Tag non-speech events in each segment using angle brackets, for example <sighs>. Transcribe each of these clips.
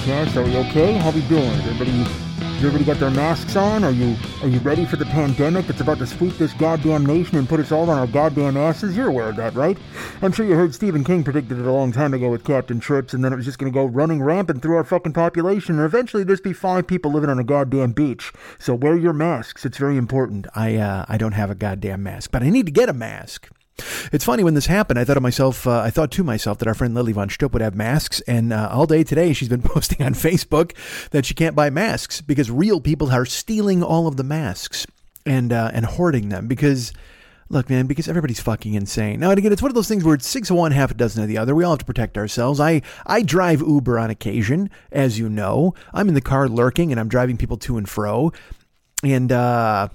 Podcast. Are we okay? How we doing? Everybody, everybody got their masks on? Are you are you ready for the pandemic that's about to sweep this goddamn nation and put us all on our goddamn asses? You're aware of that, right? I'm sure you heard Stephen King predicted it a long time ago with Captain Trips, and then it was just going to go running rampant through our fucking population, and eventually there'd be five people living on a goddamn beach. So wear your masks. It's very important. I uh, I don't have a goddamn mask, but I need to get a mask. It's funny when this happened. I thought to myself, uh, I thought to myself that our friend Lily von Stupp would have masks, and uh, all day today she's been <laughs> posting on Facebook that she can't buy masks because real people are stealing all of the masks and uh, and hoarding them because. Look, man, because everybody's fucking insane. Now, again, it's one of those things where it's six of one, half a dozen of the other. We all have to protect ourselves. I, I drive Uber on occasion, as you know. I'm in the car lurking and I'm driving people to and fro. And uh,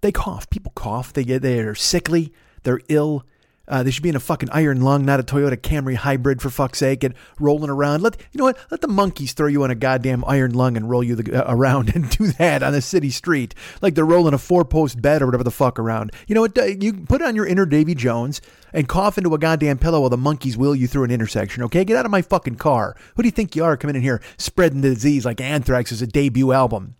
they cough. People cough. They get they're sickly. They're ill. Uh, they should be in a fucking iron lung, not a Toyota Camry hybrid for fuck's sake, and rolling around. Let you know what? Let the monkeys throw you on a goddamn iron lung and roll you the, uh, around <laughs> and do that on a city street, like they're rolling a four post bed or whatever the fuck around. You know what? Uh, You put on your inner Davy Jones and cough into a goddamn pillow while the monkeys wheel you through an intersection. Okay, get out of my fucking car. Who do you think you are coming in here spreading the disease like Anthrax is a debut album?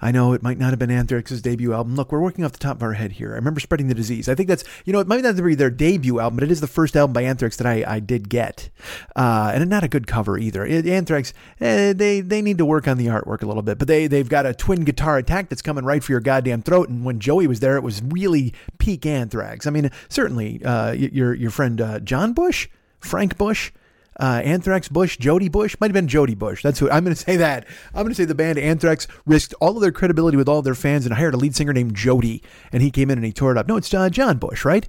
I know it might not have been Anthrax's debut album. Look, we're working off the top of our head here. I remember spreading the disease. I think that's you know it might not be their debut album, but it is the first album by Anthrax that I, I did get, uh, and not a good cover either. It, Anthrax eh, they they need to work on the artwork a little bit, but they they've got a twin guitar attack that's coming right for your goddamn throat. And when Joey was there, it was really peak Anthrax. I mean, certainly uh, your your friend uh, John Bush, Frank Bush uh, Anthrax Bush, Jody Bush, might have been Jody Bush. That's who I'm going to say that. I'm going to say the band Anthrax risked all of their credibility with all of their fans and hired a lead singer named Jody, and he came in and he tore it up. No, it's uh, John Bush, right?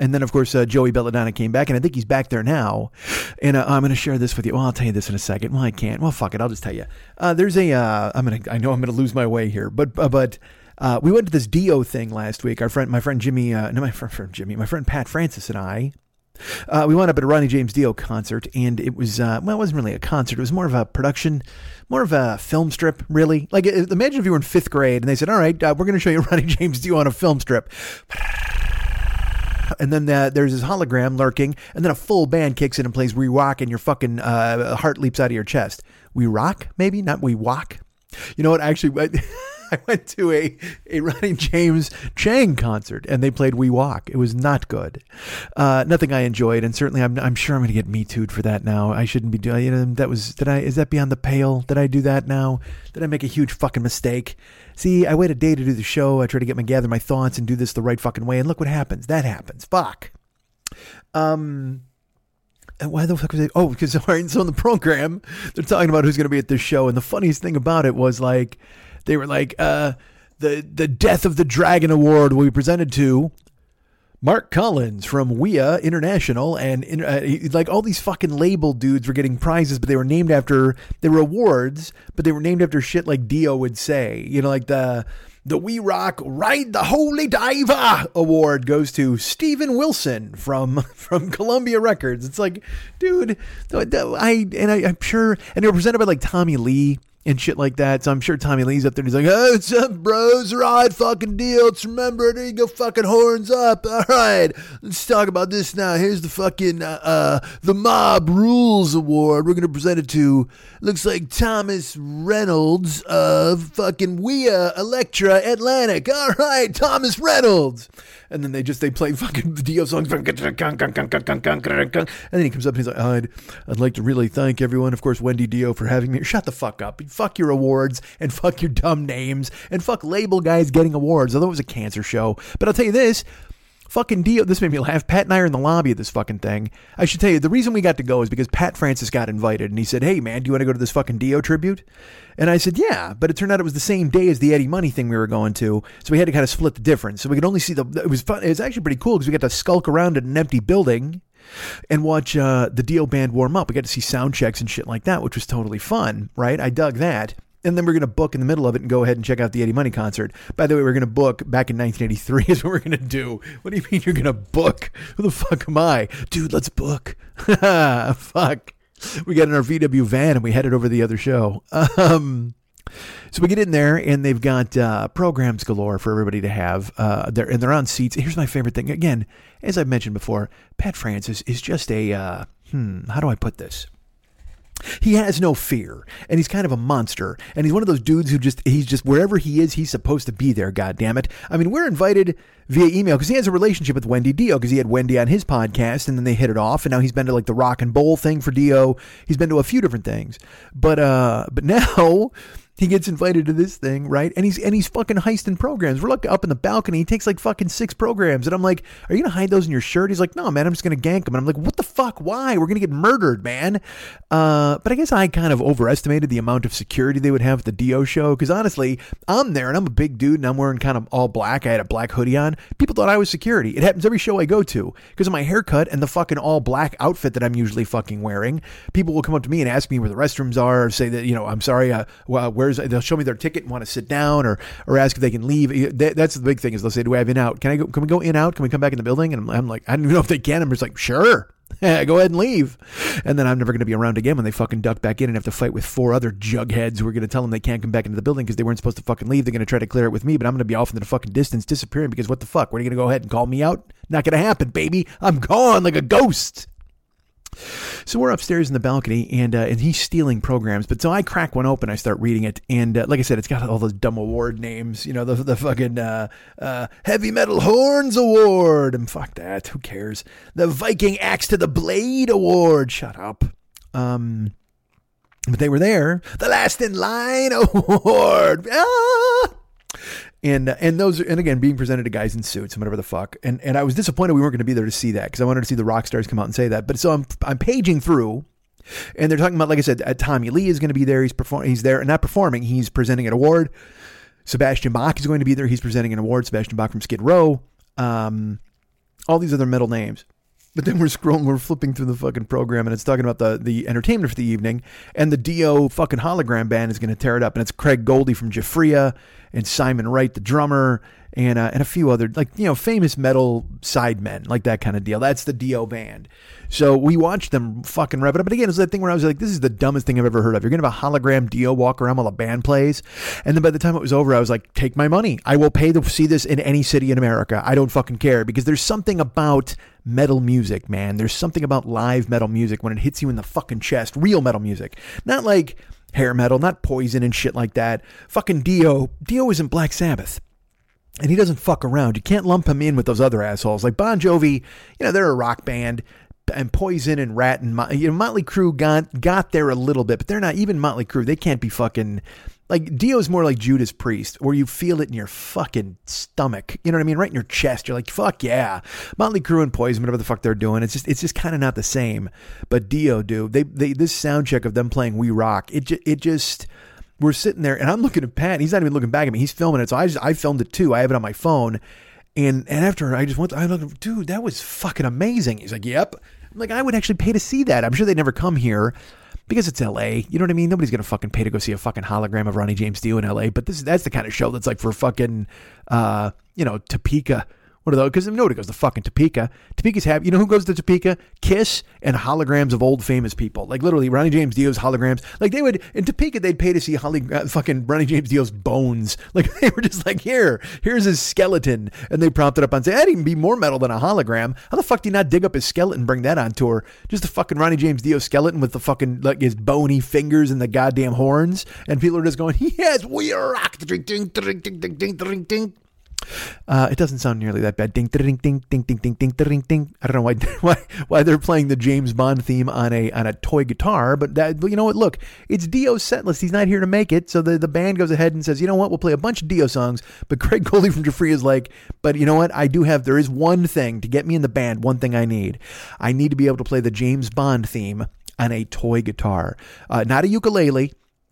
And then, of course, uh, Joey Belladonna came back, and I think he's back there now. And uh, I'm going to share this with you. Well, I'll tell you this in a second. Well, I can't. Well, fuck it. I'll just tell you. Uh, there's a. Uh, I'm going to. I know I'm going to lose my way here, but uh, but. Uh, we went to this Dio thing last week. Our friend, my friend Jimmy, uh, no, my friend, friend Jimmy, my friend Pat Francis and I, uh, we wound up at a Ronnie James Dio concert, and it was uh, well, it wasn't really a concert. It was more of a production, more of a film strip, really. Like, uh, imagine if you were in fifth grade and they said, "All right, uh, we're going to show you <laughs> Ronnie James Dio on a film strip." And then uh, there's this hologram lurking, and then a full band kicks in and plays "We Rock," and your fucking uh, heart leaps out of your chest. We rock, maybe not we walk. You know what? Actually, <laughs> I went to a, a Ronnie James Chang concert and they played We Walk. It was not good. Uh, nothing I enjoyed, and certainly I'm, I'm sure I'm going to get me too'd for that now. I shouldn't be doing. You know, that was did I is that beyond the pale? Did I do that now? Did I make a huge fucking mistake? See, I wait a day to do the show. I try to get my gather my thoughts and do this the right fucking way, and look what happens. That happens. Fuck. Um. And why the fuck was it? Oh, because all right, so in the program, they're talking about who's going to be at this show, and the funniest thing about it was like, they were like, uh, the the Death of the Dragon Award will be presented to Mark Collins from WEA International, and uh, like all these fucking label dudes were getting prizes, but they were named after they were awards, but they were named after shit like Dio would say, you know, like the The We Rock Ride the Holy Diver award goes to Steven Wilson from <laughs> from Columbia Records. It's like, dude, I and I, I'm sure, and they were presented by like Tommy Lee and shit like that. So I'm sure Tommy Lee's up there and he's like, "Oh, what's up, bros? Right fucking deal. Let's remember, there you go, fucking horns up. <laughs> All right, let's talk about this now. Here's the fucking, uh, uh the Mob Rules Award. We're going to present it to, looks like Thomas Reynolds of fucking WEA Elektra Atlantic. All right, Thomas Reynolds and then they just they play fucking <laughs> Dio songs, and then he comes up and he's like, I'd, I'd like to really thank everyone, of course, Wendy Dio for having me. Shut the fuck up, fuck your awards, and <laughs> fuck your dumb names, and fuck label guys getting awards. Although it was a cancer show, but I'll tell you this. Fucking Dio, this made me laugh. Pat and I are in the lobby of this fucking thing. I should tell you, the reason we got to go is because Pat Francis got invited and he said, Hey man, do you want to go to this fucking Dio tribute? And I said, yeah, but it turned out it was the same day as the Eddie Money thing we were going to. So we had to kind of split the difference. So we could only see the, it was fun. It was actually pretty cool because we got to skulk around in an empty building and watch uh, the Dio band warm up. We got to see sound checks and shit like that, which was totally fun, right? I dug that. And then we're going to book in the middle of it and go ahead and check out the Eddie Money concert. By the way, we're going to book back in 1983 <laughs> is what we're going to do. What do you mean you're going to book? Who the fuck am I? Dude, let's book. <laughs> fuck we got in our VW van and we headed over to the other show. Um, so we get in there and they've got uh, programs galore for everybody to have. Uh, they're, and they're on seats. Here's my favorite thing. Again, as I've mentioned before, Pat Francis is just a, uh, hmm, how do I put this? He has no fear, and he's kind of a monster. And he's one of those dudes who just he's just wherever he is, he's supposed to be there. God damn it! I mean, we're invited via email because he has a relationship with Wendy Dio because he had Wendy on his podcast, and then they hit it off, and now he's been to like the Rock and Bowl thing for Dio. He's been to a few different things, but uh, but <laughs> now he gets invited to this thing, right? And he's and he's fucking heisting programs. We're like up in the balcony. He takes like fucking six programs, and I'm like, "Are you gonna hide those in your shirt?" He's like, "No, man, I'm just gonna gank them." And I'm like, "What the fuck? Why? We're gonna get murdered, man." Uh, but I guess I kind of overestimated the amount of security they would have at the Dio show because honestly, I'm there and I'm a big dude and I'm wearing kind of all black. I had a black hoodie on. People thought I was security. It happens every show I go to because of my haircut and the fucking all black outfit that I'm usually fucking wearing. People will come up to me and ask me where the restrooms are, say that you know, I'm sorry, uh, well, where's they'll show me their ticket and want to sit down or or ask if they can leave. Eh, that's the big thing is they'll say, "Do we have in out? Can I go? Can we go in out? Can we come back in the building?" And I'm, I'm like, I don't even know if they can. I'm just like, sure. <laughs> go ahead and leave. And then I'm never going to be around again when they fucking duck back in and have to fight with four other jugheads who are going to tell them they can't come back into the building because they weren't supposed to fucking leave. They're going to try to clear it with me, but I'm going to be off into the fucking distance disappearing because what the fuck? What are you going to go ahead and call me out? Not going to happen, baby. I'm gone like a ghost. So we're upstairs in the balcony, and uh, and he's stealing programs. But so I crack one open, I start reading it, and uh, like I said, it's got all those dumb award names. You know, the the fucking uh, uh, Heavy Metal Horns Award, and fuck that. Who cares? The Viking Axe to the Blade Award. Shut up. Um, but they were there. The Last in Line <laughs> Award. Ah! And uh, and those and again being presented to guys in suits and whatever the fuck. And and I was disappointed we weren't going to be there to see that because I wanted to see the rock stars come out and say that. But so I'm I'm paging through and they're talking about like I said uh, Tommy Lee is going to be there. He's performing he's there and not performing he's presenting an award. Sebastian Bach is going to be there. He's presenting an award. Sebastian Bach from Skid Row. Um, all these other metal names but then we're scrolling, we're flipping through the fucking program, and it's talking about the the entertainment for the evening, and the Dio fucking hologram band is going to tear it up, and it's Craig Goldy from Giuffria, and Simon Wright, the drummer, and uh, and a few other like you know famous metal sidemen, like that kind of deal. That's the Dio band. So we watched them fucking rev it up. But again, it's that thing where I was like, this is the dumbest thing I've ever heard of. You're gonna have a hologram Dio walk around while a band plays, and then by the time it was over, I was like, take my money. I will pay to see this in any city in America. I don't fucking care because there's something about metal music, man. There's something about live metal music when it hits you in the fucking chest. Real metal music, not like hair metal, not poison and shit like that. Fucking Dio. Dio isn't Black Sabbath. And he doesn't fuck around. You can't lump him in with those other assholes. Like Bon Jovi, you know, they're a rock band. And Poison and Ratt and you know Motley Crue got got there a little bit, but they're not even Motley Crue. They can't be fucking like Dio's more like Judas Priest, where you feel it in your fucking stomach. You know what I mean? Right in your chest. You're like, fuck yeah. Motley Crue and Poison, whatever the fuck they're doing, it's just it's just kind of not the same. But Dio, dude, they they this sound check of them playing We Rock, it just, it just we're sitting there and I'm looking at Pat. He's not even looking back at me. He's filming it, so I just I filmed it too. I have it on my phone. And and after I just went, I looked, dude, that was fucking amazing. He's like, yep. I'm like, I would actually pay to see that. I'm sure they'd never come here because it's L.A. You know what I mean? Nobody's gonna fucking pay to go see a fucking hologram of Ronnie James Dio in L.A. But this that's the kind of show that's like for fucking uh, you know Topeka what are those? Because nobody goes to fucking Topeka. Topeka's happy. You know who goes to Topeka? Kiss and holograms of old famous people. Like literally Ronnie James Dio's holograms. Like they would in Topeka, they'd pay to see Holly, uh, fucking Ronnie James Dio's bones. <laughs> Like they were just like, here, here's his skeleton, and they propped it up on say, that'd even be more metal than a hologram. How the fuck do you not dig up his skeleton and bring that on tour? Just the fucking Ronnie James Dio skeleton with the fucking like his bony fingers and the goddamn horns, and people are just going, yes, we are rock, ding, ding, ding, ding, ding, ding, ding. Uh, it doesn't sound nearly that bad. Ding, ding, ding, ding, ding, ding, ding, ding, ding. I don't know why, <laughs> why, why they're playing the James Bond theme on a on a toy guitar, but that, you know what? Look, it's Dio's set list. He's not here to make it, so the, the band goes ahead and says, you know what? We'll play a bunch of Dio songs. But <laughs> Craig Goldy from Giuffria is like, but you know what? I do have. There is one thing to get me in the band. One thing I need. I need to be able to play the James Bond theme on a toy guitar, uh, not a ukulele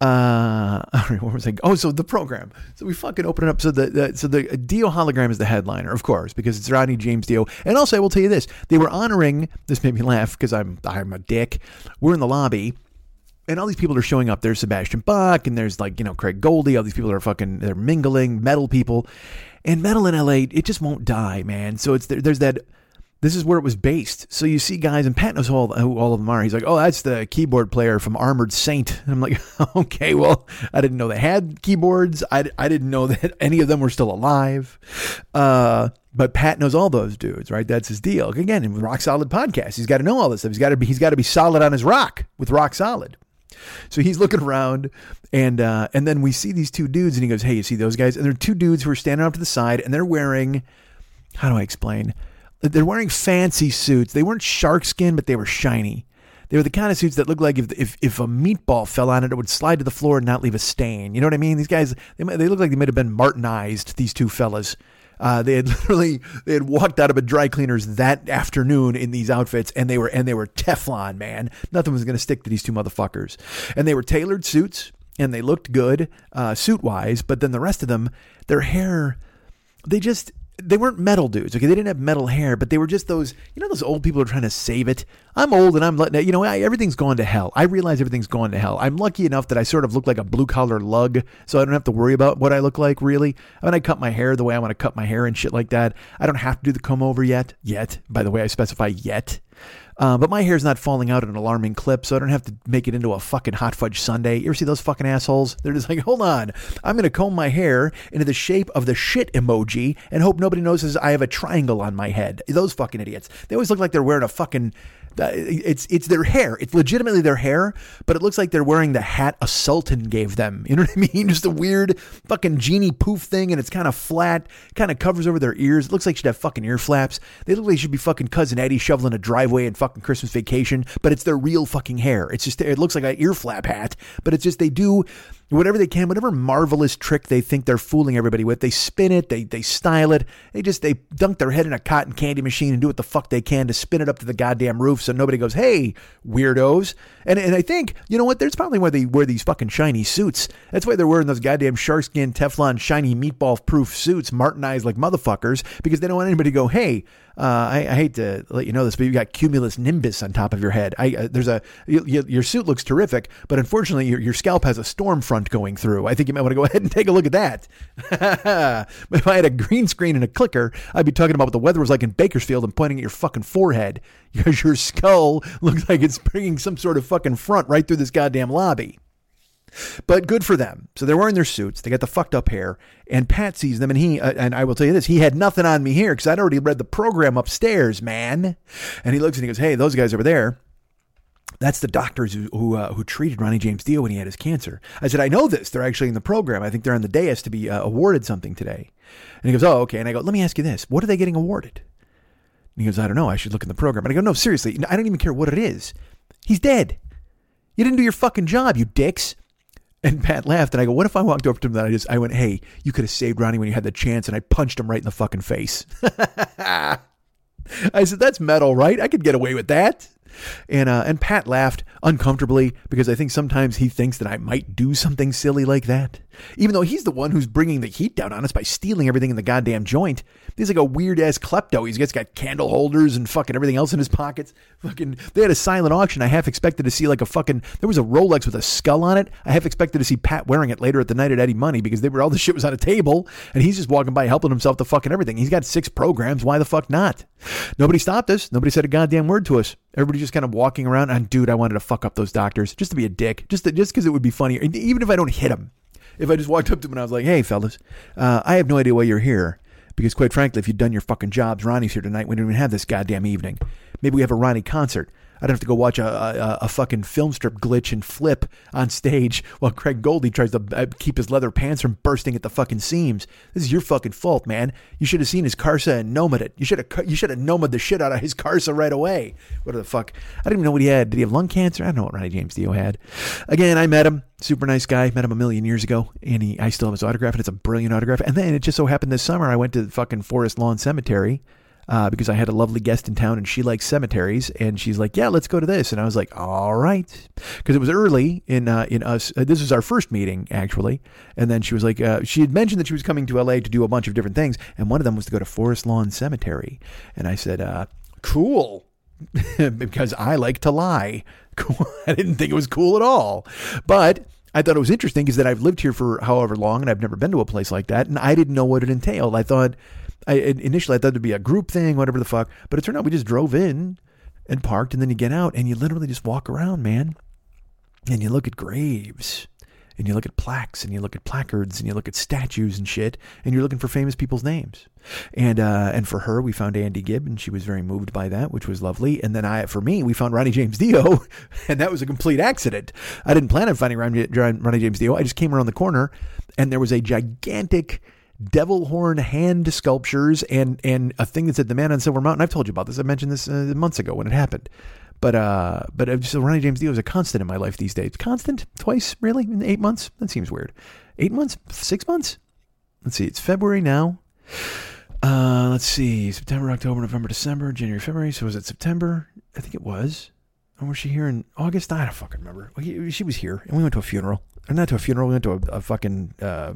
Uh, <laughs> all right, what was I? Oh, so the program. So we fucking open it up. So the, the so the Dio hologram is the headliner, of course, because it's Rodney James Dio. And also, I will tell you this: they were honoring. This made me laugh because I'm I'm a dick. We're in the lobby. And all these people are showing up. There's Sebastian Bach, and there's like you know Craig Goldy. All these people are fucking they're mingling metal people, and metal in LA it just won't die, man. So it's there, there's that this is where it was based. So you see guys, and Pat knows all, who all of them are. He's like, oh, that's the keyboard player from Armored Saint. And I'm like, <laughs> okay, well, I didn't know they had keyboards. I, I didn't know that <laughs> any of them were still alive. Uh, but Pat knows all those dudes, right? That's his deal. Again, in Rock Solid podcast, he's got to know all this stuff. He's got to be he's got to be solid on his rock with Rock Solid. So he's looking around, and uh, and then we see these two dudes, and he goes, "Hey, you see those guys?" And they're two dudes who are standing off to the side, and they're wearing, how do I explain? They're wearing fancy suits. They weren't shark skin, but they were shiny. They were the kind of suits that looked like if, if, if a meatball fell on it, it would slide to the floor and not leave a stain. You know what I mean? These guys, they, they look like they might have been Martinized, these two fellas. Uh, they had <laughs> literally they had walked out of a dry cleaners that afternoon in these outfits, and they were and they were Teflon, man. Nothing was going to stick to these two motherfuckers. And they were tailored suits, and they looked good uh, suit wise. But then the rest of them, their hair, they just they weren't metal dudes. Okay, they didn't have metal hair, but they were just those. You know, those old people are trying to save it. I'm old and I'm letting you know I, everything's gone to hell. I realize everything's gone to hell. I'm lucky enough that I sort of look like a blue collar lug, so I don't have to worry about what I look like. Really, I mean, I cut my hair the way I want to cut my hair and shit like that. I don't have to do the comb over yet. Yet, by the way, I specify yet. Uh, but my hair's not falling out at an alarming clip, so I don't have to make it into a fucking hot fudge sundae. You ever see those fucking assholes? They're just like, hold on, I'm going to comb my hair into the shape of the shit emoji and hope nobody notices I have a triangle on my head. Those fucking idiots. They always look like they're wearing a fucking Uh, it's it's their hair. It's legitimately their hair, but it looks like they're wearing the hat a sultan gave them. <laughs> You know what I mean? Just a weird fucking genie poof thing, and it's kind of flat, kind of covers over their ears. It looks like she should have fucking ear flaps. They look like they should be fucking cousin Eddie shoveling a driveway in fucking Christmas vacation, but it's their real fucking hair. It's just it looks like an ear flap hat, but it's just they do whatever they can, whatever marvelous trick they think they're fooling everybody with, they spin it, they they style it, they just they dunk their head in a cotton candy machine and do what the fuck they can to spin it up to the goddamn roof so nobody goes, hey, weirdos. And and I think, you know what, there's probably why they wear these fucking shiny suits. That's why they're wearing those goddamn sharkskin Teflon shiny meatball proof suits, martinized like motherfuckers, because they don't want anybody to go, hey, uh, I, I, hate to let you know this, but you've got cumulus nimbus on top of your head. I, uh, there's a you, you, your suit looks terrific, but unfortunately your, your scalp has a storm front going through. I think you might want to go <laughs> ahead and take a look at that. <laughs> if I had a green screen and a clicker, I'd be talking about what the weather was like in Bakersfield and pointing at your fucking forehead <laughs> because your skull looks like it's bringing some sort of fucking front right through this goddamn lobby. But good for them. So they're wearing their suits. They got the fucked up hair, and Pat sees them, and he uh, and I will tell you this: he had nothing on me here because I'd already read the program upstairs, man. And he looks and he goes, "Hey, those guys over there." That's the doctors who who, uh, who, treated Ronnie James Dio when he had his cancer. I said, I know this. They're actually in the program. I think they're on the dais to be uh, awarded something today. And he goes, Oh, okay. And I go, Let me ask you this: What are they getting awarded? And he goes, I don't know. I should look in the program. And I go, No, seriously. I don't even care what it is. He's dead. You didn't do your fucking job, you dicks. And Pat laughed, and I go, "What if I walked over to him and I just I went, hey, you could have saved Ronnie when you had the chance,' and I punched him right in the fucking face." <laughs> I said, "That's metal, right? I could get away with that." And uh, and Pat laughed uncomfortably because I think sometimes he thinks that I might do something silly like that, even though he's the one who's bringing the heat down on us by stealing everything in the goddamn joint. He's like a weird ass klepto. He's got, got candle holders and fucking everything else in his pockets. Fucking, they had a silent auction. I half expected to see like a fucking. There was a Rolex with a skull on it. I half expected to see Pat wearing it later at the night at Eddie Money because they were all the shit was on a table and he's just walking by helping himself to fucking everything. He's got six programs. Why the fuck not? Nobody stopped us. Nobody said a goddamn word to us. Everybody just kind of walking around. And dude, I wanted to fuck up those doctors just to be a dick, just to, just because it would be funny. Even if I don't hit him, if I just walked up to him and I was like, "Hey, fellas, uh, I have no idea why you're here." Because quite frankly, if you'd done your fucking jobs, Ronnie's here tonight. We don't even have this goddamn evening. Maybe we have a Ronnie concert. I'd have to go watch a, a, a fucking film strip glitch and flip on stage while Craig Goldy tries to uh, keep his leather pants from bursting at the fucking seams. This is your fucking fault, man. You should have seen his Carsa and nomad it. You should have you should have nomad the shit out of his Carsa right away. What the fuck? I didn't even know what he had. Did he have lung cancer? I don't know what Ronnie James Dio had. Again, I met him. Super nice guy. Met him a million years ago, and he I still have his autograph, and it's a brilliant autograph. And then it just so happened this summer I went to the fucking Forest Lawn Cemetery uh, because I had a lovely guest in town and she likes cemeteries. And she's like, yeah, let's go to this. And I was like, all right. Because it was early in, uh, in us. Uh, this was our first meeting, actually. And then she was like, uh, she had mentioned that she was coming to LA to do a bunch of different things. And one of them was to go to Forest Lawn Cemetery. And I said, uh, cool. <laughs> because I like to lie. <laughs> I didn't think it was cool at all. But I thought it was interesting is that I've lived here for however long and I've never been to a place like that. And I didn't know what it entailed. I thought, I, initially I thought it'd be a group thing, whatever the fuck. But it turned out we just drove in and parked, and then you get out and you literally just walk around, man, and you look at graves. And you look at plaques and you look at placards and you look at statues and shit, and you're looking for famous people's names. And uh, and for her, we found Andy Gibb, and she was very moved by that, which was lovely. And then I, for me, we found Ronnie James Dio, <laughs> and that was a complete accident. I didn't plan on finding Ronnie, Ronnie James Dio. I just came around the corner, and there was a gigantic devil horn hand sculptures and and a thing that said the man on Silver Mountain. I've told you about this. I mentioned this uh, months ago when it happened. But uh, but so Ronnie James Dio is a constant in my life these days. Constant twice, really, in eight months. That seems weird. Eight months, six months. Let's see. It's February now. Uh, let's see. September, October, November, December, January, February. So was it September? I think it was. Or was she here in August? I don't fucking remember. She was here, and we went to a funeral. Not to a funeral. We went to a, a fucking uh,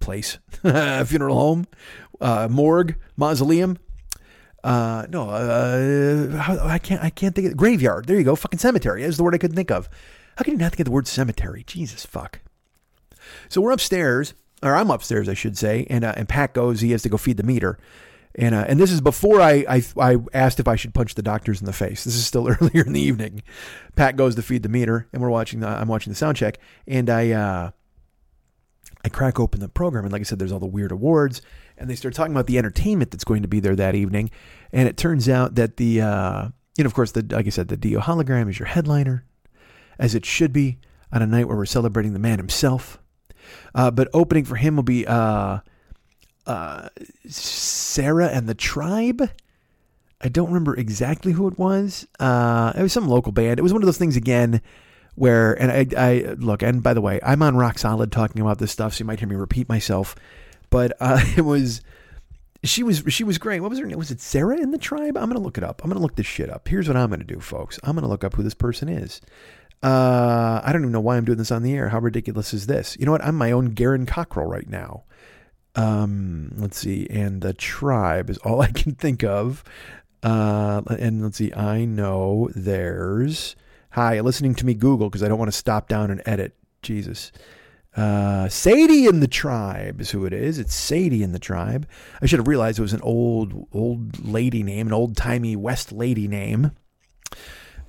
place, <laughs> funeral home, uh, morgue, mausoleum. Uh, no, uh, I can't. I can't think of graveyard. There you go. Fucking cemetery. is the word I couldn't think of. How can you not think of the word cemetery? Jesus fuck. So we're upstairs, or I'm upstairs, I should say, and uh, and Pat goes. He has to go feed the meter. And, uh, and this is before I, I, I asked if I should punch the doctors in the face. This is still <laughs> earlier in the evening. Pat goes to feed the meter, and we're watching. The, I'm watching the sound check, and I uh, I crack open the program, and like I said, there's all the weird awards, and they start talking about the entertainment that's going to be there that evening, and it turns out that the uh, you know of course the like I said the Dio hologram is your headliner, as it should be on a night where we're celebrating the man himself. Uh, but opening for him will be uh, Sarah and the Tribe. I don't remember exactly who it was. Uh, it was some local band. It was one of those things again where, and I, I look, and by the way, I'm on rock solid talking about this stuff, so you might hear me repeat myself. But uh, <laughs> it was, she was, she was great. What was her name? Was it Sarah in the Tribe? I'm gonna look it up. I'm gonna look this shit up. Here's what I'm gonna do, folks. I'm gonna look up who this person is. Uh, I don't even know why I'm doing this on the air. How ridiculous is this? You know what? I'm my own Garen Cockrell right now. Um, let's see, and the tribe is all <laughs> I can think of. Uh, and let's see, I know there's. Hi, listening to me Google because I don't want to stop down and edit. Jesus. Uh, Sadie in the tribe is who it is. It's Sadie in the tribe. I should have realized it was an old, old lady name, an old timey West lady name.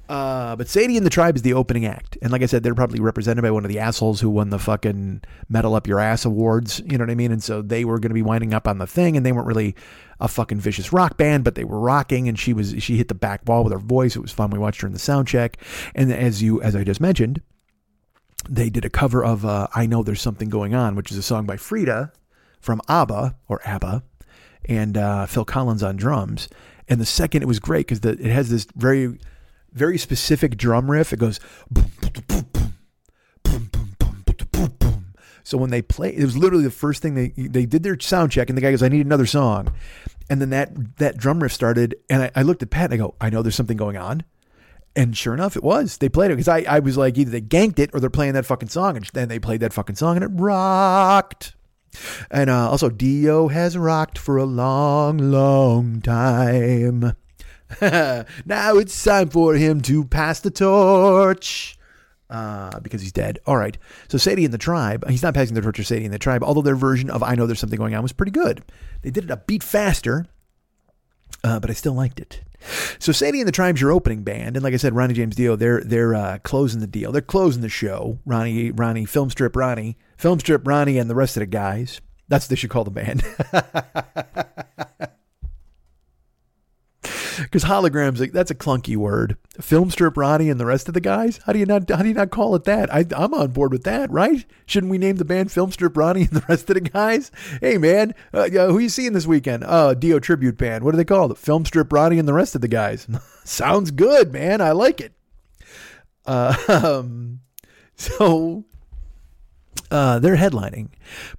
Uh, but Sadie and the Tribe is the opening act. And like I said, they're probably represented by one of the assholes who won the fucking Metal Up Your Ass awards. You know what I mean? And so they were going to be winding up on the thing, and they weren't really a fucking vicious rock band, but they were rocking. And she was she hit the back wall with her voice. It was fun. We watched her in the sound check. And as you as I just mentioned, they did a cover of uh, "I Know There's Something Going On," which is a song by Frida from ABBA or ABBA, and uh, Phil Collins on drums. And the second, it was great because it has this very very specific drum riff. It goes, Boom, boom, boom, boom boom boom boom boom boom. So when they play, it was literally the first thing they they did their sound check, and the guy goes, "I need another song," and then that that drum riff started, and I, I looked at Pat and I go, "I know there's something going on," and sure enough, it was. They played it because I I was like, either they ganked it or they're playing that fucking song, and then they played that fucking song, and it rocked. And uh, also, Dio has rocked for a long, long time. <laughs> now it's time for him to pass the torch. Uh, because he's dead. All right. So Sadie and the Tribe, he's not passing the torch to Sadie and the Tribe, although their version of I Know There's Something Going On was pretty good. They did it a beat faster, uh, but I still liked it. So Sadie and the Tribe's your opening band, and like I said, Ronnie James Dio, they're they're uh, closing the deal. They're closing the show. Ronnie, Ronnie, Film Strip Ronnie, Film Strip Ronnie, and the rest of the guys. That's what they should call the band. <laughs> Because holograms that's a clunky word. Film strip Ronnie and the rest of the guys. How do you not? How do you not call it that? I, I'm on board with that, right? Shouldn't we name the band Film Strip Ronnie and the rest of the guys? Hey man, uh, who you seeing this weekend? Uh, Dio tribute band. What do they call it? Film Strip Ronnie and the rest of the guys. <laughs> Sounds good, man. I like it. Uh, <laughs> um, so uh, they're headlining,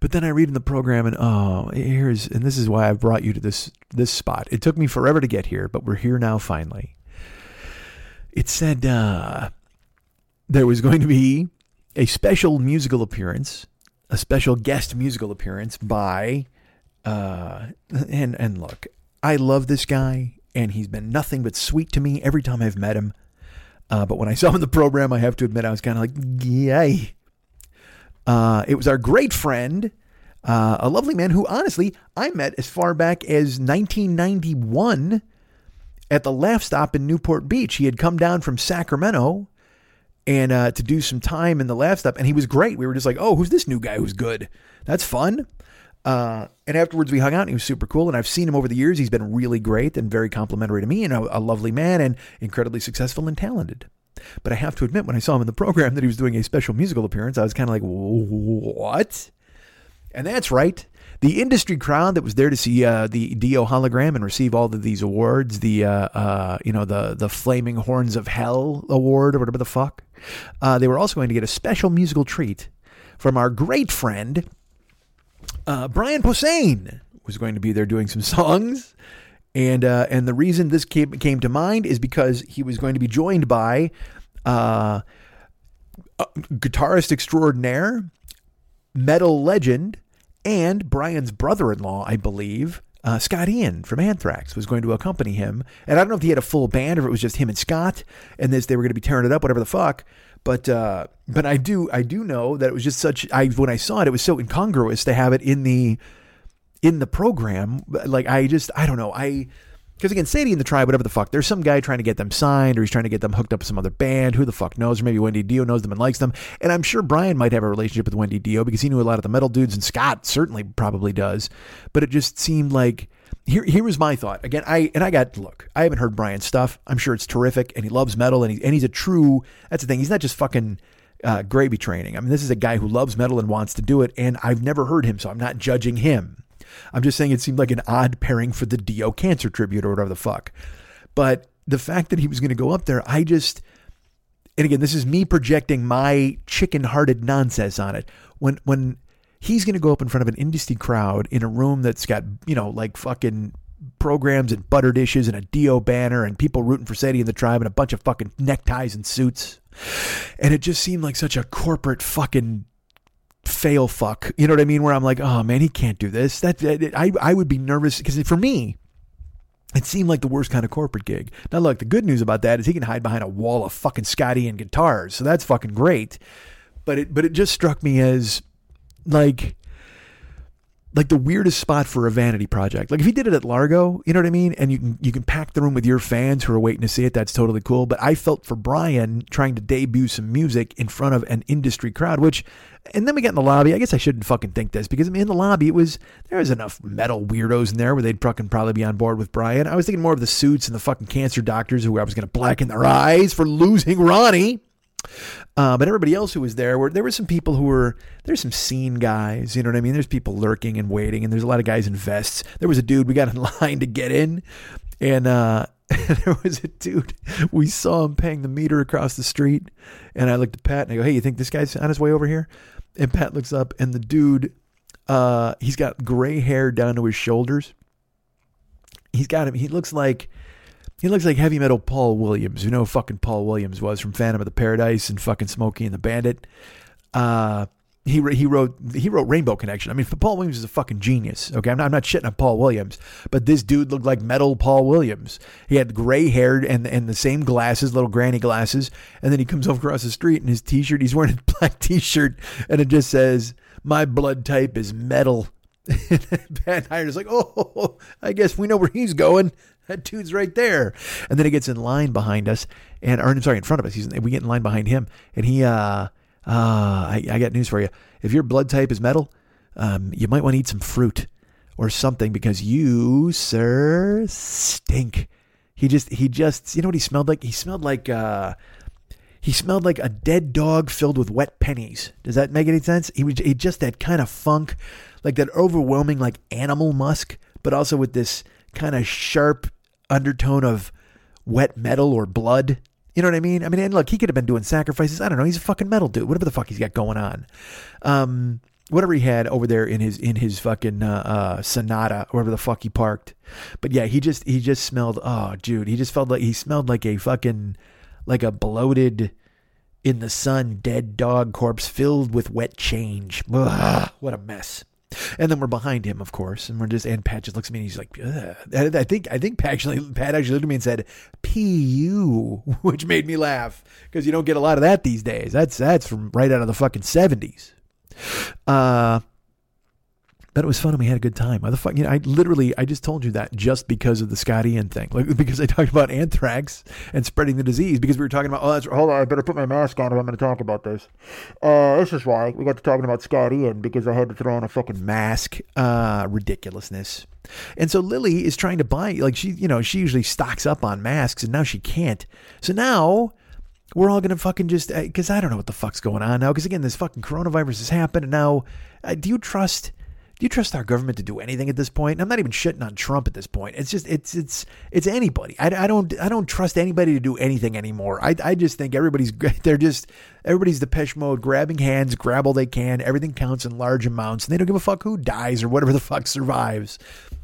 but then I read in the program, and oh, here's and this is why I brought you to this this spot. It took me forever to get here, but we're here now finally. It said uh, there was going to be a special musical appearance, a special guest musical appearance by, uh, and and look, I love this guy, and he's been nothing but sweet to me every time I've met him. Uh, but when I saw him in the program, I have to admit I was kind of like, yay. Uh, it was our great friend, uh, a lovely man who, honestly, I met as far back as 1991 at the Laugh Stop in Newport Beach. He had come down from Sacramento and uh, to do some time in the Laugh Stop, and he was great. We were just like, "Oh, who's this new guy who's good? That's fun." Uh, and afterwards, we hung out, and he was super cool. And I've seen him over the years. He's been really great and very complimentary to me, and a, a lovely man, and incredibly successful and talented. But I have to admit, when I saw him in the program <laughs> that he was doing a special musical appearance, I was kind of like, what? And that's right. The industry crowd that was there to see uh, the Dio hologram and receive all of these awards, the uh, uh, you know the the Flaming Horns of Hell award or whatever the fuck, uh, they were also going to get a special musical treat from our great friend uh, Brian Posehn was going to be there doing some <laughs> songs. And uh, and the reason this came came to mind is because he was going to be joined by uh, guitarist extraordinaire, metal legend, and Brian's brother-in-law, I believe, uh, Scott Ian from Anthrax was going to accompany him. And I don't know if he had a full band or if it was just him and Scott, and this they were going to be tearing it up, whatever the fuck. But uh, but I do I do know that it was just such. I when I saw it, it was so incongruous to have it in the in the program. Like I just I don't know I because again, Sadie and the Tribe, whatever the fuck, there's some guy trying to get them signed, or he's trying to get them hooked up with some other band. Who the fuck knows? Or maybe Wendy Dio knows them and likes them. And I'm sure Brian might have a relationship with Wendy Dio because he knew a lot of the metal dudes, and Scott certainly probably does. But it just seemed like here here was my thought. Again, I and I got look, I haven't heard Brian's stuff. I'm sure it's terrific, and he loves metal, and he and he's a true. That's the thing. He's not just fucking. Uh, gravy training. I mean, this is a guy who loves metal and wants to do it, and I've never heard him, so I'm not judging him. I'm just saying it seemed like an odd pairing for the Dio Cancer tribute or whatever the fuck. But the fact that he was going to go up there, I just, and again, this is me projecting my chicken hearted nonsense on it. When, when he's going to go up in front of an industry crowd in a room that's got, you know, like fucking programs and butter dishes and a Dio banner and people rooting for Sadie and the tribe and a bunch of fucking neckties and suits. And it just seemed like such a corporate fucking fail fuck. You know what I mean? Where I'm like, oh man, he can't do this. That, that I I would be nervous because for me, it seemed like the worst kind of corporate gig. Now look, the good news about that is he can hide behind a wall of fucking Scott Ian guitars, so that's fucking great. But it but it just struck me as like like the weirdest spot for a vanity project. Like if he did it at Largo, you know what I mean, and you can you can pack the room with your fans who are waiting to see it. That's totally cool. But I felt for Brian trying to debut some music in front of an industry crowd, which, and then we get in the lobby. I guess I shouldn't fucking think this because I mean in the lobby it was there was enough metal weirdos in there where they'd fucking probably be on board with Brian. I was thinking more of the suits and the fucking cancer doctors who I was to blacken their eyes for losing Ronnie. Uh, but everybody else who was there were there were some people who were there's some scene guys, you know what I mean? There's people lurking and waiting, and there's a lot of guys in vests. There was a dude we got in <laughs> line to get in, and uh, <laughs> there was a dude. We saw him paying the meter across the street, and I looked at Pat and I go, "Hey, you think this guy's on his way over here?" And Pat looks up, and the dude, uh, he's got gray hair down to his shoulders. He's got him. He looks like he looks like heavy metal Paul Williams. You know, fucking Paul Williams was from Phantom of the Paradise and fucking Smokey and the Bandit. Uh, he he wrote he wrote Rainbow Connection. I mean, Paul Williams is a fucking genius. Okay, I'm not, I'm not shitting on Paul Williams, but this dude looked like metal Paul Williams. He had gray hair and and the same glasses, little granny glasses, and then he comes over across the street in his t-shirt. He's wearing a <laughs> black t-shirt, and it just says, "My blood type is metal." <laughs> Pat is like, "Oh, I guess we know where he's going." That dude's right there. And then he gets in line behind us, and or I'm sorry, in front of us. He's we get in line behind him, and he uh uh I, I got news for you. If your blood type is metal, um, you might want to eat some fruit or something because you, sir, stink. He just he just you know what he smelled like? He smelled like uh he smelled like a dead dog filled with wet pennies. Does that make any sense? He was he just that kind of funk, like that overwhelming like animal musk, but also with this kind of sharp undertone of wet metal or blood. You know what I mean? I mean, and look, he could have been doing sacrifices. I don't know. He's a fucking metal dude. Whatever the fuck he's got going on. Um, whatever he had over there in his in his fucking uh, uh, Sonata, wherever the fuck he parked. But yeah, he just he just smelled. Oh, dude, he just felt like he smelled like a fucking like a bloated in the sun dead dog corpse filled with wet change. Ugh, what a mess. And then we're behind him, of course, and we're just and Pat just looks at me and he's like, Ugh. I think I think Pat actually Pat actually looked at me and said, "Pu," <laughs> which made me laugh because you don't get a lot of that these days. That's that's from right out of the fucking seventies. Uh, but it was fun and we had a good time. Why the fuck? You know, I literally, I just told you that just because of the Scott Ian thing, like <laughs> because I talked about anthrax and spreading the disease. Because we were talking about, oh, that's Hold on, I better put my mask on if I'm going to talk about this. Uh, this is why we got to talking about Scott Ian because I had to throw on a fucking mask, uh, ridiculousness. And so Lily is trying to buy, like she, you know, she usually stocks up on masks, and now she can't. So now we're all gonna fucking just because I don't know what the fuck's going on now. Because again, this fucking coronavirus has happened, and now uh, do you trust? Do you trust our government to do anything at this point? I'm not even shitting on Trump at this point. It's just it's it's it's anybody. I, I don't I don't trust anybody to do anything anymore. I I just think everybody's <laughs> they're just everybody's Depeche Mode, grabbing hands, grab all they can. Everything counts in large amounts, and they don't give a fuck who dies or whatever the <laughs> fuck survives.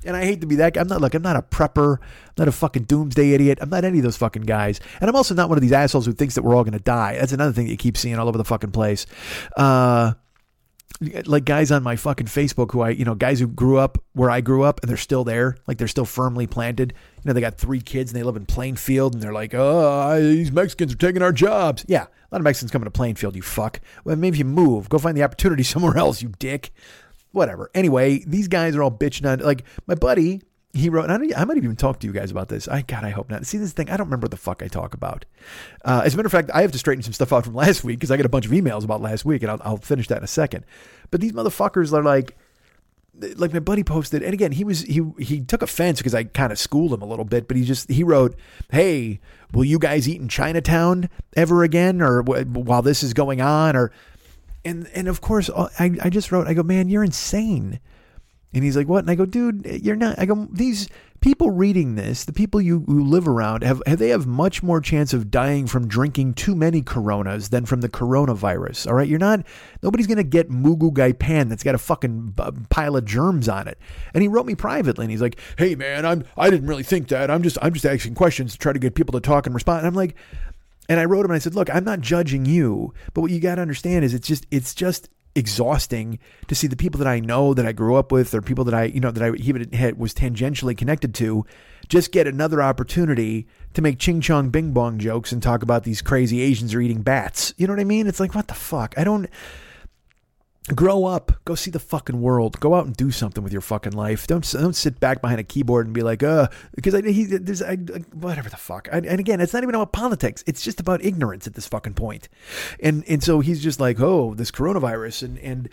And I hate to be that guy. I'm not like I'm not a prepper. I'm not a fucking doomsday idiot. I'm not any of those fucking guys. And I'm also not one of these assholes who thinks that we're all gonna die. That's another thing that you keep seeing all over the fucking place. Uh like guys on my fucking Facebook who I, you know, guys who grew up where I grew up and they're still there, like they're still firmly planted. You know, they got three kids and they live in Plainfield and they're like, oh, these Mexicans are taking our jobs. Yeah, a lot of Mexicans coming to Plainfield, you fuck. Well, maybe you move, go find the opportunity <laughs> somewhere else, you dick. Whatever. Anyway, these guys are all bitching on, like, my buddy, he wrote, I, I, might have even talked to you guys about this. I God, I hope not. See this thing, I don't remember what the fuck I talk about. Uh, as a matter of fact, I have to straighten some stuff out from <laughs> last week because I got a bunch of emails about last week, and I'll, I'll finish that in a second. But these motherfuckers are like, like my buddy posted, and again, he was he he took offense because I kind of schooled him a little bit, but he just he wrote, "Hey, will you guys eat in Chinatown ever again, or while this is going on, or?" And and of course, I I just wrote, I go, man, you're insane. And he's like, "What?" And I go, "Dude, you're not." I go, "These people reading this, the people you who live around, have, have they have much more chance of dying from drinking too many Coronas than from the coronavirus. All right, you're not. Nobody's gonna get Mugu Pan that's got a fucking uh, pile of germs on it." And he wrote me privately, and he's like, "Hey, man, I'm I didn't really think that. I'm just I'm just asking questions to try to get people to talk and respond." And I'm like. And I wrote him and I said, "Look, I'm not judging you, but what you got to understand is it's just it's just exhausting to see the people that I know that I grew up with or people that I you know that I even had was tangentially connected to just get another opportunity to make ching chong bing bong jokes and talk about these crazy Asians are eating bats. You know what I mean? It's like what the fuck? I don't grow up go see the fucking world go out and do something with your fucking life don't don't sit back behind a keyboard and be like uh because I, he there's I, whatever the fuck I, and again it's not even about politics it's just about ignorance at this fucking point and and so he's just like oh this coronavirus and and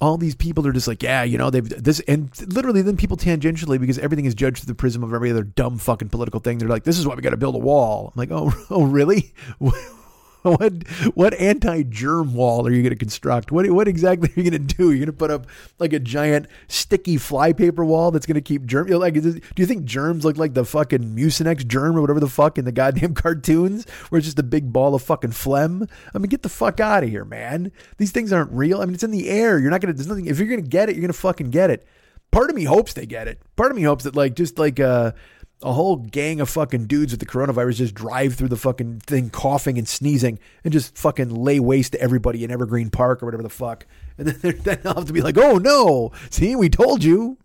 all these people are just like, yeah, you know, they've this, and literally then people tangentially, because everything is judged through the prism of every other dumb fucking political thing. They're like, this is why we got to build a wall. I'm like, oh, <laughs> oh, really? <laughs> <laughs> what what anti-germ wall are you going to construct? What what exactly are you going to do? You're going to put up like a giant sticky flypaper wall that's going to keep germ. Like, do you think germs look like the fucking Mucinex germ or whatever the fuck in the goddamn <laughs> cartoons, where it's just a big ball of fucking phlegm? I mean, get the fuck out of here, man. These things aren't real. I mean, it's in the air. You're not going to. There's nothing. If you're going to get it, you're going to fucking get it. Part of me hopes they get it. Part of me hopes that like just like uh a whole gang of fucking dudes with the coronavirus just drive through the fucking thing coughing and sneezing and just fucking lay waste to everybody in Evergreen Park or whatever the fuck. And then, <laughs> they'll have to be like, oh no, see, we told you.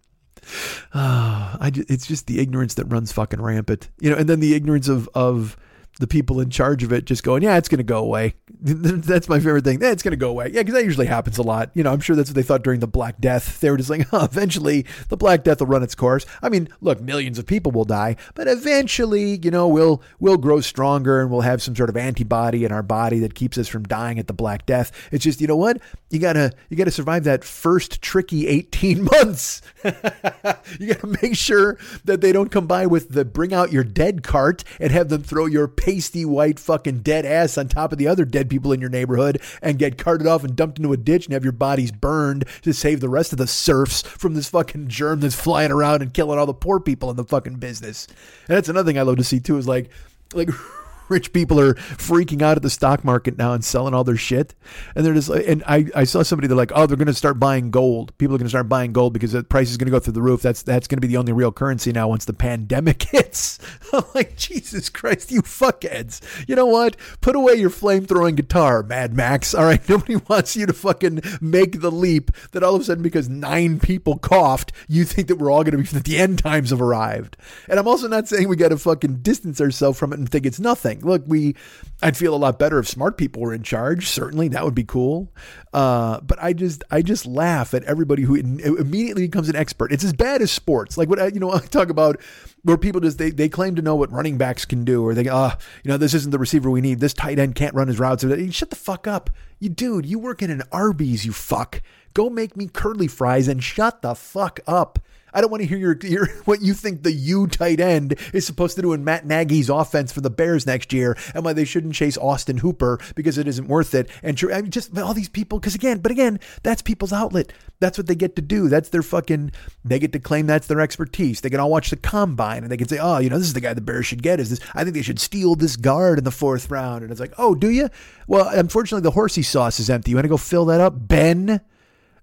Uh, <sighs> I, it's just the ignorance that runs fucking rampant, you know, and then the ignorance of, of the people in charge of it just going, yeah, it's going to go away. <laughs> that's my favorite thing. Yeah, it's going to go away. Yeah, because that usually happens a lot. You know, I'm sure that's what they thought during the Black Death. They were just like, <laughs> oh, eventually the Black Death will run its course. I mean, look, millions of people will die, but eventually, you know, we'll we'll grow stronger and we'll have some sort of antibody in our body that keeps us from dying at the Black Death. It's just, you know what? You gotta you gotta survive that first tricky 18 <laughs> months. you gotta make sure that they don't come by with the bring out your dead cart and have them throw your pasty white fucking dead ass on top of the other dead people in your neighborhood and get carted off and dumped into a ditch and have your bodies burned to save the rest of the serfs from this fucking germ that's flying around and killing all the poor people in the fucking business. And that's another thing I love to see too is like like <laughs> rich people are freaking out at the stock market now and selling all their shit. And they're just and I, I saw somebody, they're like, oh, they're going to start buying gold. People are going to start buying gold because the price is going to go through the roof. That's, that's going to be the only real currency now once the pandemic <laughs> hits. I'm like, Jesus Christ, you fuckheads. You know what? Put away your flame throwing guitar, Mad Max. All right. <laughs> Nobody wants you to fucking make the leap that all of a sudden, because nine people coughed, you think that we're all going to be, <laughs> that the end times have arrived. And I'm also not saying we got to fucking distance ourselves from it and think it's nothing. Look, we, I'd feel a lot better if smart people were in charge. Certainly, that would be cool. Uh, but I just, I just laugh at everybody who immediately becomes an expert. It's as bad as sports. Like what I, you know, <laughs> I talk about where people just they, they claim to know what running backs can do, or they, ah, you know, this isn't the receiver we need. This tight end can't run his routes. Shut the fuck up, you dude. You work in an Arby's, you fuck. Go make me curly fries and shut the fuck up. I don't want to hear your, your <laughs> what you think the U tight end is supposed to do in Matt Nagy's offense for the Bears next year, and why they shouldn't chase Austin Hooper because it isn't worth it. And I mean, just all these people, because again, but again, that's people's outlet. That's what they get to do. That's their fucking. They get to claim that's their expertise. They can all watch the combine and they can say, oh, you know, this is the guy the Bears should get. Is this? I think they should steal this guard in the fourth round. And it's like, oh, do you? Well, unfortunately, the horsey sauce is empty. You want to go fill that up, Ben?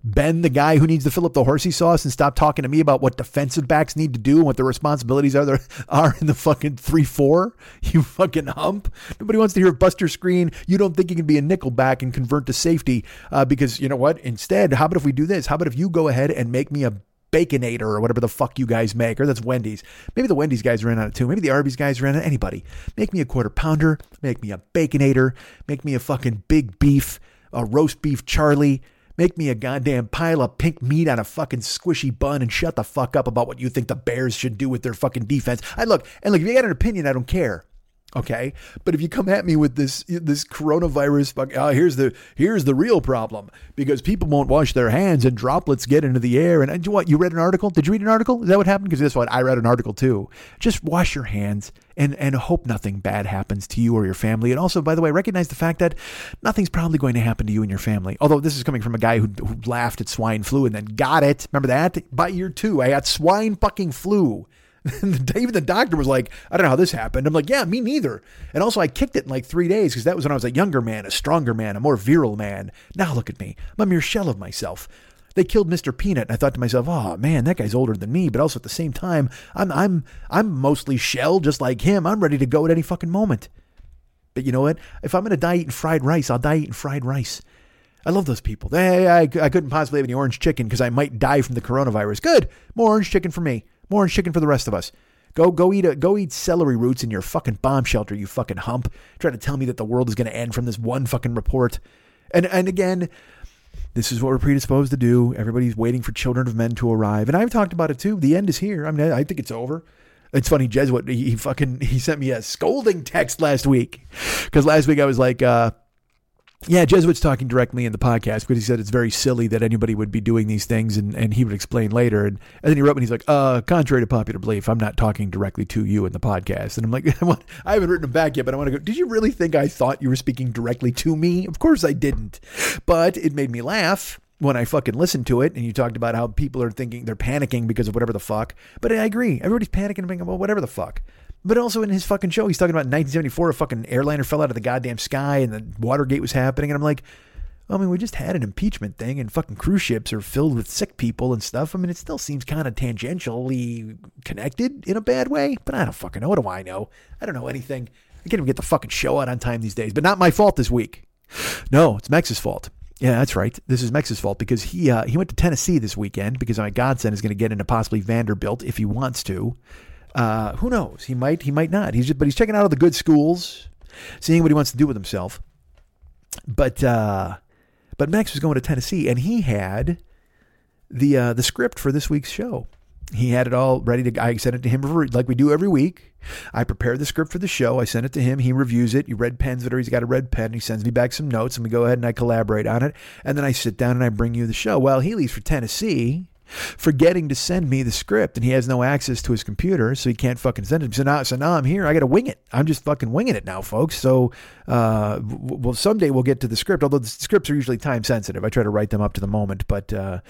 Ben, the guy who needs to fill up the horsey sauce and stop talking to me about what defensive backs need to do and what their responsibilities are there <laughs> are in the fucking three four. You fucking hump. Nobody wants to hear Buster Screen. You don't think you can be a nickel back and convert to safety uh, because you know what? Instead, how about if we do this? How about if you go ahead and make me a Baconator or whatever the fuck you guys make, or that's Wendy's. Maybe the Wendy's guys ran out of too. Maybe the Arby's guys ran out. Anybody, make me a quarter pounder, make me a Baconator, make me a fucking big beef, a roast beef Charlie Make me a goddamn pile of pink meat on a fucking squishy bun and shut the fuck up about what you think the Bears should do with their fucking defense. I look, and look, if you got an opinion, I don't care. Okay, but if you come at me with this this coronavirus, fuck, uh, here's the here's the real problem because people won't wash their hands and droplets get into the air. And, and what you read an article? Did you read an article? Is that what happened? Because that's what I read an article too. Just wash your hands and and hope nothing bad happens to you or your family. And also, by the way, recognize the fact that nothing's probably going to happen to you and your family. Although this is coming from a guy who, who laughed at swine flu and then got it. Remember that? By year two, I got swine fucking flu. <laughs> even the doctor was like, I don't know how this happened. I'm like, yeah, me neither. And also, I kicked it in like three days because that was when I was a younger man, a stronger man, a more virile man. Now look at me. I'm a mere shell of myself. They killed Mr. Peanut, and I thought to myself, oh man, that guy's older than me. But also at the same time, I'm I'm I'm mostly shell, just like him. I'm ready to go at any fucking moment. But you know what? If I'm gonna die eating fried rice, I'll die eating fried rice. I love those people. Hey, I, I couldn't possibly have any orange chicken because I might die from the coronavirus. Good, more orange chicken for me. More orange chicken for the rest of us. Go go eat a, go eat celery roots in your fucking bomb shelter, you fucking hump. Try to tell me that the world is going to end from this one fucking report. And and again, this is what we're predisposed to do. Everybody's waiting for children of men to arrive, and I've talked about it too. The end is here. I mean, I think it's over. It's funny, Jesuit. He, he fucking he sent me a scolding text last week because last week I was like. uh Yeah, Jesuit's talking directly in the podcast because he said it's very silly that anybody would be doing these things, and, and he would explain later. And, and then he wrote me, he's like, uh, contrary to popular belief, I'm not talking directly to you in the podcast. And I'm like, <laughs> I haven't written him back yet, but I want to go, did you really think I thought you were speaking directly to me? Of course I didn't. But it made me laugh when I fucking listened to it, and you talked about how people are thinking they're panicking because of whatever the fuck. But I agree, everybody's panicking about whatever the fuck. But also in his fucking show, he's talking about 1974, a fucking airliner fell out of the goddamn sky, and the Watergate was happening, and I'm like. I mean, we just had an impeachment thing, and fucking cruise ships are filled with sick people and stuff. I mean, it still seems kind of tangentially connected in a bad way, but I don't fucking know. What do I know? I don't know anything. I can't even get the fucking show out on time these days, but not my fault this week. No, it's Mex's fault. Yeah, that's right. This is Mex's fault because he uh, he went to Tennessee this weekend because my godson is going to get into possibly Vanderbilt if he wants to. Uh, who knows? He might. He might not. He's just, but he's checking out all the good schools, seeing what he wants to do with himself. But uh, but Max was going to Tennessee, and he had the uh, the script for this week's show. He had it all ready to. I sent it to him like we do every week. I prepare the script for the show. I send it to him. He reviews it. He red pens it, or he's got a red pen. He sends me back some notes, and we go ahead and I collaborate on it. And then I sit down and I bring you the show. Well, he leaves for Tennessee forgetting to send me the script and he has no access to his computer so he can't fucking send it. So now so now i'm here. I gotta wing it. I'm just fucking winging it now folks. So uh well someday we'll get to the script although the scripts are usually time sensitive. I try to write them up to the moment but uh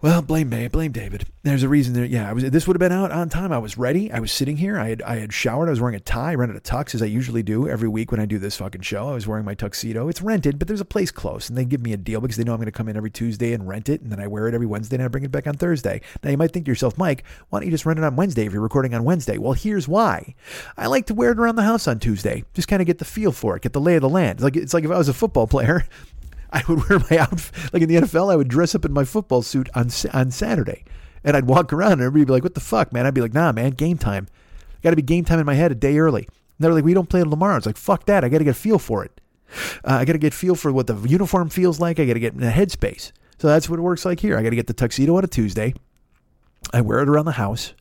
well, blame me, blame David. There's a reason that Yeah, I was. This would have been out on time. I was ready. I was sitting here. I had I had showered. I was wearing a tie. I rented a tux as I usually do every week when I do this fucking show. I was wearing my tuxedo. It's rented, but there's a place close, and they give me a deal because they know I'm going to come in every Tuesday and rent it, and then I wear it every Wednesday and I bring it back on Thursday. Now you might think to yourself, Mike, why don't you just rent it on Wednesday if you're recording on Wednesday? Well, here's why. I like to wear it around the house on Tuesday. Just kind of get the feel for it, get the lay of the land. It's like it's like if I was a football player <laughs> I would wear my outfit like in the NFL. I would dress up in my football suit on on Saturday, and I'd walk around, and everybody would be like, "What the fuck, man?" I'd be like, "Nah, man, game time. Got to be game time in my head a day early." And they're like, "We don't play tomorrow." It's like, "Fuck that! I got to get a feel for it. Uh, I got to get feel for what the uniform feels like. I got to get in the headspace." So that's what it works like here. I got to get the tuxedo on a Tuesday. I wear it around the house.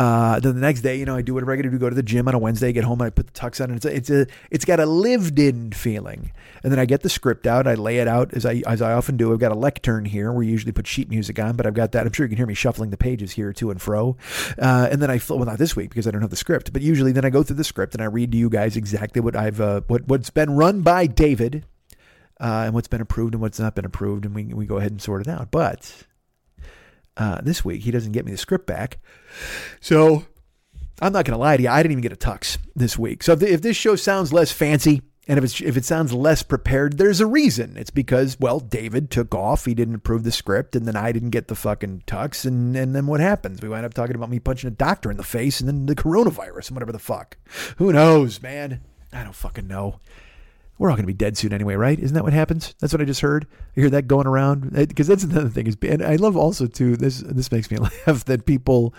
Uh, then the next day, you know, I do whatever I got to do. Go to the gym on a Wednesday, get home, and I put the tux on, and it's a, it's a it's got a lived-in feeling. And then I get the script out, I lay it out as I as I often do. I've got a lectern here you usually put sheet music on, but I've got that. I'm sure you can hear me shuffling the pages here to and fro. Uh, and then I well not this week because I don't have the script, but usually then I go through the script and I read to you guys exactly what I've uh, what what's been run by David. Uh, and what's been approved and what's not been approved, and we, we go ahead and sort it out. But uh, this week. He doesn't get me the script back. So I'm not going to lie to you. I didn't even get a tux this week. So if, if this show sounds less fancy, and if, if it sounds less prepared, there's a reason. It's because, well, David took off. He didn't approve the script, and then I didn't get the fucking tux. And, and then what happens? We wind up talking about me punching a doctor in the face and then the coronavirus and whatever the fuck. Who knows, man? I don't fucking know we're all going to be dead soon anyway, right? Isn't that what happens? That's what I just heard. I hear that going around because that's another thing. Is and I love also too. This this makes me <laughs> laugh that people.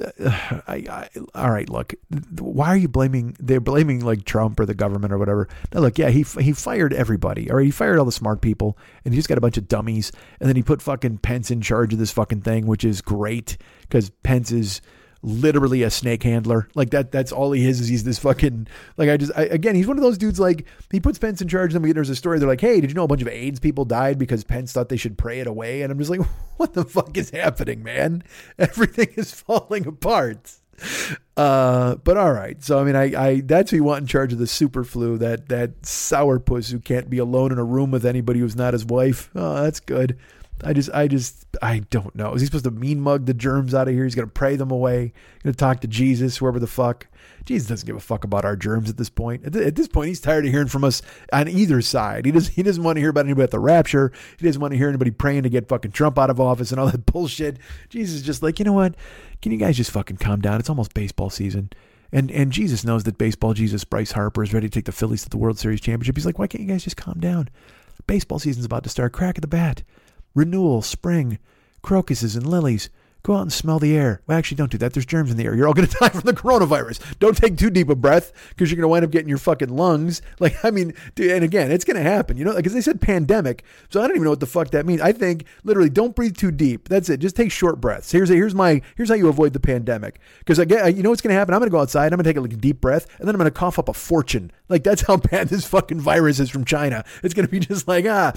Uh, <sighs> I, I, all right, look. Why are you blaming? They're blaming like Trump or the government or whatever. Now, look, yeah, he he fired everybody. All right, he fired all the smart people, and he just got a bunch of dummies. And then he put fucking Pence in charge of this fucking thing, which is great because Pence is literally a snake handler. Like that that's all he is is he's this fucking like I just I, again he's one of those dudes like he puts Pence in charge and then there's a story they're like hey did you know a bunch of AIDS people died because Pence thought they should pray it away and I'm just like <laughs> what the fuck is happening man <laughs> everything is falling apart. Uh, but all right. So I mean, I, I that's who you want in charge of the super flu. That that sourpuss who can't be alone in a room with anybody who's not his wife. Oh, that's good. I just, I just, I don't know. Is he supposed to mean mug the germs out of here? He's going to pray them away. Going to talk to Jesus, whoever the fuck. Jesus doesn't give a fuck about our germs at this point. At, th- at, this point, he's tired of hearing from us on either side. He doesn't, he doesn't want to hear about anybody at the rapture. He doesn't want to hear anybody praying to get fucking Trump out of office and all that <laughs> bullshit. Jesus is just like, you know what? Can you guys just fucking calm down? It's almost baseball season. And and Jesus knows that baseball Jesus Bryce Harper is ready to take the Phillies to the World Series championship. He's like, why can't you guys just calm down? Baseball season's about to start. Crack at the bat renewal, spring, crocuses and lilies, Go out and smell the air. Well, actually, don't do that. There's germs in the air. You're all going <laughs> to die from the coronavirus. Don't take too deep a breath because you're going to wind up getting your fucking lungs. <laughs> Like, I mean, and again, it's going to happen. You know, because they said pandemic, so I don't even know what the fuck that means. I think literally, don't breathe too deep. That's it. Just take short breaths. Here's here's my here's how you avoid the pandemic. Because get, you know what's going to happen. I'm going to go outside. I'm going to take a, like, a deep breath, and then I'm going to cough up a fortune. Like that's how <laughs> bad this fucking virus is from China. It's going to be just like ah.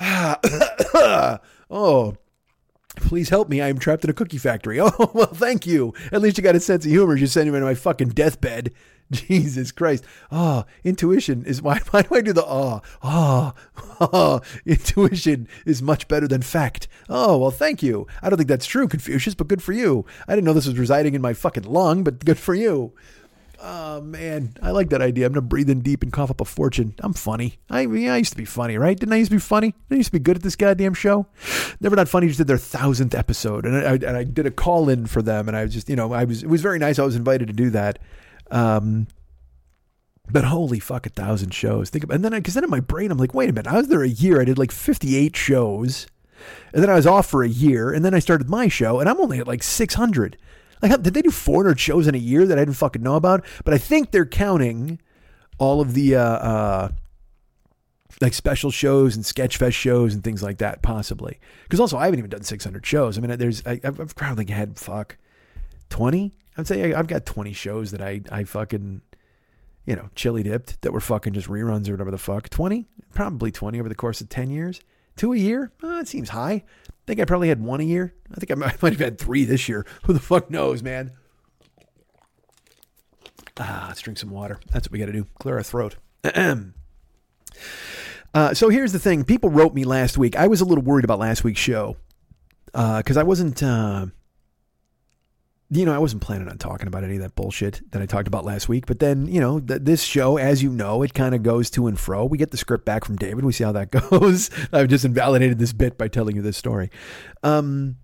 Ah <coughs> oh, please help me. I am trapped in a cookie factory. <laughs> Oh, well, thank you. At least you got a sense of humor. You send me to my fucking deathbed. <laughs> Jesus Christ. Oh, intuition is why, <laughs> why do I do the ah, oh, oh, intuition is much better than fact. Oh, well, thank you. I don't think that's true, Confucius, but good for you. I didn't know this was residing in my fucking lung, but good for you. Oh man, I like that idea. I'm gonna breathe in deep and cough up a fortune. I'm funny. I mean, I used to be funny, right? Didn't I used to be funny? Didn't I used to be good at this goddamn show? Never Not Funny just did their thousandth episode, and I, and I did a call in for them, and I was just, you know, I was it was very nice. I was invited to do that. Um, but holy fuck, a thousand shows. Think about, and then because then in my brain I'm like, wait a minute, I was there a year. I did like 58 shows, and then I was off for a year, and then I started my show, and I'm only at like 600. Like, did they do 400 shows in a year that I didn't fucking know about? But I think they're counting all of the uh, uh, like special shows and sketchfest shows and things like that, possibly. Because also, I haven't even done 600 shows. I mean, there's I, I've probably had fuck 20. I'd say I've got 20 shows that I I fucking you know chili dipped that were fucking just reruns or whatever the fuck. 20, probably 20 over the course of 10 years. Two a year? Oh, it seems high. I think I probably had one a year. I think <laughs> I might, have had three this year. Who the fuck knows, man? Ah, let's drink some water. That's what we got to do. Clear our throat. <clears throat> uh, so here's the thing. People wrote me last week. I was a little worried about last week's show because uh, I wasn't. Uh, you know, I wasn't planning on talking about any of that bullshit that I talked about last week. But then, you know, th- this show, as you know, it kind of goes to and fro. We get the script back from David. We see how that <laughs> goes. I've just invalidated this bit by telling you this story. Um,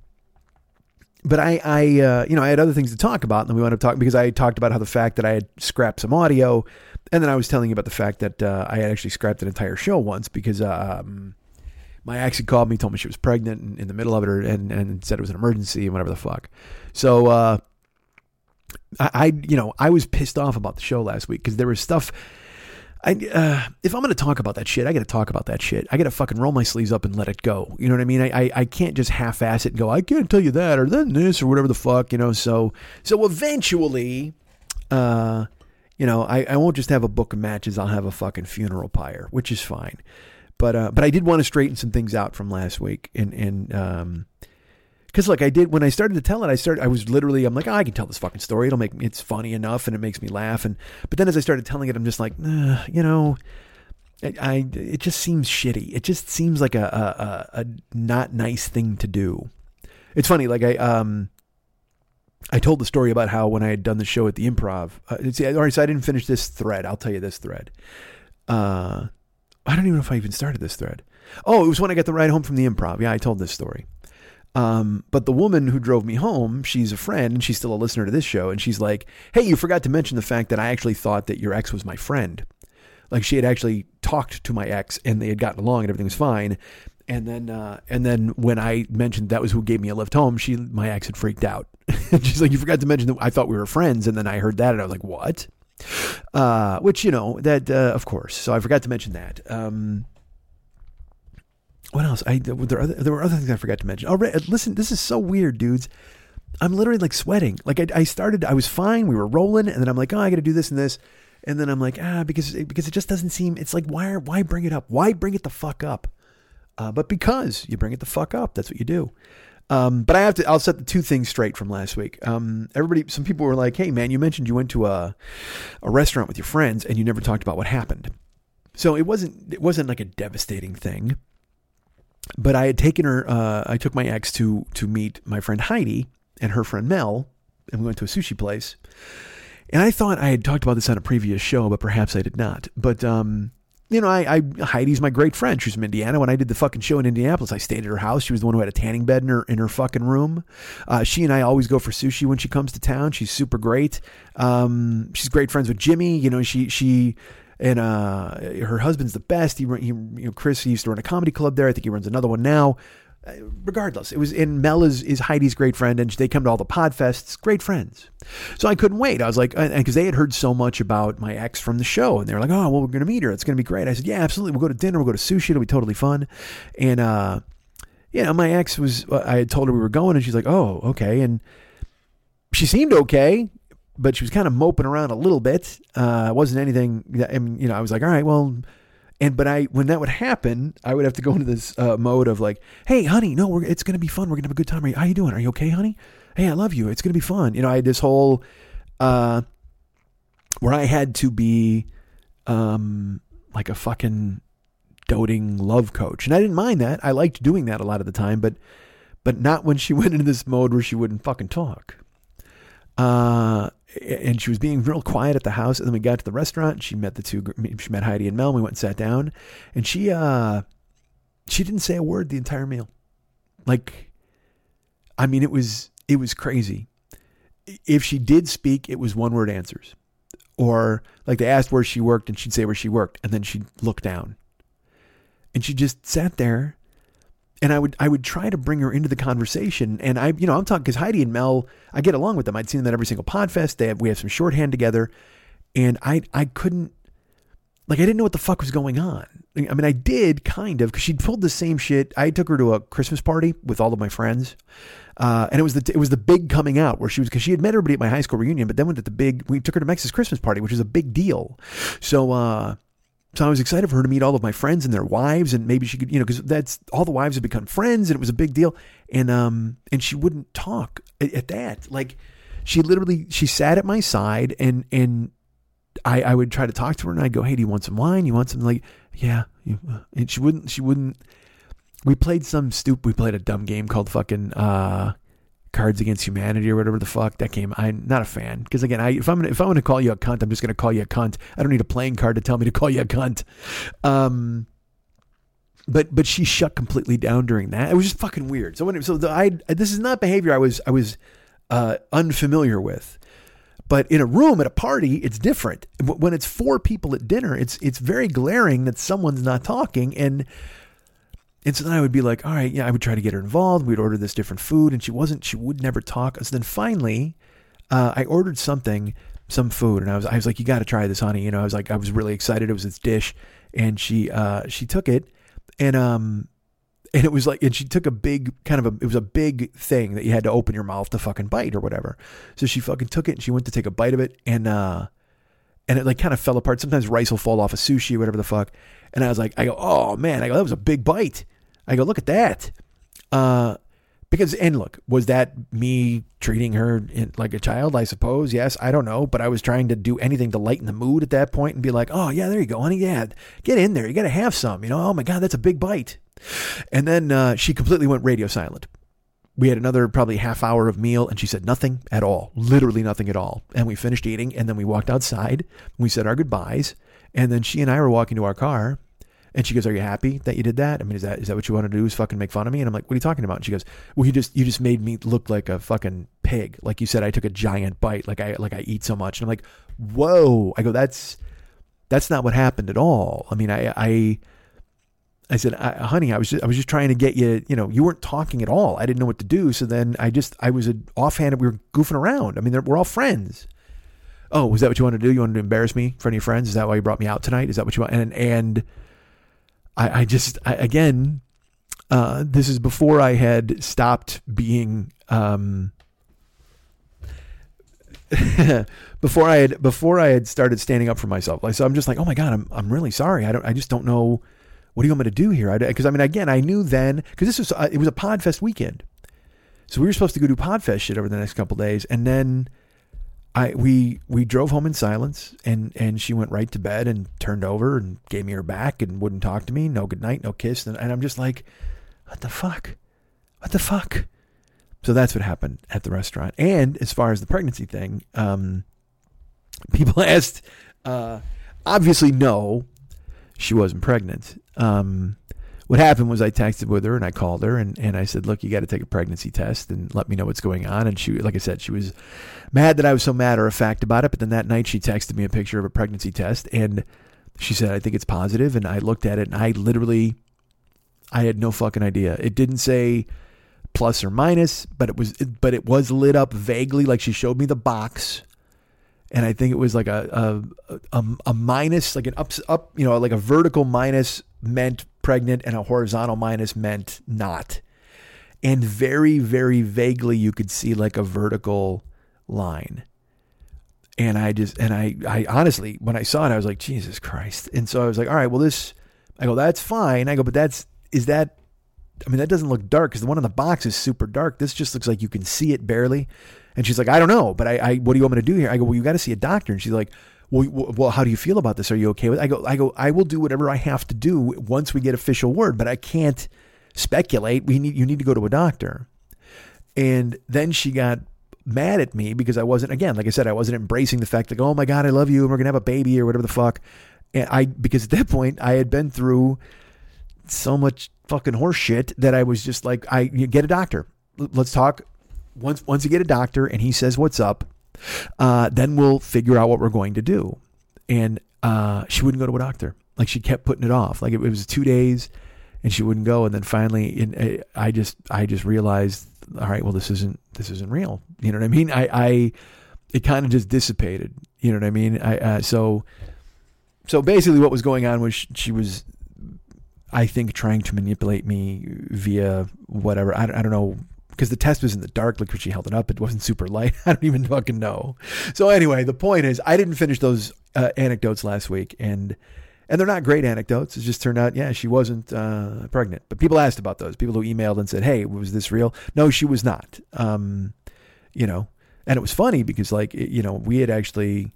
but I, I, uh, you know, I had other things to talk about, and then we wound up talking because I talked about how the fact that I had scrapped some audio, and then I was telling you about the fact that uh, I had actually scrapped an entire show once because um, my ex had called me, told me she was pregnant in, in the middle of it, and, and said it was an emergency and whatever the fuck. So, uh, I, I, you know, I was pissed off about the show last week because there was stuff. I, uh, if I'm going to talk about that shit, I got to talk about that shit. I got to fucking roll my sleeves up and let it go. You know what I mean? I, I, I can't just half-ass it and go, I can't tell you that or then this or whatever the fuck, you know. So, so eventually, uh, you know, I, I won't just have a book of matches. I'll have a fucking funeral pyre, which is fine. But uh, but I did want to straighten some things out from last week, and and um, because like I did when I started to tell it, I started I was literally I'm like oh, I can tell this fucking story. It'll make it's funny enough, and it makes me laugh. And but then as I started telling it, I'm just like, you know. I, I, it just seems shitty. It just seems like a, a, a not nice thing to do. It's funny, like I um I told the story about how when I had done the show at the improv. Uh, see, all right, so I didn't finish this thread. I'll tell you this thread. Uh, I don't even know if I even started this thread. Oh, it was when I got the ride home from the improv. Yeah, I told this story. Um, but the woman who drove me home, she's a friend and she's still a listener to this show. And she's like, Hey, you forgot to mention the fact that I actually thought that your ex was my friend. Like she had actually talked to my ex and they had gotten along and everything was fine. And then, uh, and then when I mentioned that was who gave me a lift home, she, my ex had freaked out. <laughs> she's like, you forgot to mention that I thought we were friends. And then I heard that and I was like, what? Uh, which, you know, that, uh, of course. So I forgot to mention that. Um, what else? I there, other, there were other things I forgot to mention. Oh, listen, this is so weird, dudes. I'm literally like sweating. Like I, I started, I was fine. We were rolling, and then I'm like, oh, I got to do this and this, and then I'm like, ah, because because it just doesn't seem. It's like why why bring it up? Why bring it the fuck up? Uh, but because you bring it the fuck up, that's what you do. Um, but I have to. I'll set the two things straight from last week. Um, everybody, some people were like, "Hey, man, you mentioned you went to a a restaurant with your friends and you never talked about what happened." So it wasn't it wasn't like a devastating thing, but I had taken her. Uh, I took my ex to to meet my friend Heidi and her friend Mel, and we went to a sushi place. And I thought I had talked about this on a previous show, but perhaps I did not. But um, you know, I, I Heidi's my great friend. She's from Indiana. When I did the fucking show in Indianapolis, I stayed at her house. She was the one who had a tanning bed in her in her fucking room. Uh, she and I always go for sushi when she comes to town. She's super great. Um, she's great friends with Jimmy. You know, she she and uh, her husband's the best. He, he you know Chris he used to run a comedy club there. I think he runs another one now. uh, regardless, it was and Mel is is Heidi's great friend, and they come to all the pod fests, great friends. So I couldn't wait. I was like, because they had heard so much about my ex from the show, and they were like, oh, well, we're gonna meet her. It's gonna be great. I said, yeah, absolutely. We'll go to dinner. We'll go to sushi. It'll be totally fun. And uh, you know, my ex was. uh, I had told her we were going, and she's like, oh, okay, and she seemed okay. But she was kind of moping around a little bit. Uh, it wasn't anything. That, I mean, you know, I was like, all right, well, and but I when that would happen, I would have to go into this uh, mode of like, "Hey, honey, no, we're, it's gonna be fun. We're gonna have a good time. Are you, how you doing? Are you okay, honey? Hey, I love you. It's gonna be fun." You know, I had this whole uh, where I had to be um, like a fucking doting love coach, and I didn't mind that. I liked doing that a lot of the time, but but not when she <laughs> went into this mode where she wouldn't fucking talk. Uh, and she was being real quiet at the house. And then we got to the restaurant. And she met the two. She met Heidi and Mel. And we went and sat down, and she uh, she didn't say a word the entire meal. Like, I mean, it was it was crazy. If she did speak, it was one word answers, or like they asked where she worked, and she'd say where she worked, and then she'd look down, and she just sat there and I would I would try to bring her into the conversation. And I, you know, I'm talking because Heidi and Mel, I get along with them. I'd seen them at every single Podfest. They have, we have some shorthand together, and I I couldn't like I didn't know what the fuck was going on. I mean, I did kind of because she'd pulled the same shit. I took her to a Christmas party with all of my friends, uh, and it was the it was the big coming out where she was because she had met everybody at my high school reunion, but then went to the big. We took her to Mex's Christmas party, which was a big deal. So. uh so I was excited for her to meet all of my friends and their wives, and maybe she could, you know, because that's all the wives had become friends, and it was a big deal. And um, and she wouldn't talk at, at that. Like, she literally she sat at my side, and and I I would try to talk to her, and I'd go, "Hey, do you want some wine? You want some?" Like, yeah. Uh," and she wouldn't. She wouldn't. We played some stupid. We played a dumb game called fucking uh, Cards Against Humanity or whatever the fuck that game. I'm not a fan because again, I if I'm gonna, if I'm going to call you a cunt, I'm just going to call you a cunt. I don't need a playing card to tell me to call you a cunt. Um, but but she shut completely down during that. It was just fucking weird. So when so the, I this is not behavior I was I was uh, unfamiliar with. But in a room at a party, it's different. When it's four people at dinner, it's it's very glaring that someone's not talking and and so then I would be like, all right, yeah, I would try to get her involved. We'd order this different food, and she wasn't. She would never talk. So then finally, uh, I ordered something, some food, and I was, I was like, you got to try this, honey. You know, I was like, I was really excited. It was this dish, and she, uh, she took it, and um, and it was like, and she took a big kind of a, it was a big thing that you had to open your mouth to fucking bite or whatever. So she fucking took it, and she went to take a bite of it, and uh, and it like kind of fell apart. Sometimes rice will fall off a sushi or whatever the fuck. And I was like, I go, oh man, I go, that was a big bite. I go, look at that. Uh, because, and look, was that me treating her in, like a child? I suppose. Yes. I don't know. But I was trying to do anything to lighten the mood at that point and be like, oh, yeah, there you go, honey. Yeah. Get in there. You got to have some. You know, oh my God, that's a big bite. And then uh, she completely went radio silent. We had another probably half hour of meal and she said nothing at all, literally nothing at all. And we finished eating and then we walked outside. We said our goodbyes. And then she and I were walking to our car and she goes, "Are you happy that you did that? I mean, is that is that what you want to do? Is fucking make fun of me?" And I'm like, "What are you talking about?" And she goes, "Well, you just you just made me look like a fucking pig. Like you said, I took a giant bite. Like I like I eat so much." And I'm like, "Whoa!" I go, "That's that's not what happened at all. I mean, I I." I said, I, "Honey, I was just, I was just trying to get you. You know, you weren't talking at all. I didn't know what to do. So then I just, I was a offhanded. We were goofing around. I mean, we're all friends. Oh, was that what you wanted to do? You wanted to embarrass me in front of your friends? Is that why you brought me out tonight? Is that what you want? And and I, I just I, again, uh, this is before I had stopped being. Um, <laughs> before I had before I had started standing up for myself, like so, I'm just like, oh my god, I'm I'm really sorry. I don't, I just don't know what do you want me to do here? Because I, I, mean, again, I knew then because this was uh, it was a Podfest weekend, so we were supposed to go do Podfest shit over the next couple days, and then I we we drove home in silence, and and she went right to bed and turned over and gave me her back and wouldn't talk to me. No good night, no kiss, and, and I'm just like, what the fuck, what the fuck. So that's what happened at the restaurant. And as far as the pregnancy thing, um, people <laughs> asked, uh, obviously no, she wasn't pregnant. Um, what happened was I texted with her and I called her and, and I said, look, you got to take a pregnancy test and let me know what's going on. And she, like I said, she was mad that I was so matter of fact about it. But then that night she texted me a picture of a pregnancy test and she said, I think it's positive. And I looked at it and I literally, I had no fucking idea. It didn't say plus or minus, but it was but it was lit up vaguely like she showed me the box. And I think it was like a a, a, a minus, like an up up, you know, like a vertical minus meant pregnant and a horizontal minus meant not. And very very vaguely you could see like a vertical line. And I just and I I honestly when I saw it I was like Jesus Christ. And so I was like, all right, well this I go that's fine. I go, but that's is that I mean, that doesn't look dark because the one on the box is super dark. This just looks like you can see it barely. And she's like, I don't know, but I, I what do you want me to do here? I go, well, you got to see a doctor. And she's like, well, well, how do you feel about this? Are you okay with? It? I go, I go, I will do whatever I have to do once we get official word, but I can't speculate. We need, you need to go to a doctor. And then she got mad at me because I wasn't, again, like I said, I wasn't embracing the fact like, oh my God, I love you and we're to have a baby or whatever the fuck. And I, because at that point I had been through so much fucking horse shit that I was just like, I get a doctor. Let's talk. Once once you get a doctor and he says what's up, uh, then we'll figure out what we're going to do. And uh, she wouldn't go to a doctor. Like she kept putting it off. Like it, it was two days, and she wouldn't go. And then finally, in, I just I just realized, all right, well this isn't this isn't real. You know what I mean? I I it kind of just dissipated. You know what I mean? I uh, so so basically what was going on was she, she was I think trying to manipulate me via whatever. I, I don't know because the test was in the dark. Like when she held it up, it wasn't super light. <laughs> I don't even fucking know. So anyway, the point is, I didn't finish those uh, anecdotes last week, and and they're not great anecdotes. It just turned out, yeah, she wasn't uh, pregnant. But people asked about those. People who emailed and said, "Hey, was this real?" No, she was not. Um, you know, and it was funny because like you know we had actually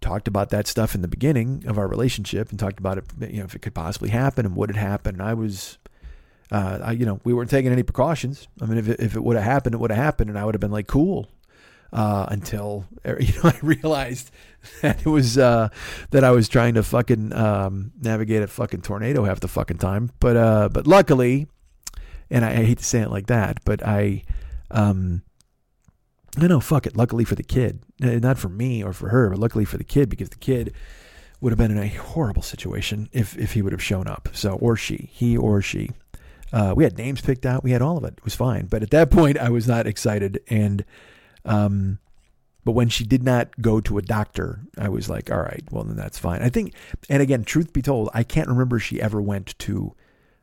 talked about that stuff in the beginning of our relationship and talked about it, you know, if it could possibly happen and would it happen. And I was, uh, I, you know, we weren't taking any precautions. I mean, if it, if it would have happened, it would have happened, and I would have been like, cool. Uh, until <laughs> you know, I realized that it was uh, that I was trying to fucking um, navigate a fucking tornado half the fucking time. But uh, but luckily, and I, I hate to say it like that, but I um, I know, fuck it. Luckily for the kid, eh, not for me or for her, but luckily for the kid because the kid would have been in a horrible situation if if he would have shown up. So or she, he or she. Uh, we had names picked out. We had all of it. It was fine. But at that point, I was not excited. And um, but when she did not go to a doctor, I was like, all right, well then that's fine. I think. And again, truth be told, I can't remember she ever went to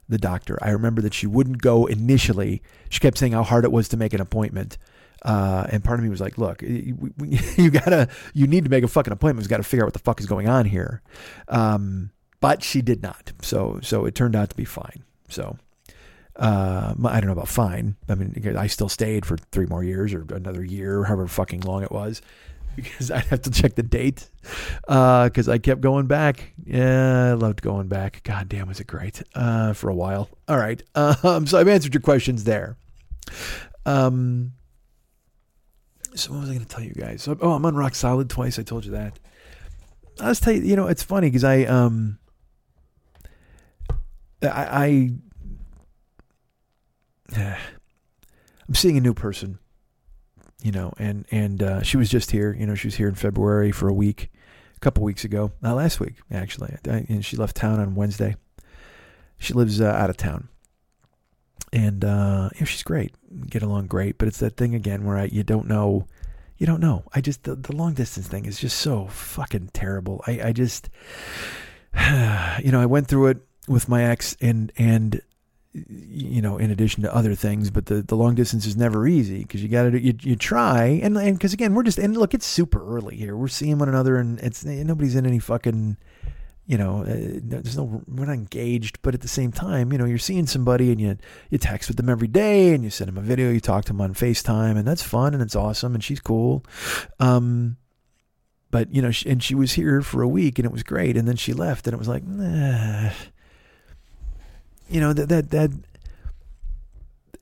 the doctor. I remember that she wouldn't go initially. She kept saying how hard it was to make an appointment. Uh, and part of me was like, look, you, <laughs> you, gotta, you need to make a fucking appointment. You got to figure out what the fuck is going on here. Um, but she did not. So, so it turned out to be fine. So, uh, I don't know about fine. I mean, I still stayed for three more years or another year, however fucking long it was, <laughs> because I'd have to check the date. Uh, cause I kept going back. Yeah, I loved going back. God damn, was it great, uh, for a while. All right. <laughs> Um, so I've answered your questions there. Um, so what was I going to tell you guys? So, oh, I'm on rock solid twice. I told you that. I was tell you, you know, it's funny because I um, I, I <sighs> I'm seeing a new person, you know, and and uh, she was just here. You know, she was here in February for a week, a couple weeks ago, not last week actually. I, and she left town on Wednesday. She lives uh, out of town, and uh, she's great, get along great. But it's that thing again where I, you don't know, you don't know. I just the, the long distance thing is just so fucking terrible. I, I just, <sighs> you know, I went through it with my ex, and and you know, in addition to other things, but the, the long distance is never easy because you got to you you try and and because again we're just and look it's super early here we're seeing one another and it's nobody's in any fucking you know, uh, there's no, we're not engaged, but at the same time, you know, you're seeing somebody and you, you text with them every day and you send them a video, you talk to them on FaceTime and that's fun and it's awesome and she's cool. Um, but you know, she, and she was here for a week and it was great. And then she left and it was like, nah, you know, that, that, that,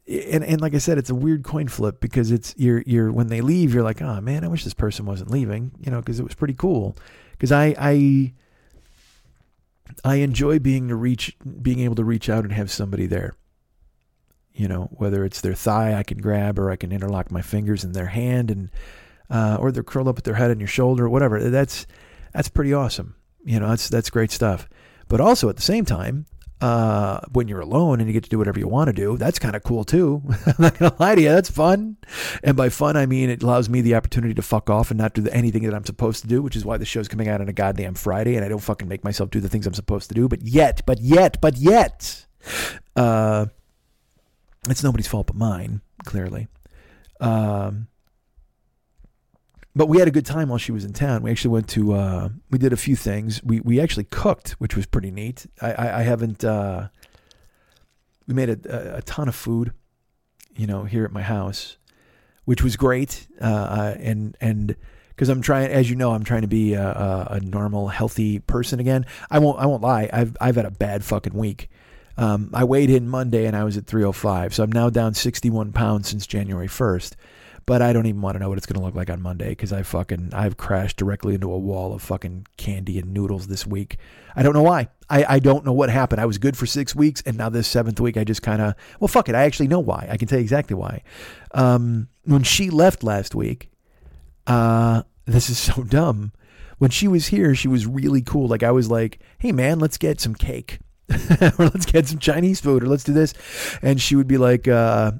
and, and like I said, it's a weird coin flip because it's you're you're when they leave, you're like, oh man, I wish this person wasn't leaving, you know, because it was pretty cool. Because I I I enjoy being to reach, being able to reach out and have somebody there. You know, whether it's their thigh I can grab, or I can interlock my fingers in their hand, and uh, or they're curled up with their head on your shoulder, or whatever. That's that's pretty awesome. You know, that's that's great stuff. But also at the same time, uh, when you're alone and you get to do whatever you want to do. That's kind of cool too. <laughs> I'm not gonna lie to you, that's fun. And by fun, I mean it allows me the opportunity to fuck off and not do the, anything that I'm supposed to do, which is why the show's coming out on a goddamn Friday, and I don't fucking make myself do the things I'm supposed to do. But yet, but yet, but yet, uh, it's nobody's fault but mine, clearly. Um, but we had a good time while she was in town. We actually went to uh, we did a few things. We we actually cooked, which was pretty neat. I I, I haven't uh, we made a, a ton of food, you know, here at my house, which was great. Uh, and and because I'm trying, as you know, I'm trying to be a, a, a, normal, healthy person again. I won't I won't lie. I've I've had a bad fucking week. Um, I weighed in Monday and I was at 305, so I'm now down 61 pounds since January 1st. But I don't even want to know what it's going to look like on Monday because I fucking I've crashed directly into a wall of fucking candy and noodles this week. I don't know why. I, I don't know what happened. I was good for six weeks, and now this seventh week, I just kind of well, fuck it. I actually know why. I can tell you exactly why. Um, when she left last week, uh, this is <laughs> so dumb. When she was here, she was really cool. Like I was like, "Hey man, let's get some cake." <laughs> or let's get some Chinese food, or let's do this. And she would be like, uh,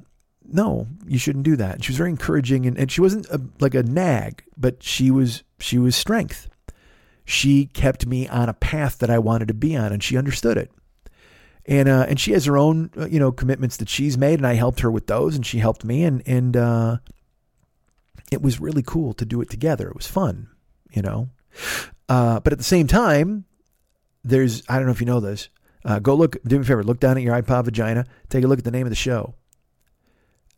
no, you shouldn't do that. And she was very encouraging, and, and she wasn't a, like a nag, but she was she was strength. She kept me on a path that I wanted to be on, and she understood it. And uh, and she has her own uh, you know commitments that she's made, and I helped her with those, and she helped me, and and uh, it was really cool to do it together. It was fun, you know. Uh, but at the same time, there's I don't know if you know this. Uh, go look. Do me a favor. Look down at your iPod vagina. Take a look at the name of the show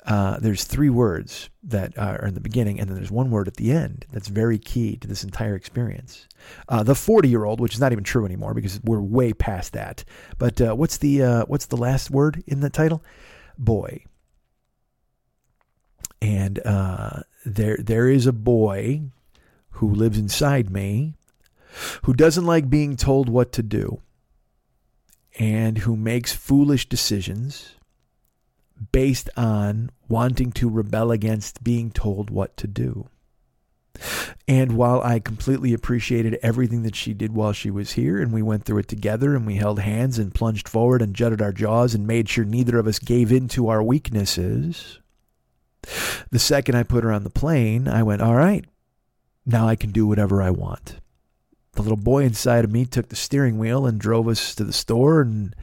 uh, there's three words that are in the beginning, and then there's one word at the end that's very key to this entire experience. Uh, the 40 year old, which is not even true anymore because we're way past that. But uh, what's the uh, what's the last word in the title? Boy. And uh, there there is a boy who lives inside me who doesn't like being told what to do and who makes foolish decisions based on wanting to rebel against being told what to do. And while I completely appreciated everything that she did while she was here, and we went through it together, and we held hands and plunged forward and jutted our jaws and made sure neither of us gave in to our weaknesses, the second I put her on the plane, I went, All right, now I can do whatever I want. The little boy inside of me took the steering wheel and drove us to the store and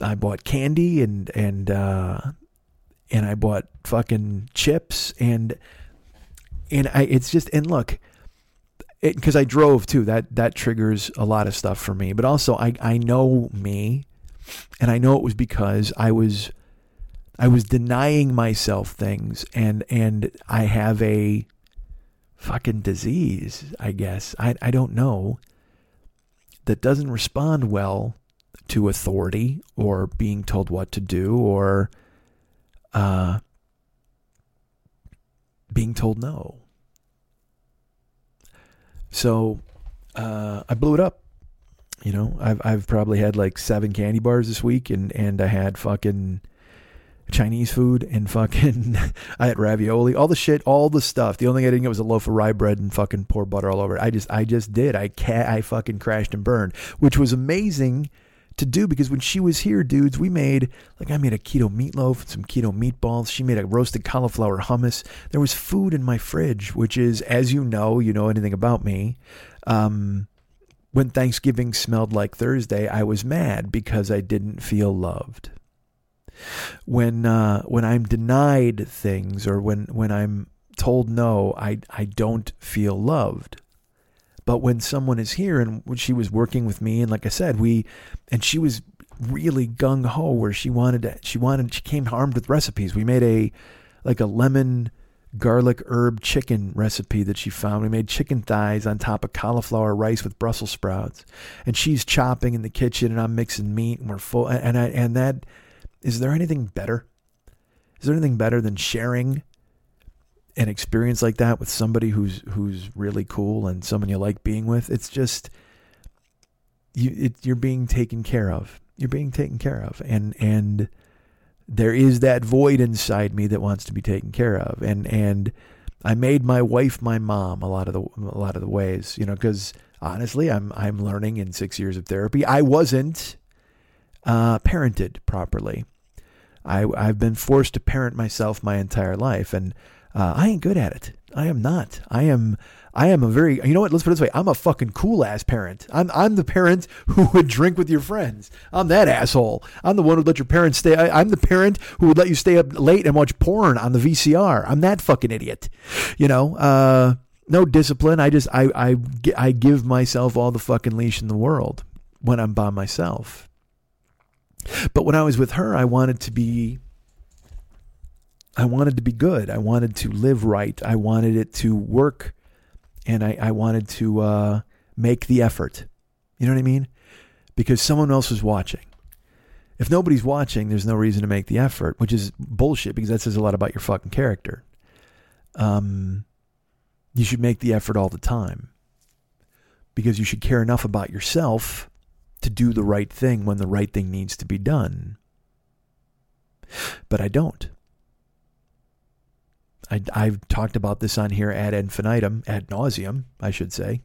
I bought candy and and uh, and I bought fucking chips and and I it's just and look because I drove too that that triggers a lot of stuff for me. But also I I know me and I know it was because I was I was denying myself things and and I have a fucking disease I guess. I I don't know. That doesn't respond well to authority or being told what to do or uh, being told no. So uh, I blew it up. You know, I've I've probably had like seven candy bars this week, and and I had fucking Chinese food and fucking <laughs> I had ravioli, all the shit, all the stuff. The only thing I didn't get was a loaf of rye bread and fucking pour butter all over it. I just I just did. I ca- I fucking crashed and burned, which was amazing to do because when she was here, dudes, we made like I made a keto meatloaf and some keto meatballs. She made a roasted cauliflower hummus. There was food in my fridge, which is, as you know, you know anything about me. Um, when Thanksgiving smelled like Thursday, I was mad because I didn't feel loved. When uh, when I'm denied things or when when I'm told no, I I don't feel loved. But when someone is here and when she was working with me, and like I said, we, and she was really gung ho where she wanted to, she wanted, she came armed with recipes. We made a, like a lemon garlic herb chicken recipe that she found. We made chicken thighs on top of cauliflower rice with Brussels sprouts. And she's chopping in the kitchen and I'm mixing meat and we're full. And I, and that, is there anything better? Is there anything better than sharing an experience like that with somebody who's who's really cool and someone you like being with, it's just you it, you're being taken care of. You're being taken care of, and and there is that void inside me that wants to be taken care of, and and I made my wife my mom a lot of the a lot of the ways, you know, because honestly, I'm I'm learning in six years of therapy. I wasn't uh, parented properly. I, I've been forced to parent myself my entire life, and uh, I ain't good at it. I am not. I am. I am a very. You know what? Let's put it this way. I'm a fucking cool ass parent. I'm. I'm the parent <laughs> who would drink with your friends. I'm that asshole. I'm the one who'd let your parents stay. I, I'm the parent who would let you stay up late and watch porn on the VCR. I'm that fucking idiot. You know. Uh, no discipline. I just. I. I. I give myself all the fucking leash in the world when I'm by myself. But when I was with her, I wanted to be I wanted to be good. I wanted to live right. I wanted it to work and I, I wanted to uh, make the effort. You know what I mean? Because someone else was watching. If nobody's watching, there's no reason to make the effort, which is bullshit because that says a lot about your fucking character. Um, you should make the effort all the time because you should care enough about yourself to do the right thing when the right thing needs to be done. But I don't. I, I've talked about this on here ad infinitum, ad nauseum, I should say.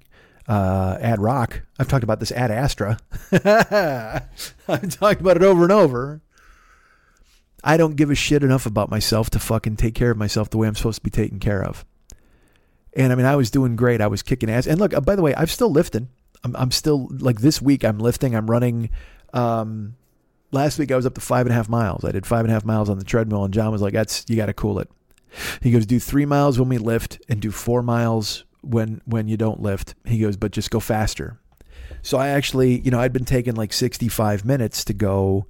Uh, ad rock. I've talked about this ad astra. <laughs> I've talked about it over and over. I don't give a shit enough about myself to fucking take care of myself the way I'm supposed to be taken care of. And I mean, I was doing great. I was kicking ass. And look, uh, by the way, I'm still lifting. I'm, I'm still like this week. I'm lifting. I'm running. Um, last week I was up to five and a half miles. I did five and a half miles on the treadmill, and John was like, "That's you got to cool it." He goes, "Do three miles when we lift, and do four miles when when you don't lift." He goes, "But just go faster." So I actually, you know, I'd been taking like 65 minutes to go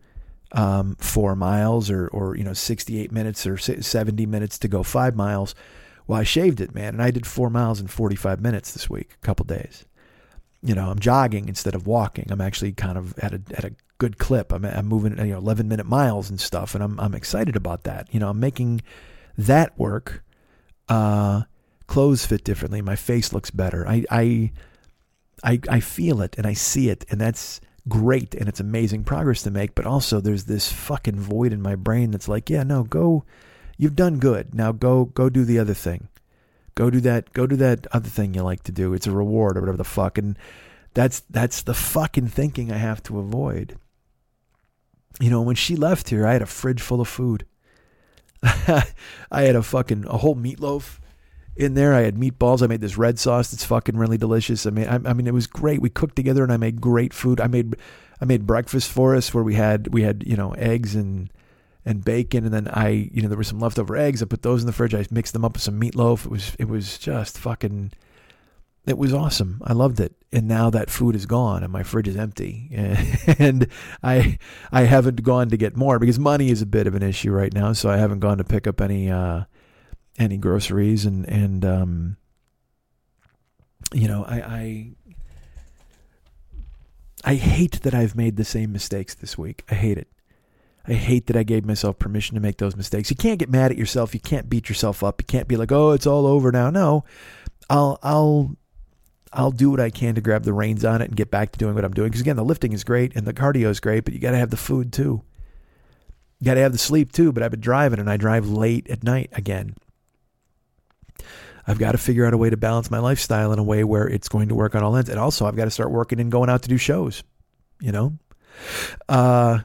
um, four miles, or or you know, 68 minutes or 70 minutes to go five miles. Well, I shaved it, man, and I did four miles in 45 minutes this week, a couple days you know, I'm jogging instead of walking. I'm actually kind of at a at a good clip. I'm I'm moving you know 11 minute miles and stuff, and I'm I'm excited about that. You know, I'm making that work. Uh, clothes fit differently. My face looks better. I I I I feel it and I see it, and that's great and it's amazing progress to make. But also, there's this fucking void in my brain that's like, yeah, no, go. You've done good. Now go go do the other thing. Go do that. Go do that other thing you like to do. It's a reward or whatever the fuck. And that's that's the fucking thinking I have to avoid. You know, when she left here, I had a fridge full of food. <laughs> I had a fucking a whole meatloaf in there. I had meatballs. I made this red sauce that's fucking really delicious. I mean, I, I mean, it was great. We cooked together, and I made great food. I made I made breakfast for us where we had we had you know eggs and and bacon, and then I, you know, there were some leftover eggs. I put those in the fridge. I mixed them up with some meatloaf. It was, it was just fucking, it was awesome. I loved it. And now that food is gone, and my fridge is empty, <laughs> and I, I haven't gone to get more because money is a bit of an issue right now. So I haven't gone to pick up any, uh, any groceries, and and um, you know, I, I I hate that I've made the same mistakes this week. I hate it. I hate that I gave myself permission to make those mistakes. You can't get mad at yourself. You can't beat yourself up. You can't be like, "Oh, it's all over now." No. I'll I'll I'll do what I can to grab the reins on it and get back to doing what I'm doing. Because again, the lifting is great and the cardio is great, but you got to have the food too. You got to have the sleep too. But I've been driving and I drive late at night again. I've got to figure out a way to balance my lifestyle in a way where it's going to work on all ends. And also, I've got to start working and going out to do shows. You know, uh,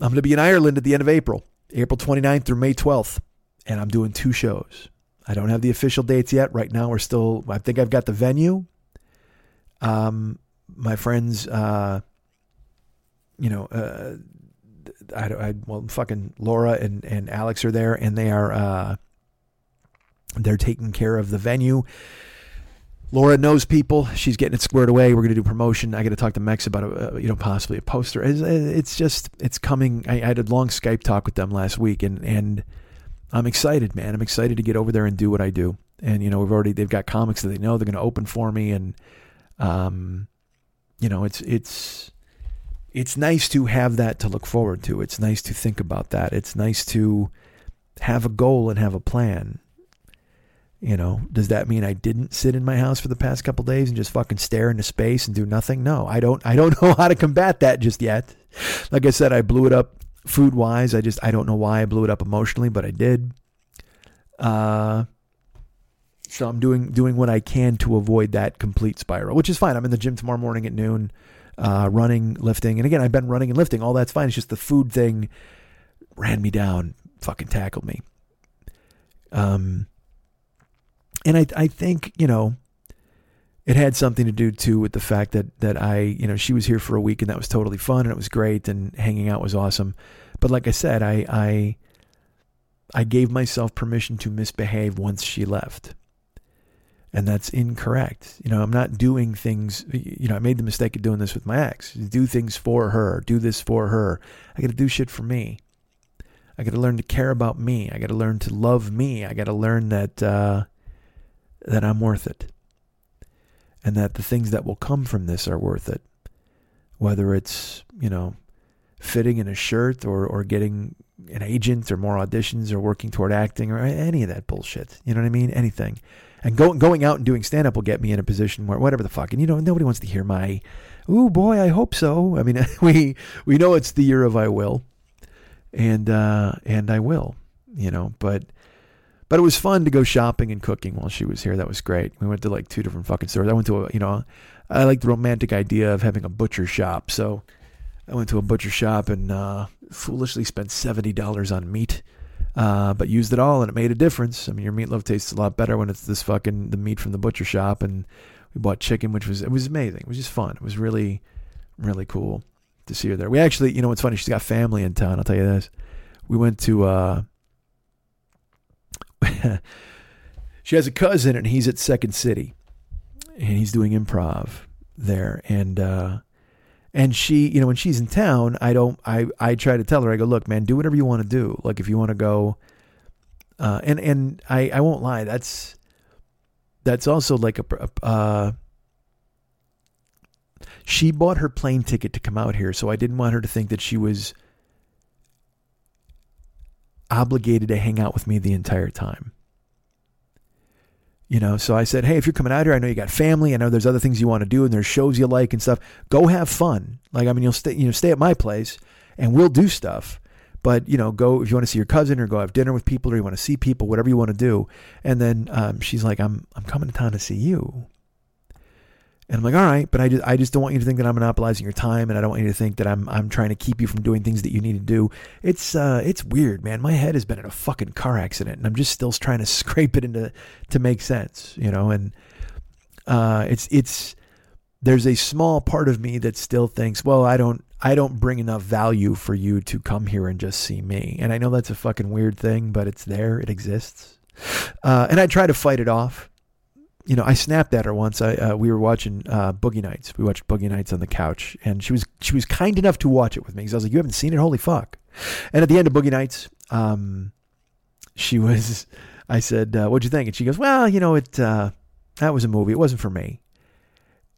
I'm going to be in Ireland at the end of April, April 29th through May 12th, and I'm doing two shows. I don't have the official dates yet. Right now, we're still, I think I've got the venue. Um, my friends, uh, you know, uh, I, I, well, fucking Laura and, and Alex are there, and they are, uh, they're taking care of the venue. Laura knows people. She's getting it squared away. We're going to do promotion. I got to talk to Mex about a, you know possibly a poster. It's, it's just it's coming. I, I, had a long Skype talk with them last week, and and I'm excited, man. I'm excited to get over there and do what I do. And you know we've already they've got comics that they know they're going to open for me, and um, you know it's it's it's nice to have that to look forward to. It's nice to think about that. It's nice to have a goal and have a plan. You know, does that mean I didn't sit in my house for the past couple days and just fucking stare into space and do nothing? No, I don't. I don't <laughs> know how to combat that just yet. Like I said, I blew it up food wise. I just I don't know why I blew it up emotionally, but I did. Uh, so I'm doing doing what I can to avoid that complete spiral, which is fine. I'm in the gym tomorrow morning at noon. uh, running, lifting. And again, I've been running and lifting. All that's fine. It's just the food thing ran me down, fucking tackled me. Um, and I, I think, you know, it had something to do too with the fact that, that I, you know, she was here for a week and that was totally fun and it was great and hanging out was awesome. But like I said, I, I, I gave myself permission to misbehave once she left. And that's incorrect. You know, I'm not doing things, you know, I made the mistake of doing this with my ex. Do things for her, do this for her. I got to do shit for me. I got to learn to care about me. I got to learn to love me. I got to learn that uh, that I'm worth it, and that the things that will come from this are worth it. Whether it's you know fitting in a shirt or or getting an agent or more auditions or working toward acting or any of that bullshit. You know what I mean? Anything. And go, going out and doing stand up will get me in a position where whatever the fuck. And you know, nobody wants to hear my, ooh boy, I hope so. I mean, <laughs> we we know it's the year of I will, and uh, and I will, you know. But but it was fun to go shopping and cooking while she was here. That was great. We went to like two different fucking stores. I went to a, you know, I like the romantic idea of having a butcher shop. So I went to a butcher shop and uh, foolishly spent seventy dollars on meat uh, but used it all and it made a difference. I mean, your meatloaf tastes a lot better when it's this fucking the meat from the butcher shop. And we bought chicken, which was it was amazing. It was just fun. It was really, really cool to see her there. We actually, you know, what's funny? She's got family in town. I'll tell you this. We went to. Uh, <laughs> she has a cousin, and he's at Second City, and he's doing improv there, and. Uh, and she, you know, when she's in town, I don't, I, I try to tell her, I go, look, man, do whatever you want to do. Like if you want to go, uh, and, and I, I won't lie. That's, that's also like a, uh, she bought her plane ticket to come out here. So I didn't want her to think that she was obligated to hang out with me the entire time. You know, so I said, hey, if you're coming out here, I know you got family. I know there's other things you want to do, and there's shows you like and stuff. Go have fun. Like, I mean, you'll stay, you know, stay at my place, and we'll do stuff. But you know, go if you want to see your cousin or go have dinner with people, or you want to see people, whatever you want to do. And then um, she's like, I'm I'm coming to town to see you. And I'm like, all right, but I just I just don't want you to think that I'm monopolizing your time, and I don't want you to think that I'm I'm trying to keep you from doing things that you need to do. It's uh it's weird, man. My head has been in a fucking car accident, and I'm just still trying to <laughs> scrape it into to make sense, you know. And uh, it's it's there's a small part of me that still thinks, well, I don't I don't bring enough value for you to come here and just see me. And I know that's a fucking weird thing, but it's there, it exists. Uh, and I try to fight it off you know, I snapped at her once. I uh, we were watching uh, Boogie Nights. We watched Boogie Nights on the couch, and she was she was kind enough to watch it with me because I was like, "You haven't seen it? Holy fuck!" And at the end of Boogie Nights, um, she was. I said, uh, "What'd you think?" And she goes, "Well, you know, it uh, that was a movie. It wasn't for me."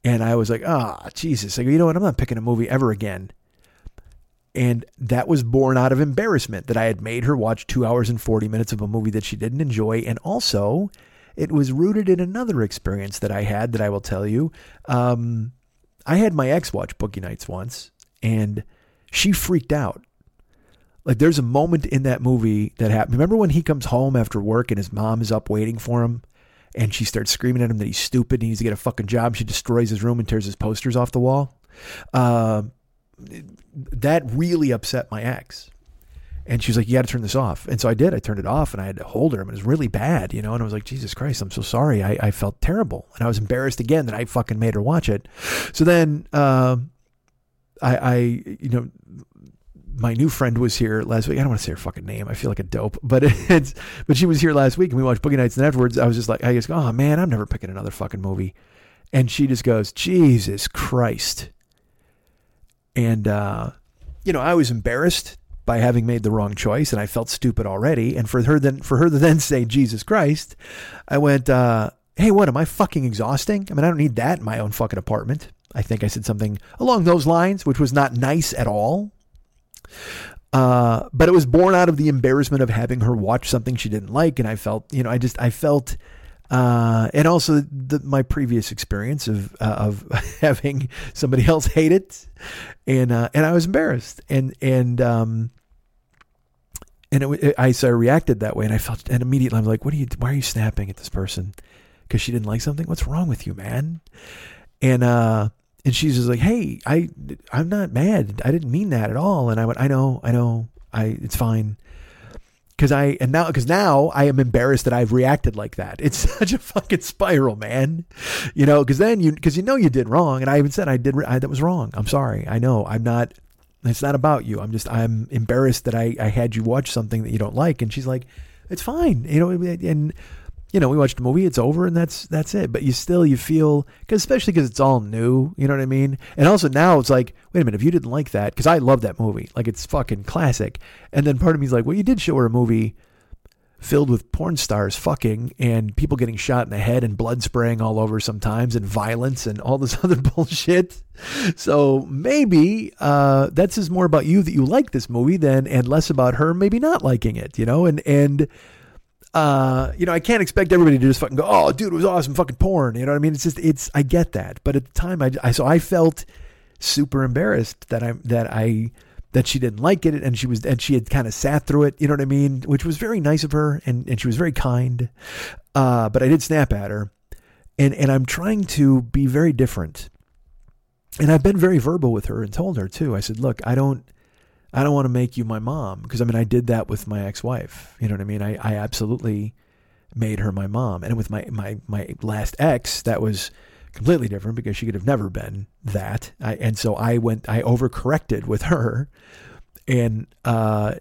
And I was like, "Ah, oh, Jesus!" I go, "You know what? I'm not picking a movie ever again." And that was born out of embarrassment that I had made her watch two hours and forty minutes of a movie that she didn't enjoy, and also it was rooted in another experience that I had that I will tell you. Um, I had my ex watch Boogie Nights once, and she freaked out. Like there's a moment in that movie that happened. Remember when he comes home after work and his mom is up waiting for him, and she starts screaming at him that he's stupid and he needs to get a fucking job. She destroys his room and tears his posters off the wall. Uh, that really upset my ex. And she was like, "You got to turn this off." And so I did. I turned it off, and I had to hold her. And it was really bad, you know. And I was like, "Jesus Christ, I'm so sorry." I, I felt terrible, and I was embarrassed again that I fucking made her watch it. So then, uh, I, I, you know, my new friend was here last week. I don't want to say her fucking name. I feel like a dope, but it's but she was here last week, and we watched Boogie Nights. And afterwards, I was just like, I just go, "Oh man, I'm never picking another fucking movie." And she just goes, "Jesus Christ." And uh, you know, I was embarrassed by having made the wrong choice, and I felt stupid already. And for her then for her to then say Jesus Christ, I went, uh, "Hey, what am I fucking exhausting? I mean, I don't need that in my own fucking apartment." I think I said something along those lines, which was not nice at all. Uh, but it was born out of the embarrassment of having her watch something she didn't like, and I felt, you know, I just I felt. Uh, and also the, my previous experience of uh, of <laughs> having somebody else hate it, and uh, and I was embarrassed, and and um, and it, it, I so I reacted that way, and I felt, and immediately I'm like, "What are you? Why are you snapping at this person? Because she didn't like something? What's wrong with you, man?" And uh, and she's just like, "Hey, I I'm not mad. I didn't mean that at all." And I went, "I know, I know. I it's fine." Cause I and now because now I am embarrassed that I've reacted like that. It's <laughs> such a fucking spiral, man. You know, because then you because you know you did wrong, and I even said I did I, that was wrong. I'm sorry. I know I'm not. It's not about you. I'm just I'm embarrassed that I I had you watch something that you don't like. And she's like, it's fine. You know, and you know, we watched a movie, it's over, and that's that's it. But you still you feel, cause especially because it's all new, you know what I mean. And also now it's like, wait a minute, if you didn't like that, because I love that movie, like it's fucking classic. And then part of me is like, well, you did show her a movie filled with porn stars fucking and people getting shot in the head and blood spraying all over sometimes and violence and all this <laughs> other bullshit. So maybe uh, that's just more about you that you like this movie than and less about her maybe not liking it, you know, and and uh, you know, I can't expect everybody to just fucking go, oh, dude, it was awesome, fucking porn. You know what I mean? It's just, it's, I get that, but at the time, I, I so I felt super embarrassed that I that I that she didn't like it, and she was, and she had kind of sat through it. You know what I mean? Which was very nice of her, and and she was very kind. Uh, but I did snap at her, and and I'm trying to be very different. And I've been very verbal with her and told her too. I said, look, I don't. I don't want to make you my mom because I mean I did that with my ex-wife. You know what I mean? I, I absolutely made her my mom. And with my, my, my last ex, that was completely different because she could have never been that. I, and so I went, I overcorrected with her. And, uh,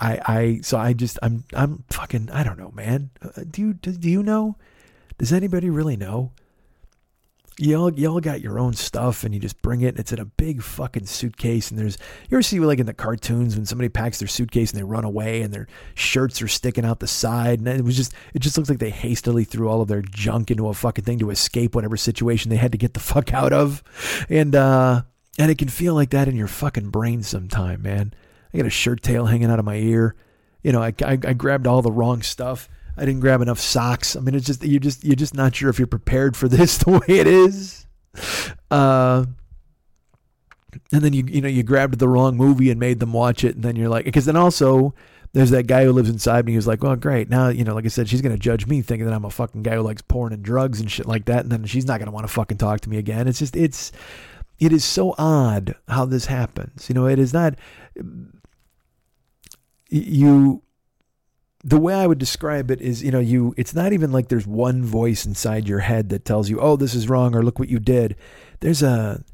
I, I, so I just, I'm, I'm fucking, I don't know, man. Uh, do you, do, do you know? Does anybody really know? Y'all y'all got your own stuff and you just bring it and it's in a big fucking suitcase and there's you ever see like in the cartoons when somebody packs their suitcase and they run away and their shirts are sticking out the side and it was just it just looks like they hastily threw all of their junk into a fucking thing to escape whatever situation they had to get the <laughs> fuck out of. And uh and it can feel like that in your fucking brain sometime man. I got a shirt tail hanging out of my ear. You know i, I, I grabbed all the wrong stuff I didn't grab enough socks. I mean, it's just you just you're just not sure if you're prepared for <laughs> this the way it is. Uh, and then you you know you grabbed the wrong movie and made them watch it, and then you're like, because then also there's that guy who lives inside me who's like, well, great. Now, you know, like I said, she's going to judge me thinking that I'm a fucking guy who likes porn and drugs and shit like that. And then she's not going to want to fucking talk to me again. It's just, it's, it is so odd how this happens. You know, it is not, you, the way I would describe it is, you know, you it's not even like there's one voice inside your head that tells you, "Oh, this is wrong," or "Look what you did." There's a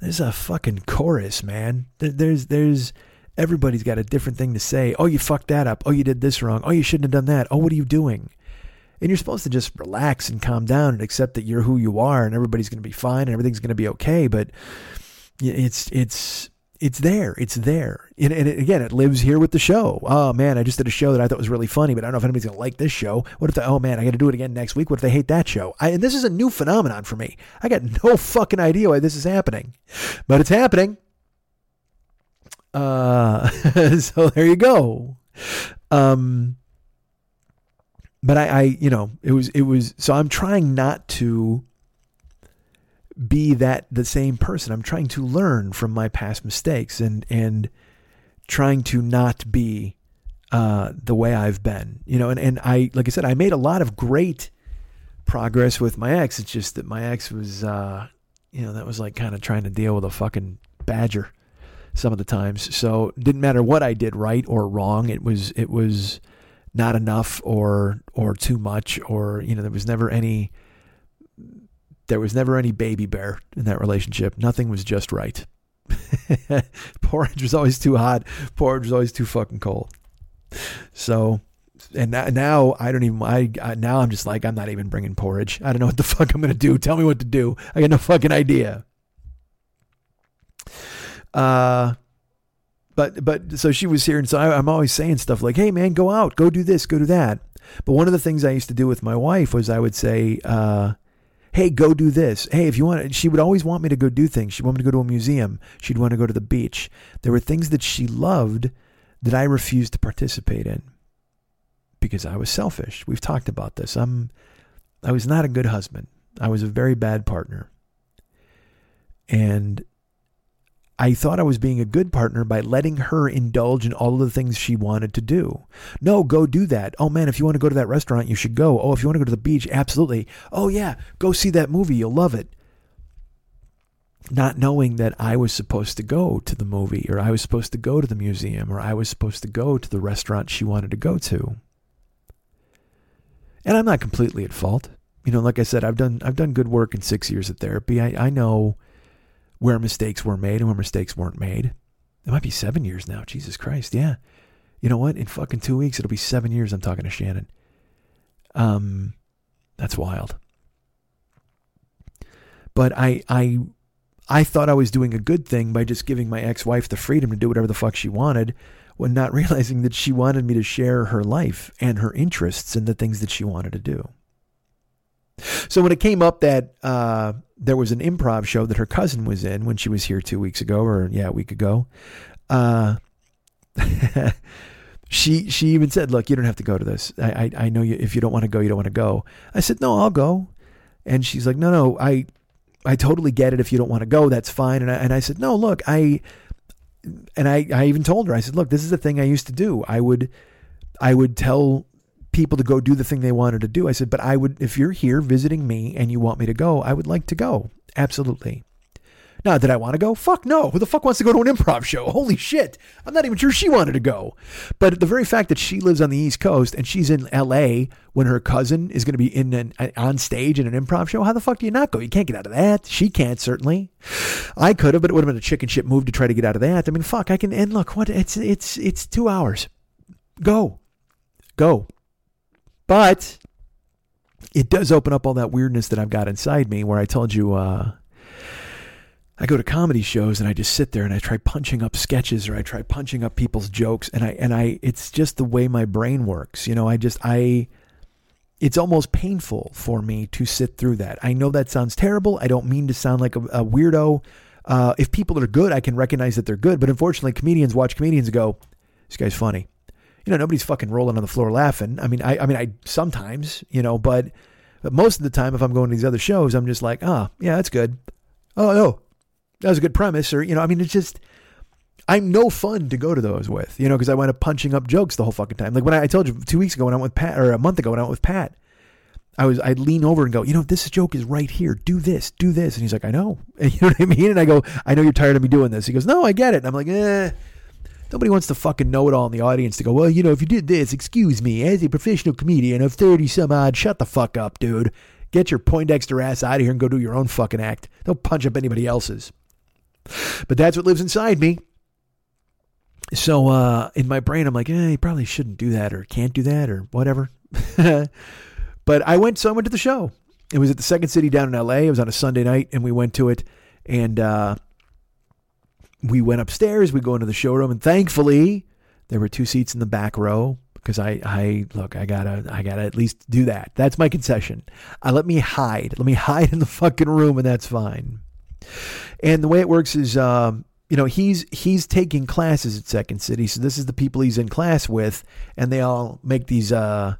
there's a fucking chorus, man. There's there's everybody's got a different thing to say. Oh, you fucked that up. Oh, you did this wrong. Oh, you shouldn't have done that. Oh, what are you doing? And you're supposed to just relax and calm down and accept that you're who you are and everybody's going to be fine and everything's going to be okay. But it's it's it's there. It's there. And, and it, again, it lives here with the show. Oh man, I just did a show that I thought was really funny, but I don't know if anybody's gonna like this show. What if the oh man, I got to do it again next week? What if they hate that show? I, and this is a new phenomenon for me. I got no <laughs> fucking idea why this is happening, but it's happening. Uh, <laughs> so there you go. Um, but I, I, you know, it was, it was. So I'm trying not to be that the same person. I'm trying to learn from my past mistakes and and trying to not be uh, the way I've been. You know, and, and I like I said, I made a lot of great progress with my ex. It's just that my ex was uh, you know, that was like kind of trying to deal with a fucking badger some of the times. So didn't matter what I did right or wrong. It was it was not enough or or too much or you know, there was never any there was never any baby bear in that relationship. Nothing was just right. <laughs> porridge was always too hot. Porridge was always too fucking cold. So, and now I don't even. I, I now I'm just like I'm not even bringing porridge. I don't know what the <laughs> fuck I'm gonna do. Tell me what to do. I got no fucking idea. Uh, but but so she was here, and so I, I'm always saying stuff like, "Hey man, go out, go do this, go do that." But one of the things I used to do with my wife was I would say, uh, hey, go do this. Hey, if you want, she would always want me to go do things. She'd want me to go to a museum. She'd want to go to the beach. There were things that she loved that I refused to participate in because I was selfish. We've talked about this. I'm, I was not a good husband. I was a very bad partner. And I thought I was being a good partner by letting her indulge in all of the things she wanted to do. No, go do that. Oh man, if you want to go to that restaurant, you should go. Oh, if you want to go to the beach, absolutely. Oh yeah, go see that movie. You'll love it. not knowing that I was supposed to go to the movie or I was supposed to go to the museum or I was supposed to go to the restaurant she wanted to go to. And I'm not completely at fault. You know, like I said, I've done I've done good work in six years of therapy. I, I know where mistakes were made and where mistakes weren't made. It might be seven years now. Jesus Christ. Yeah. You know what? In fucking two weeks, it'll be seven years I'm talking to Shannon. Um, that's wild. But I, I, I thought I was doing a good thing by just giving my ex-wife the freedom to do whatever the fuck she wanted, when not <laughs> realizing that she wanted me to share her life and her interests and the things that she wanted to do. So when it came up that uh, there was an improv show that her cousin was in when she was here two weeks ago, or yeah, a week ago, uh, <laughs> she she even said, "Look, you don't have to go to this. I I, I know you. If you don't want to go, you don't want to go." I said, "No, I'll go." And she's like, "No, no, I I totally get it. If you don't want to go, that's fine." And I, and I said, "No, look, I." And I, I even told her, I said, look, this is the thing I used to do. I would, I would tell people to go do the thing they wanted to do. I said, but I would, if you're here visiting me and you want me to go, I would like to go. Absolutely. Now, did I want to go? Fuck no. Who the fuck wants to go to an improv show? Holy shit. I'm not even sure she wanted to go. But the very fact that she lives on the East Coast and she's in LA when her cousin is going to be in an, uh, on stage in an improv show, how the fuck do you not go? You can't get out of that. She can't, certainly. I could have, but it would have been a chicken shit move to try to get out of that. I mean, fuck, I can, and look, what, it's, it's, it's two hours. Go. Go. But it does open up all that weirdness that I've got inside me where I told you, uh, I go to comedy shows and I just sit there and I try punching up sketches or I try punching up people's jokes and I and I it's just the way my brain works. You know, I just I it's almost painful for me to sit through that. I know that sounds terrible. I don't mean to sound like a, a weirdo. Uh, if people are good, I can recognize that they're good. But unfortunately, comedians watch comedians go, "This guy's funny." You know, nobody's fucking rolling on the floor laughing. I mean, I, I mean, I sometimes, you know, but but most of the time, if I'm going to these other shows, I'm just like, ah, oh, yeah, that's good. Oh, no, that was a good premise. Or, you know, I mean, it's just, I'm no fun to go to those with, you know, because I wind up punching up jokes the whole fucking time. Like when I, I, told you two weeks ago when I went with Pat, or a month ago when I went with Pat, I was, I'd lean over and go, you know, this joke is right here. Do this, do this. And he's like, I know. And <laughs> you know what I mean? And I go, I know you're tired of me doing this. He goes, no, I get it. And I'm like, eh. Nobody wants to fucking know it all in the audience to go, well, you know, if you did this, excuse me, as a professional comedian of 30 some odd, shut the fuck up, dude. Get your Poindexter ass out of here and go do your own fucking act. Don't punch up anybody else's. But that's what lives inside me. So uh, in my brain, I'm like, eh, you probably shouldn't do that or can't do that or whatever. <laughs> but I went, so I went to the show. It was at the Second City down in LA. It was on a Sunday night, and we went to it. And uh, we went upstairs. We go into the showroom, and thankfully, there were two seats in the back row because I, I look, I gotta, I gotta at least do that. That's my concession. Uh, let me hide. Let me <laughs> hide in the fucking room, and that's fine. And the way it works is, um, you know, he's he's taking classes at Second City, so this is the people he's in class with, and they all make these. Uh,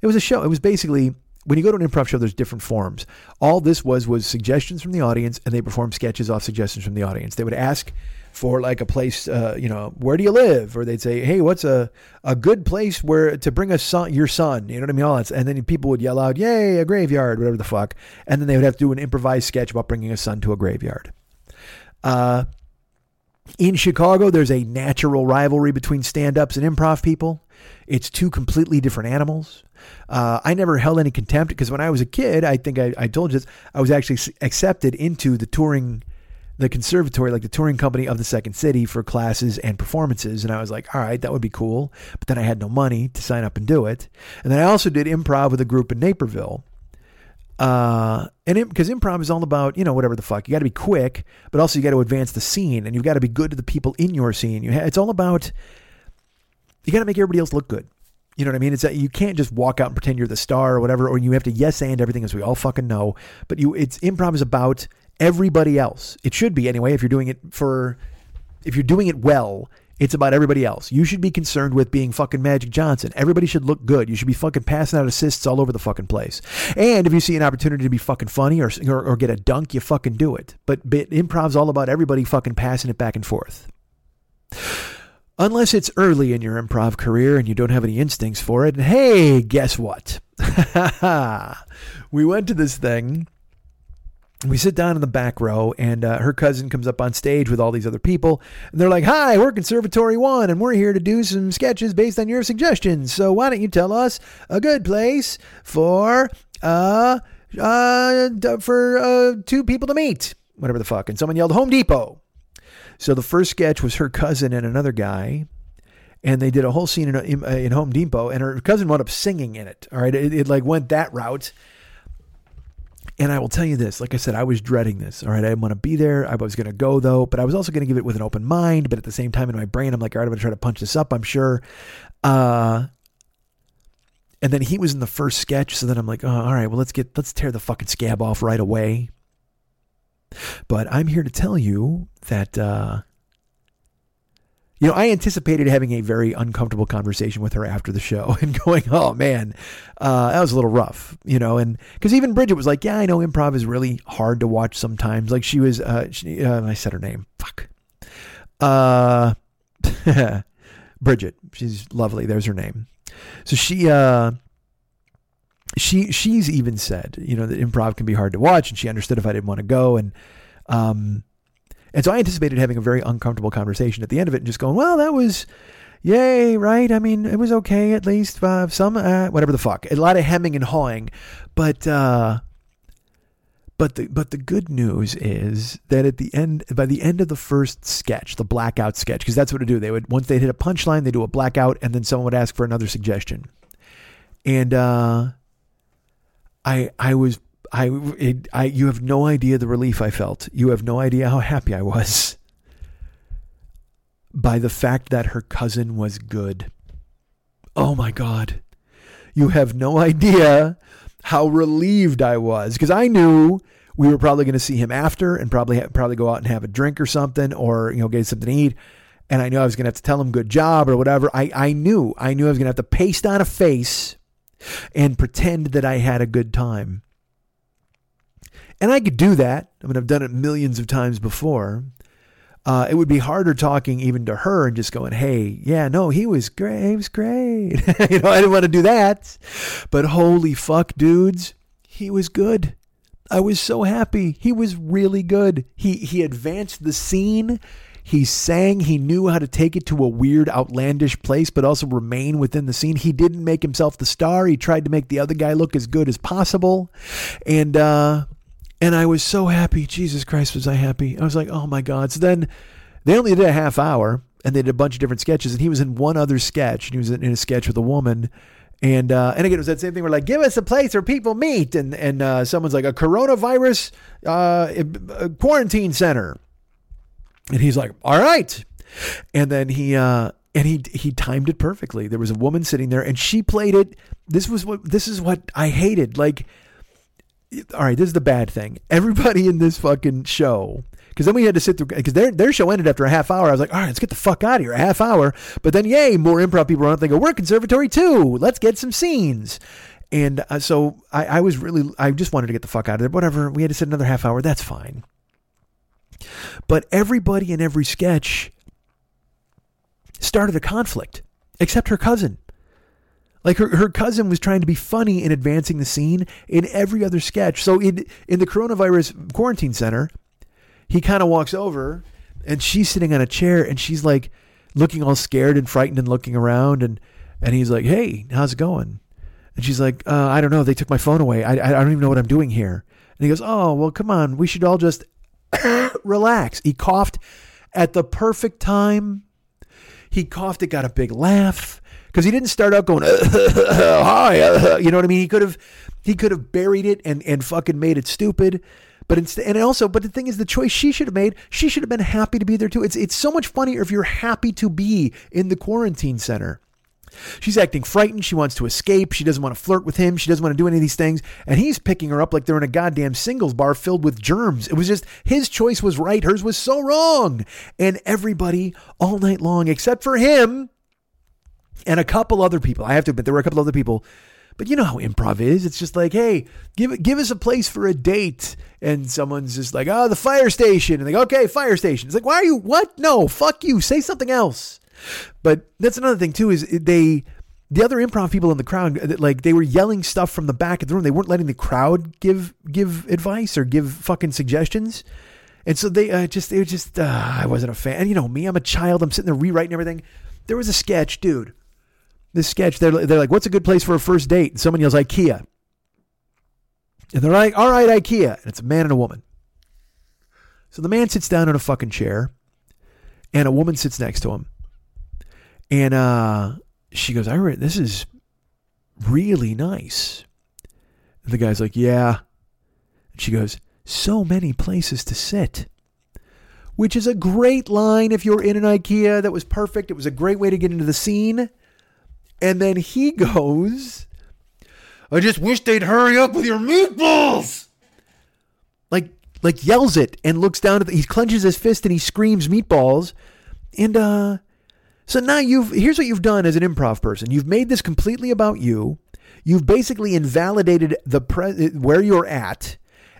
it was a show. It was basically when you go to an improv show, there's different forms. All this was was suggestions from the audience, and they perform sketches off suggestions from the audience. They would ask for like a place, uh, you know, where do you live? Or they'd say, hey, what's a, a good place where to bring a son, your son? You know what I mean? All that. And then people would yell out, yay, a graveyard, whatever the fuck. And then they would have to do an improvised sketch about bringing a son to a graveyard. Uh, in Chicago, there's a natural rivalry between stand ups and improv people. It's two completely different animals. Uh, I never held any contempt because when I was a kid, I think I, I told you this, I was actually accepted into the touring the conservatory, like the touring company of the Second City for classes and performances. And I was like, all right, that would be cool. But then I had no money to sign up and do it. And then I also did improv with a group in Naperville. Uh, and because improv is all about, you know, whatever the fuck. You got to be quick, but also you got to advance the scene and you've got to be good to the people in your scene. You ha- it's all about, you got to make everybody else look good. You know what I mean? It's that you can't just walk out and pretend you're the star or whatever, or you have to yes and everything as we all fucking know. But you, it's improv is about everybody else. It should be anyway. If you're doing it for, if you're doing it well, it's about everybody else. You should be concerned with being fucking Magic Johnson. Everybody should look good. You should be fucking passing out assists all over the fucking place. And if you see an opportunity to be fucking funny or or, or get a dunk, you fucking do it. But, but improv's all about everybody fucking passing it back and forth. Unless it's early in your improv career and you don't have any instincts for it. And hey, guess what? <laughs> we went to this thing we sit down in the back row, and uh, her cousin comes up on stage with all these other people, and they're like, "Hi, we're Conservatory One, and we're here to do some sketches based on your suggestions. So why don't you tell us a good place for uh uh for uh two people to meet, whatever the fuck?" And someone yelled, "Home Depot." So the first sketch was her cousin and another guy, and they did a whole scene in, in, in Home Depot, and her cousin wound up singing in it. All right, it, it like went that route. And I will tell you this, like I said, I was dreading this. All right, I didn't want to be there. I was going to go though, but I was also going to give it with an open mind. But at the same time, in my brain, I'm like, all right, I'm going to try to punch this up. I'm sure. Uh, and then he was in the first sketch, so then I'm like, oh, all right, well, let's get let's tear the fucking scab off right away. But I'm here to tell you that uh, you know, I anticipated having a very uncomfortable conversation with her after the show <laughs> and going, oh man, uh, that was a little rough, you know, and because even Bridget was like, yeah, I know improv is really hard to watch sometimes. Like she was, uh, she, uh, I said her name, fuck. Uh, <laughs> Bridget, she's lovely. There's her name. So she, uh, she, she's even said, you know, that improv can be hard to watch and she understood if I didn't want to go. And, um, and so I anticipated having a very uncomfortable conversation at the end of it and just going, well, that was, yay, right? I mean, it was okay at least. Uh, some, uh, whatever the fuck. A lot of hemming and hawing. But, uh, but the but the good news is that at the end by the end of the first sketch, the blackout sketch, because that's what it do. They would once they hit a punchline, they do a blackout, and then someone would ask for another suggestion. And uh, I I was I, it, I, you have no idea the relief I felt. You have no idea how happy I was by the fact that her cousin was good. Oh my God. You have no idea how relieved I was because I knew we were probably going to see him after and probably probably go out and have a drink or something or you know get something to eat and I knew I was going to have to tell him good job or whatever. I I knew I knew I was going to have to paste on a face and pretend that I had a good time. And I could do that. I mean, I've done it millions of times before. Uh, it would be harder talking even to her and just going, "Hey, yeah, no, he was great. He was great." <laughs> you know, I didn't want to do that. But holy fuck, dudes, he was good. I was so happy. He was really good. He he advanced the scene. He sang. He knew how to take it to a weird, outlandish place, but also remain within the scene. He didn't make himself the star. He tried to make the other guy look as good as possible, and uh, and I was so happy. Jesus Christ, was I happy? I was like, oh my God. So then they only did a half hour and they did a bunch of different sketches. And he was in one other sketch. And he was in, a sketch with a woman. And uh, and again, it was that same thing. We're like, give us a place where people meet, and and uh, someone's like a coronavirus uh, quarantine center, and he's like, all right, and then he uh, and he he timed it perfectly. There was a woman sitting there, and she played it. This was what this is what I hated. Like all right, this is the bad thing. Everybody in this fucking show, because then we had to sit through, because their, their show ended after a half hour. I was like, all right, let's get the fuck out of here, a half hour. But then, yay, more improv people around. They go, we're conservatory Two. Let's get some scenes. And uh, so I, I was really, I just wanted to get the fuck out of there. Whatever. We had to sit another half hour. That's fine. But everybody in every sketch started a conflict, except her cousin. Like her, her cousin was trying to be funny in advancing the scene in every other sketch. So in in the coronavirus quarantine center, he kind of walks over and she's sitting on a chair and she's like looking all scared and frightened and looking around and and he's like, "Hey, how's it going?" And she's like, uh, "I don't know. They took my phone away. I I don't even know what I'm doing here." And he goes, "Oh, well, come on. We should all just <coughs> relax." He coughed at the perfect time. He coughed. It got a big laugh because he didn't start out going <laughs> hi <laughs> you know what i mean he could have he could have buried it and and fucking made it stupid but instead and also but the thing is the choice she should have made she should have been happy to be there too it's it's so much funnier if you're happy to be in the quarantine center She's acting frightened. She wants to escape. She doesn't want to flirt with him. She doesn't want to do any of these things. And he's picking her up like they're in a goddamn singles bar filled with germs. It was just his choice was right. Hers was so wrong. And everybody all night long, except for him, and a couple other people. I have to admit, there were a couple other people. But you know how improv is. It's just like, hey, give give us a place for a date. And someone's just like, oh, the fire station. And they go, okay, fire station. It's like, why are you, what? No, fuck you. Say something else. But that's another thing too, is they, the other improv people in the crowd, uh, like they were yelling stuff from the back of the room. They weren't letting the crowd give give advice or give fucking suggestions. And so they uh, just they were just uh, I wasn't a fan. And you know me, I'm a child. I'm sitting there rewriting everything. There was a sketch, dude. This sketch, they're they're like, "What's a good place for a first date?" And someone yells, "IKEA." And they're like, "All right, IKEA." And it's a man and a woman. So the man sits down in a fucking chair, and a woman sits next to him. And uh, she goes, I read this is really nice. And the guy's like, Yeah. And she goes, So many places to sit. Which is a great line if you're in an IKEA. That was perfect. It was a great way to get into the scene. And then he <laughs> goes, I just wish they'd hurry up with your meatballs. Like like yells it and looks down at the, he clenches his fist and he screams meatballs. And uh so now you've here's what you've done as an improv person. You've made this completely about you. You've basically invalidated the pre- where you're at,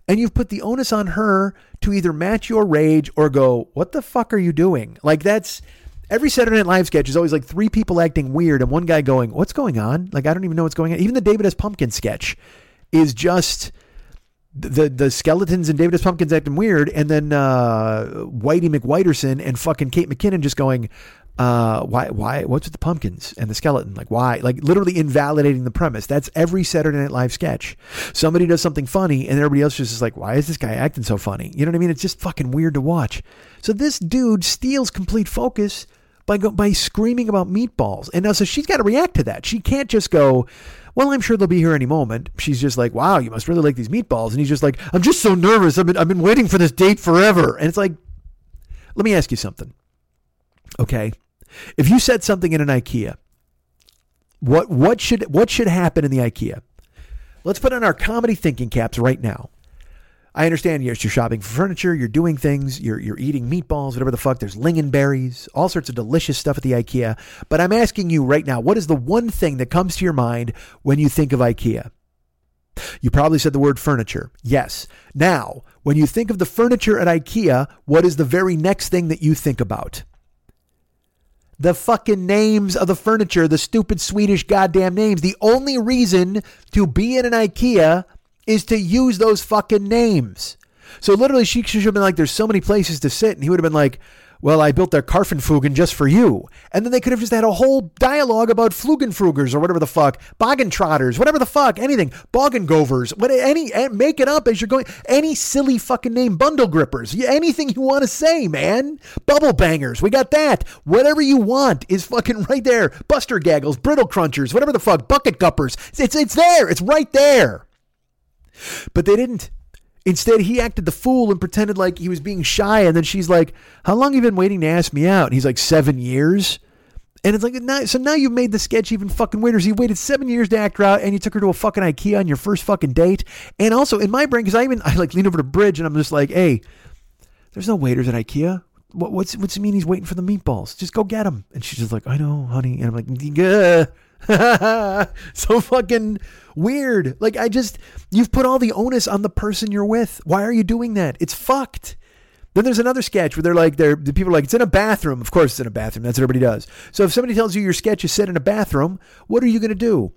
and you've put the onus on her to either match your rage or go, "What the fuck are you doing?" Like that's every Saturday Night Live sketch is always like three people acting weird and one guy going, "What's going on?" Like I don't even know what's going on. Even the David S. Pumpkin sketch is just the the skeletons and David S. Pumpkins acting weird, and then uh, Whitey McWhiterson and fucking Kate McKinnon just going, uh, why, why, what's with the pumpkins and the skeleton? Like, why? Like, literally invalidating the premise. That's every Saturday Night Live sketch. Somebody does something funny, and everybody else just is like, why is this guy acting so funny? You know what I mean? It's just fucking weird to watch. So this dude steals complete focus by go, by screaming about meatballs, and now so she's got to react to that. She can't just go. Well, I'm sure they'll be here any moment. She's just like, "Wow, you must really like these meatballs," and he's just like, "I'm just so nervous. I've been I've been waiting for this date forever." And it's like, let me ask you something, okay? If you said something in an IKEA, what what should what should happen in the IKEA? Let's put on our comedy thinking caps right now. I understand yes, you're shopping for furniture, you're doing things, you're you're eating meatballs, whatever the fuck. There's lingonberries, all sorts of delicious stuff at the IKEA. But I'm asking you right now, what is the one thing that comes to your mind when you think of IKEA? You probably said the word furniture. Yes. Now, when you think of the furniture at IKEA, what is the very next thing that you think about? the fucking names of the furniture, the stupid Swedish goddamn names. The only reason to be in an IKEA is to use those fucking names. So literally, she should have been like, "There's so many places to sit," and he would have been like, well, I built their Karfenfugen just for you. And then they could have just had a whole dialogue about Flugenfrugers or whatever the fuck, Boggentrotters, whatever the fuck, anything, Boggengovers, what, any, eh, make it up as you're going, any silly fucking name, Bundle Grippers, anything you want to say, man. Bubble Bangers, we got that. Whatever you want is fucking right there. Buster Gaggles, Brittle Crunchers, whatever the fuck, Bucket Guppers. It's, it's there. It's right there. But they didn't. Instead, he acted the fool and pretended like he was being shy. And then she's like, How long have you been waiting to ask me out? And he's like, Seven years. And it's like, so now you've made the sketch even fucking weirder. So waited seven years to act her out and you took her to a fucking IKEA on your first fucking date. And also in my brain, because I even, <laughs> I like lean over to Bridge and I'm just like, Hey, there's no waiters at IKEA. What, what's, what's it mean he's waiting for the meatballs? Just go get them. And she's just like, I know, honey. And I'm like, Gah. <laughs> so fucking weird. Like I just you've put all the onus on the person you're with. Why are you doing that? It's fucked. Then there's another sketch where they're like, they're the people are like, it's in a bathroom. Of course, it's in a bathroom. That's what everybody does. So if somebody tells you your sketch is set in a bathroom, what are you going to do?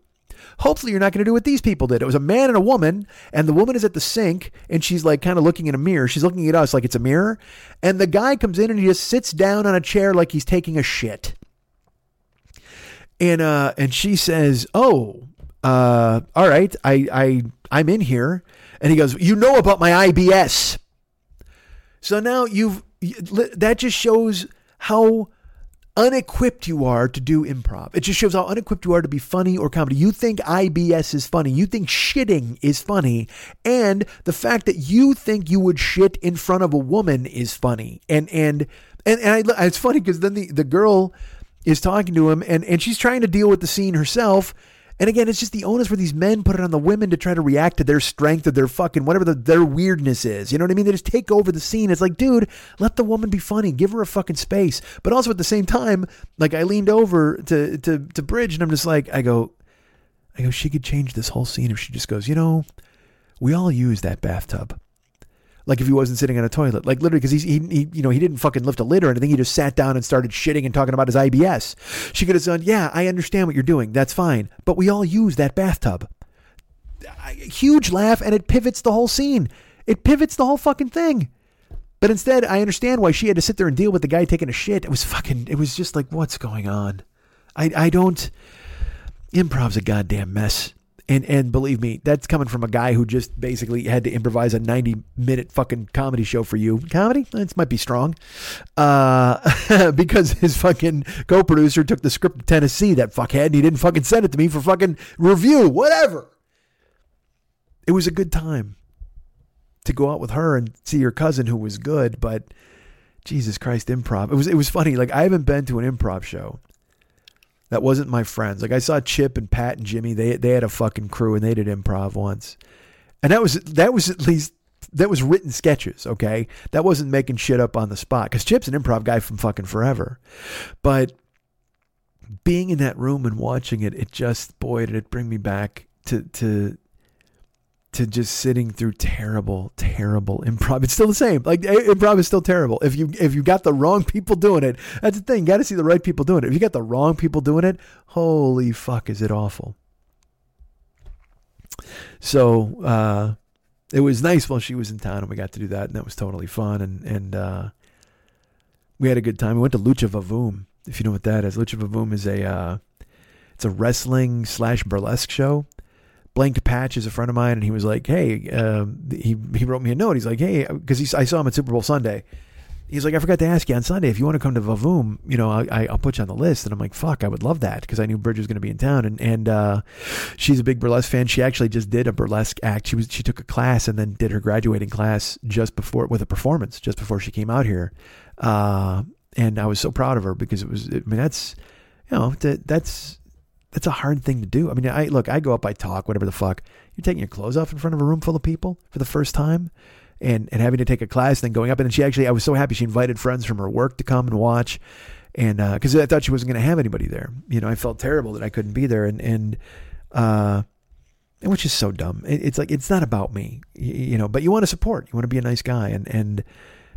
Hopefully, you're not going to do what these people did. It was a man and a woman, and the woman is at the sink, and she's like kind of looking in a mirror. She's looking at us like it's a mirror, and the guy comes in and he just sits down on a chair like he's taking a shit. And uh, and she says, "Oh, uh, all right, I I I'm in here." And he goes, "You know about my IBS." So now you've that just shows how unequipped you are to do improv. It just shows how unequipped you are to be funny or comedy. You think IBS is funny. You think shitting is funny. And the fact that you think you would shit in front of a woman is funny. And and and, and I, it's funny because then the, the girl is talking to him and, and she's trying to deal with the scene herself. And again, it's just the onus where these men put it on the women to try to react to their strength or their fucking whatever the, their weirdness is. You know what I mean? They just take over the scene. It's like, dude, let the woman be funny. Give her a fucking space. But also at the same time, like I leaned over to to to Bridge and I'm just like, I go, I go, she could change this whole scene if she just goes, you know, we all use that bathtub. Like if he wasn't sitting on a toilet, like literally, because he, he, you know, he didn't fucking lift a lid or anything. He just sat down and started shitting and talking about his IBS. She could have said, "Yeah, I understand what you're doing. That's fine, but we all use that bathtub." Huge laugh, and it pivots the whole scene. It pivots the whole fucking thing. But instead, I understand why she had to sit there and deal with the guy taking a shit. It was fucking. It was just like, what's going on? I I don't. Improv's a goddamn mess. And and believe me, that's coming from a guy who just basically had to improvise a ninety minute fucking comedy show for you. Comedy? That might be strong, uh, <laughs> because his fucking co producer took the script to Tennessee. That fuckhead, and he didn't fucking send it to me for fucking review. Whatever. It was a good time to go out with her and see your cousin who was good, but Jesus Christ, improv. It was it was funny. Like I haven't been to an improv show that wasn't my friends. Like I saw Chip and Pat and Jimmy. They they had a fucking crew and they did improv once, and that was that was at least that was written sketches. Okay, that wasn't making shit up on the spot. Because Chip's an improv guy from fucking forever, but being in that room and watching it, it just boy did it bring me back to to to just sitting through terrible, terrible improv. It's still the same. Like improv is still terrible. If you if you got the wrong people doing it, that's the thing. You got to see the right people doing it. If you got the wrong people doing it, holy fuck, is it awful. So uh, it was nice while she was in town, and we got to do that, and that was totally fun. And and uh, we had a good time. We went to Lucha Vavoom, if you know what that is. Lucha Vavoom is a uh, it's a wrestling slash burlesque show Blaine Capatch is a friend of mine, and he was like, "Hey," um, he he wrote me a note. He's like, "Hey," because I saw him at Super Bowl Sunday. He's like, "I forgot to ask you on Sunday if you want to come to Vavoom. You know, I, will put you on the list." And I'm like, "Fuck, I would love that," because I knew Bridge was going to be in town, and and uh, she's a big burlesque fan. She actually just did a burlesque act. She was she took a class and then did her graduating class just before with a performance just before she came out here. Uh, and I was so proud of her because it was. I mean, that's you know that that's that's a hard thing to do. I mean, I look, I go up, I talk, whatever the fuck. You're taking your clothes off in front of a room full of people for the first time, and and having to take a class, and then going up. And she actually, I was so happy she invited friends from her work to come and watch, and because uh, I thought she wasn't going to have anybody there. You know, I felt terrible that I couldn't be there, and and uh, which is so dumb. It, it's like it's not about me, you, you know. But you want to support, you want to be a nice guy, and and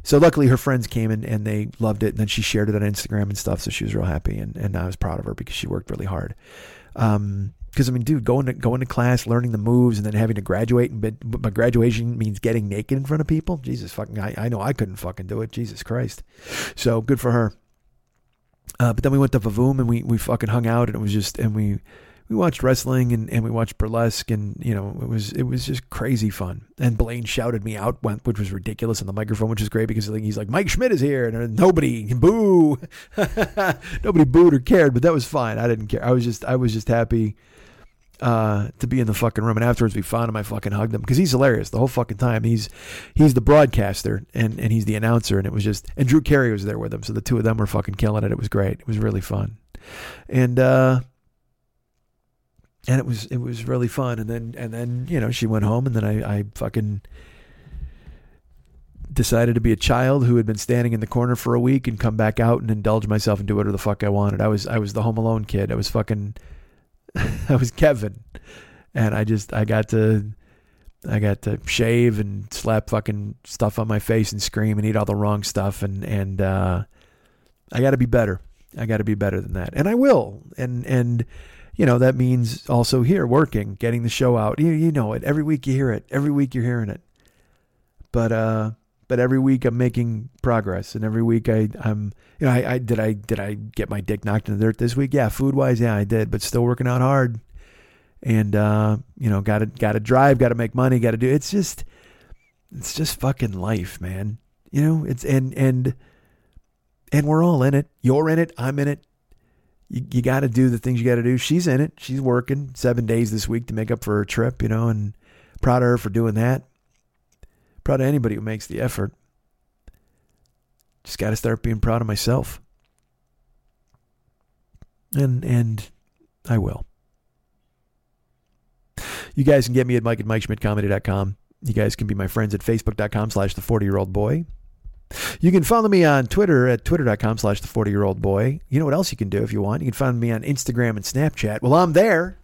so luckily her friends came in and they loved it. And then she shared it on Instagram and stuff. So she was real happy. And, and I was proud of her because she worked really hard. Um, because I mean, dude, going to going to class, learning the moves, and then having to graduate, and my graduation means getting naked in front of people. Jesus fucking, I, I know I couldn't fucking do it. Jesus Christ. So good for her. Uh, but then we went to Vavoom and we we fucking hung out, and it was just, and we we watched wrestling and, and we watched burlesque and you know it was it was just crazy fun. And Blaine shouted me out which was ridiculous on the microphone which is great because he's like Mike Schmidt is here. And nobody boo. <laughs> Nobody booed or cared but that was fine. I didn't care. I was just I was just happy uh, to be in the fucking room. And afterwards we found him. I fucking hugged him because he's hilarious the whole fucking time. He's he's the broadcaster and and he's the announcer. And it was just and Drew Carey was there with him. So the two of them were fucking killing it. It was great. It was really fun. And uh and it was it was really fun. And then and then you know she went home, and then I I fucking decided to be a child who had been standing in the corner for a week and come back out and indulge myself and do whatever the fuck I wanted. I was I was the Home Alone kid. I was fucking <laughs> I was Kevin, and I just I got to. I got to shave and slap fucking stuff on my face and scream and eat all the wrong stuff and and uh, I got to be better. I got to be better than that, and I will. And and you know, that means also here working, getting the show out. You, you know it. Every week you hear it. Every week you're hearing it. But uh but every week I'm making progress and every week I I'm you know, I, I did I did I get my dick knocked in the dirt this week? Yeah, food wise, yeah, I did, but still working out hard. And uh, you know, gotta gotta drive, gotta make money, gotta do it's just it's just fucking life, man. You know, it's and and and we're all in it. You're in it, I'm in it you, you got to do the things you got to do. She's in it. She's working seven days this week to make up for her trip, you know, and proud of her for doing that. Proud of anybody who makes the effort. Just got to start being proud of myself. And, and I will. You guys can get me at Mike at MikeSchmidtComedy.com. You guys can be my friends at Facebook.com slash the 40 year old boy. You can follow me on Twitter at twitter.com slash the 40 year old boy. You know what else you can do if you want? You can find me on Instagram and Snapchat. Well, I'm there.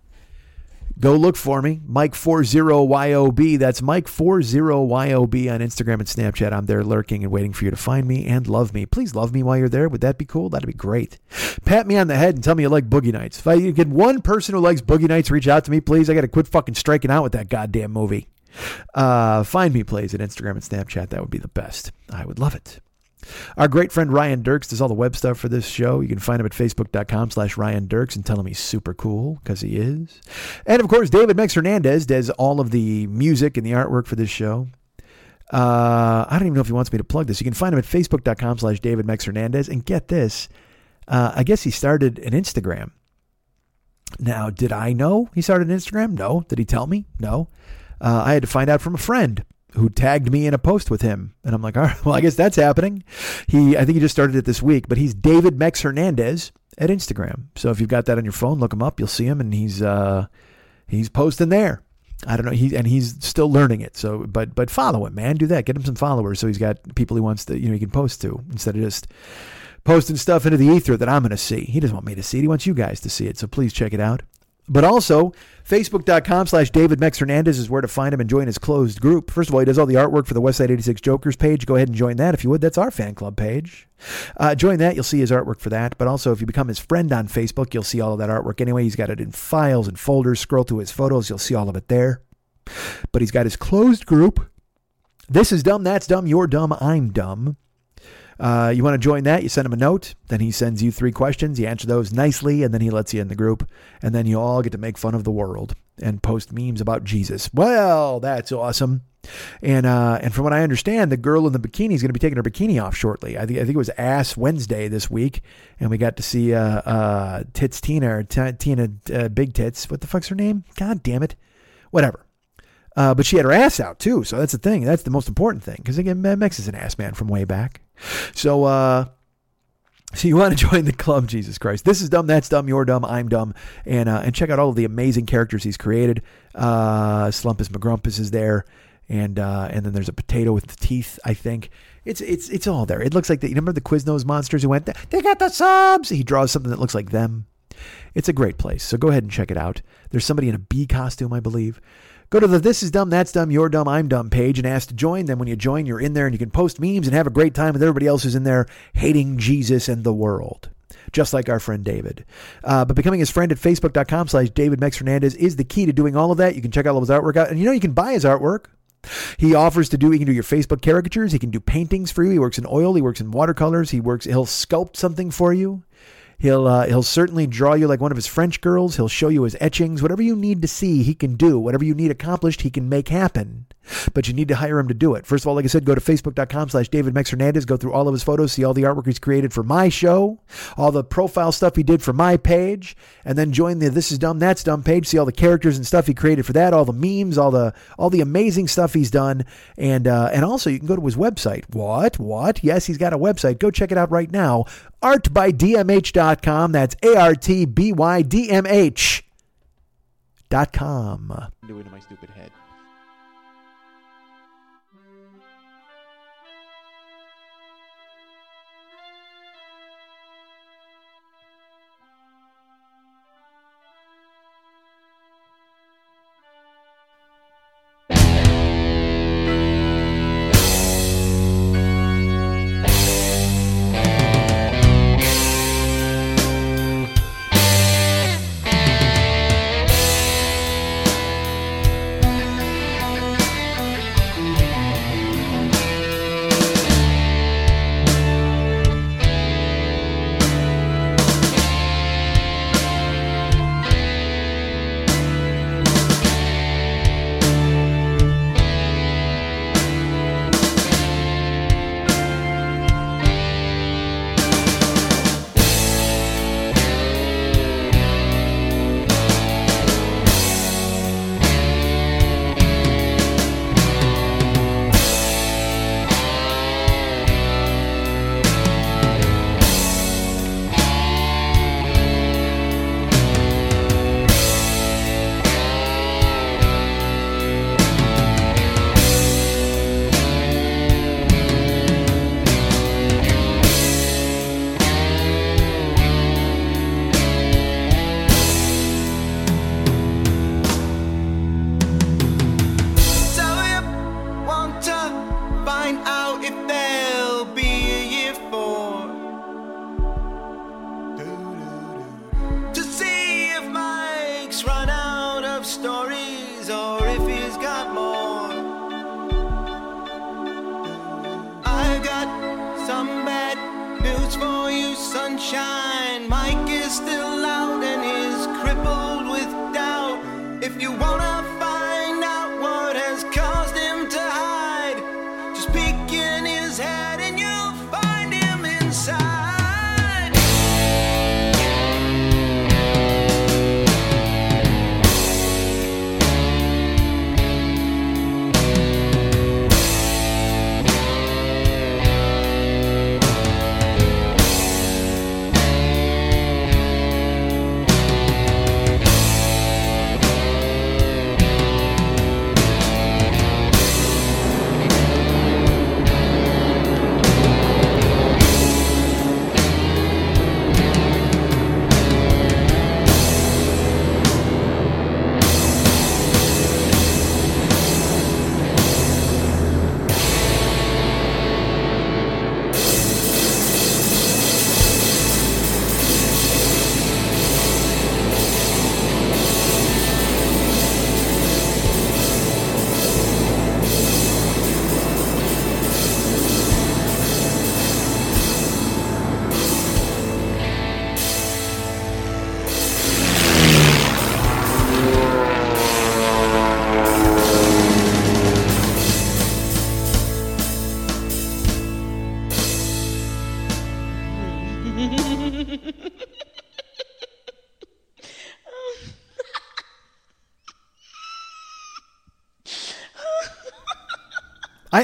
Go look for me, Mike40YOB. That's Mike40YOB on Instagram and Snapchat. I'm there lurking and waiting for you to find me and love me. Please love me while you're there. Would that be cool? That'd be great. Pat me on the head and tell me you like Boogie Nights. If I get one person who likes Boogie Nights, reach out to me, please. I got to quit fucking striking out with that goddamn movie. Uh, find me, plays at Instagram and Snapchat. That would be the best. I would love it. Our great friend Ryan Dirks does all the web stuff for this show. You can find him at facebook.com slash Ryan Dirks and tell him he's super cool because he is. And of course, David Mex Hernandez does all of the music and the artwork for this show. Uh, I don't even know if he wants me to plug this. You can find him at facebook.com slash David Mex Hernandez. And get this, uh, I guess he started an Instagram. Now, did I know he started an Instagram? No. Did he tell me? No. Uh, I had to find out from a friend who tagged me in a post with him. And I'm like, all right, <laughs> well, I guess that's happening. He, I think he just started it this week, but he's David Mex Hernandez at Instagram. So if you've got that on your phone, look him up. You'll see him, and he's uh, he's posting there. I don't know. He and he's still learning it. So, but but follow him, man. Do that. Get him some followers, so he's got people he wants to, you know, he can post to instead of just posting stuff into the ether that I'm going to see. He doesn't want me to see it. He wants you guys to see it. So please check it out. But also, Facebook.com slash David Mex Hernandez is where to find him and join his closed group. First of all, he does all the artwork for the Westside 86 Jokers page. Go ahead and join that if you would. That's our fan club page. Uh, join that. You'll see his artwork for that. But also, if you become his friend on Facebook, you'll see all of that artwork anyway. He's got it in files and folders. Scroll through his photos. You'll see all of it there. But he's got his closed group. This is dumb. That's dumb. You're dumb. I'm dumb. Uh, you want to join that? You send him a note. Then he sends you three questions. You answer those nicely, and then he lets you in the group. And then you all get to make fun of the world and post memes about Jesus. Well, that's awesome. And uh, and from what I understand, the girl in the bikini is going to be taking her bikini off shortly. I think I think it was Ass Wednesday this week, and we got to see uh, uh, Tits Tina or T- Tina uh, Big Tits. What the fuck's her name? God damn it! Whatever. Uh, but she had her ass out too, so that's the thing. That's the most important thing because again, Mex is an ass man from way back. So, uh, so you want to <laughs> join the club, Jesus Christ? This is dumb. That's dumb. You're dumb. I'm dumb. And uh, and check out all of the amazing characters he's created. Uh, Slumpus McGrumpus is there, and uh, and then there's a potato with the teeth. I think it's it's it's all there. It looks like the, you remember the Quiznos monsters who went. They got the subs. He draws something that looks like them. It's a great place. So go ahead and check it out. There's somebody in a bee costume, I believe. Go to the This Is Dumb, That's Dumb, You're Dumb, I'm Dumb page and ask to join. Then when you join, you're in there and you can post memes and have a great time with everybody else who's in there hating Jesus and the world. Just like our friend David. Uh, but becoming his friend at facebook.com slash David Mex Hernandez is the key to doing all of that. You can check out all his artwork out. And you know, you can buy his artwork. He offers to do, he can do your Facebook caricatures. He can do paintings for you. He works in oil. He works in watercolors. He works, he'll sculpt something for you. He'll uh, he'll certainly draw you like one of his French girls. He'll show you his etchings. Whatever you need to see, he can do. Whatever you need accomplished, he can make happen. But you need to hire him to do it. First of all, like I said, go to facebook.com slash David Mex Hernandez. Go through all of his photos, see all the artwork he's created for my show, all the profile stuff he did for my page, and then join the This Is Dumb, That's Dumb page. See all the characters and stuff he created for that, all the memes, all the all the amazing stuff he's done. And uh, and also you can go to his website. What? What? Yes, he's got a website. Go check it out right now artbydmh.com. That's A R T B Y D M H dot com. Doing my stupid head.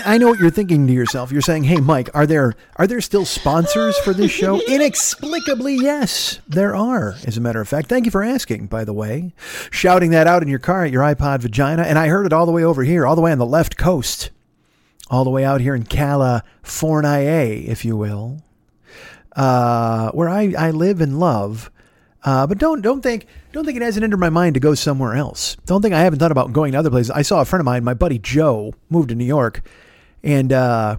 I, know what you're thinking to yourself. You're saying, "Hey, Mike, are there are there still sponsors for this show?" <laughs> Inexplicably, yes, there are. As a matter of fact, thank you for asking. By the way, shouting that out in your car at your iPod vagina, and I heard it all the way over here, all the way on the left coast, all the way out here in California, if you will, uh, where I, I live and love. Uh, but don't don't think don't think it hasn't entered my mind to go somewhere else. Don't think I haven't thought about going to other places. I saw a friend of mine, my buddy Joe, moved to New York, and uh,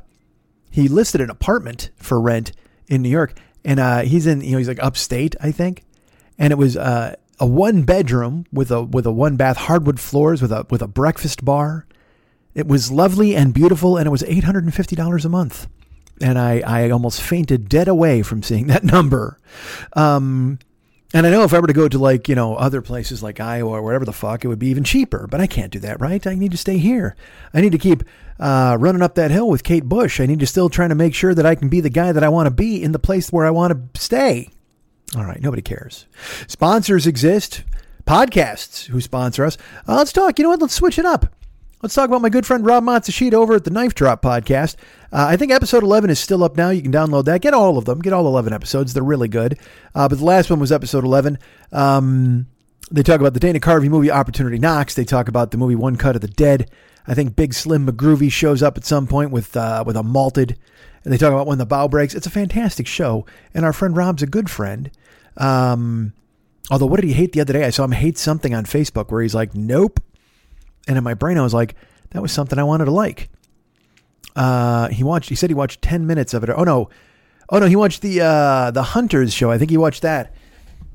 he listed an apartment for rent in New York, and uh, he's in you know he's like upstate, I think, and it was uh, a one bedroom with a with a one bath hardwood floors with a with a breakfast bar. It was lovely and beautiful, and it was eight hundred and fifty dollars a month. And I, I almost fainted dead away from seeing that <laughs> number. Um, and I know if I were to go to like, you know, other places like Iowa or wherever the fuck, it would be even cheaper. But I can't do that, right? I need to stay here. I need to keep uh, running up that hill with Kate Bush. I need to still trying to make sure that I can be the guy that I want to be in the place where I want to stay. All right, nobody cares. Sponsors exist. Podcasts who sponsor us. Uh, let's talk. You know what? Let's switch it up. Let's talk about my good friend Rob Matsushita over at the Knife Drop podcast. Uh, I think episode 11 is still up now. You can download that. Get all of them. Get all 11 episodes. They're really good. Uh, but the last one was episode 11. Um, they talk about the Dana Carvey movie Opportunity Knocks. They talk about the movie One Cut of the Dead. I think Big Slim McGroovy shows up at some point with uh, with a malted. And they talk about when the bow breaks. It's a fantastic show. And our friend Rob's a good friend. Um, although, what did he hate the other day? I saw him hate something on Facebook where he's like, nope. And in my brain, I was like, that was something I wanted to like. Uh, he watched. He said he watched ten minutes of it. Oh no, oh no, he watched the uh, the Hunters show. I think he watched that,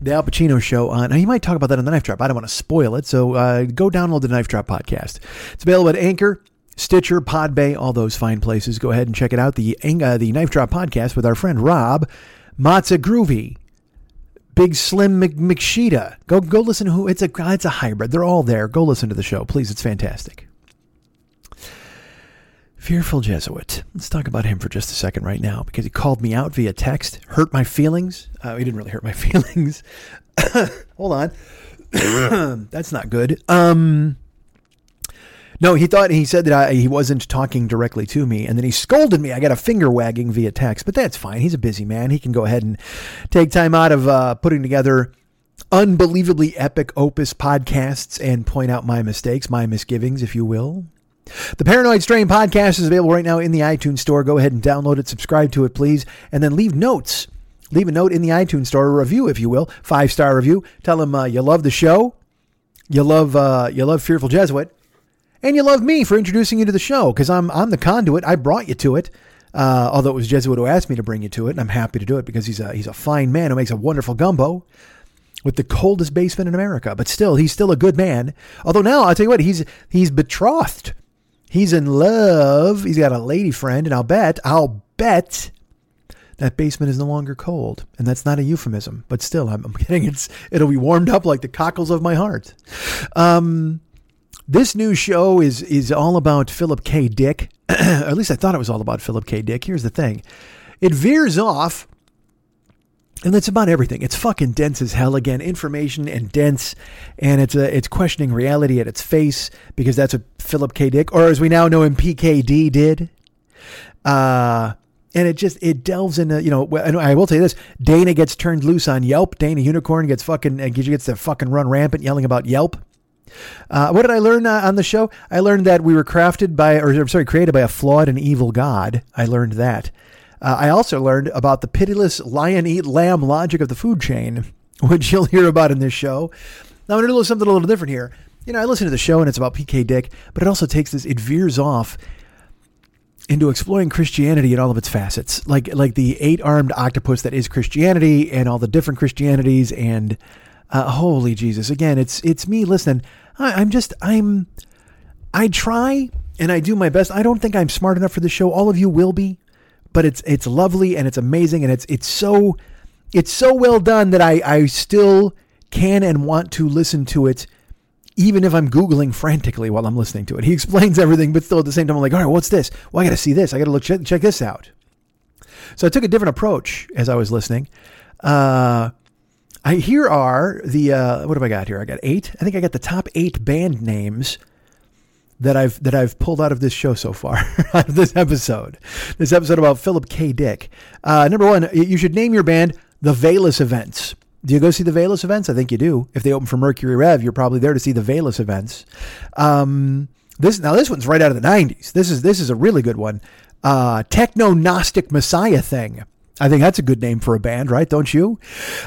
the Al Pacino show on. Now, he might talk about that on the Knife Drop. I don't want to spoil it, so uh, go download the Knife Drop podcast. It's available at Anchor, Stitcher, Podbay, all those fine places. Go ahead and check it out. The uh, the Knife Drop podcast with our friend Rob Matza Groovy. Big Slim Mc, McSheeta. Go go listen to who it's a it's a hybrid. They're all there. Go listen to the show, please. It's fantastic. Fearful Jesuit. Let's talk about him for just a second right now because he called me out via text, hurt my feelings. Uh, he didn't really hurt my <laughs> feelings. <coughs> Hold on. <coughs> That's not good. Um, no, he thought he said that I, he wasn't talking directly to me, and then he scolded me. I got a finger wagging via text, but that's fine. He's a busy man. He can go ahead and take time out of uh, putting together unbelievably epic opus podcasts and point out my mistakes, my misgivings, if you will. The Paranoid Strain podcast is available right now in the iTunes store. Go ahead and download it, subscribe to it, please, and then leave notes. Leave a note in the iTunes store, a review, if you will, five star review. Tell them uh, you love the show, you love uh, you love Fearful Jesuit, and you love me for introducing you to the show because I'm I'm the conduit. I brought you to it. Uh, although it was Jesuit who asked me to bring you to it, and I'm happy to do it because he's a he's a fine man who makes a wonderful gumbo with the coldest basement in America. But still, he's still a good man. Although now I'll tell you what, he's he's betrothed. He's in love. He's got a lady friend, and I'll bet, I'll bet that basement is no longer cold, and that's not a euphemism. But still, I'm, I'm getting it's it'll be warmed up like the cockles of my heart. Um, this new show is is all about Philip K. Dick. <clears throat> at least I thought it was all about Philip K. Dick. Here's the thing, it veers off and it's about everything. It's fucking dense as hell again, information and dense, and it's a, it's questioning reality at its face because that's what Philip K. Dick, or as we now know him, PKD did. Uh, and it just it delves into you know. I will tell you this: Dana gets turned loose on Yelp. Dana Unicorn gets fucking uh, gets to fucking run rampant, yelling about Yelp. Uh, what did I learn uh, on the show? I learned that we were crafted by, or I'm sorry, created by a flawed and evil God. I learned that. Uh, I also learned about the pitiless lion eat lamb logic of the food chain, <laughs> which you'll hear about in this show. Now, I'm going to do something a little different here. You know, I listen to the show and it's about PK Dick, but it also takes this, it veers off into exploring Christianity in all of its facets, like like the eight armed octopus that is Christianity and all the different Christianities. And uh, holy Jesus, again, it's it's me listening. I, I'm just I'm I try and I do my best. I don't think I'm smart enough for the show. All of you will be but it's it's lovely and it's amazing and it's it's so it's so well done that I I still can and want to listen to it even if I'm Googling frantically while I'm listening to it. <laughs> He explains everything, but still at the same time, I'm like, all right, what's this? Well, I got to see this. I got to look check, check this out. So I took a different approach as I was listening. Uh, I here are the uh, what have I got here? I got eight. I think I got the top eight band names that I've that I've pulled out of this show so far, <laughs> out of this episode, this episode about Philip K. Dick. Uh, number one, you should name your band the VALIS Events. Do you go see the VALIS events? I think you do. If they open for Mercury Rev, you're probably there to see the VALIS events. Um, this now this one's right out of the '90s. This is this is a really good one. Uh, Techno Gnostic Messiah thing. I think that's a good name for a band, right? Don't you?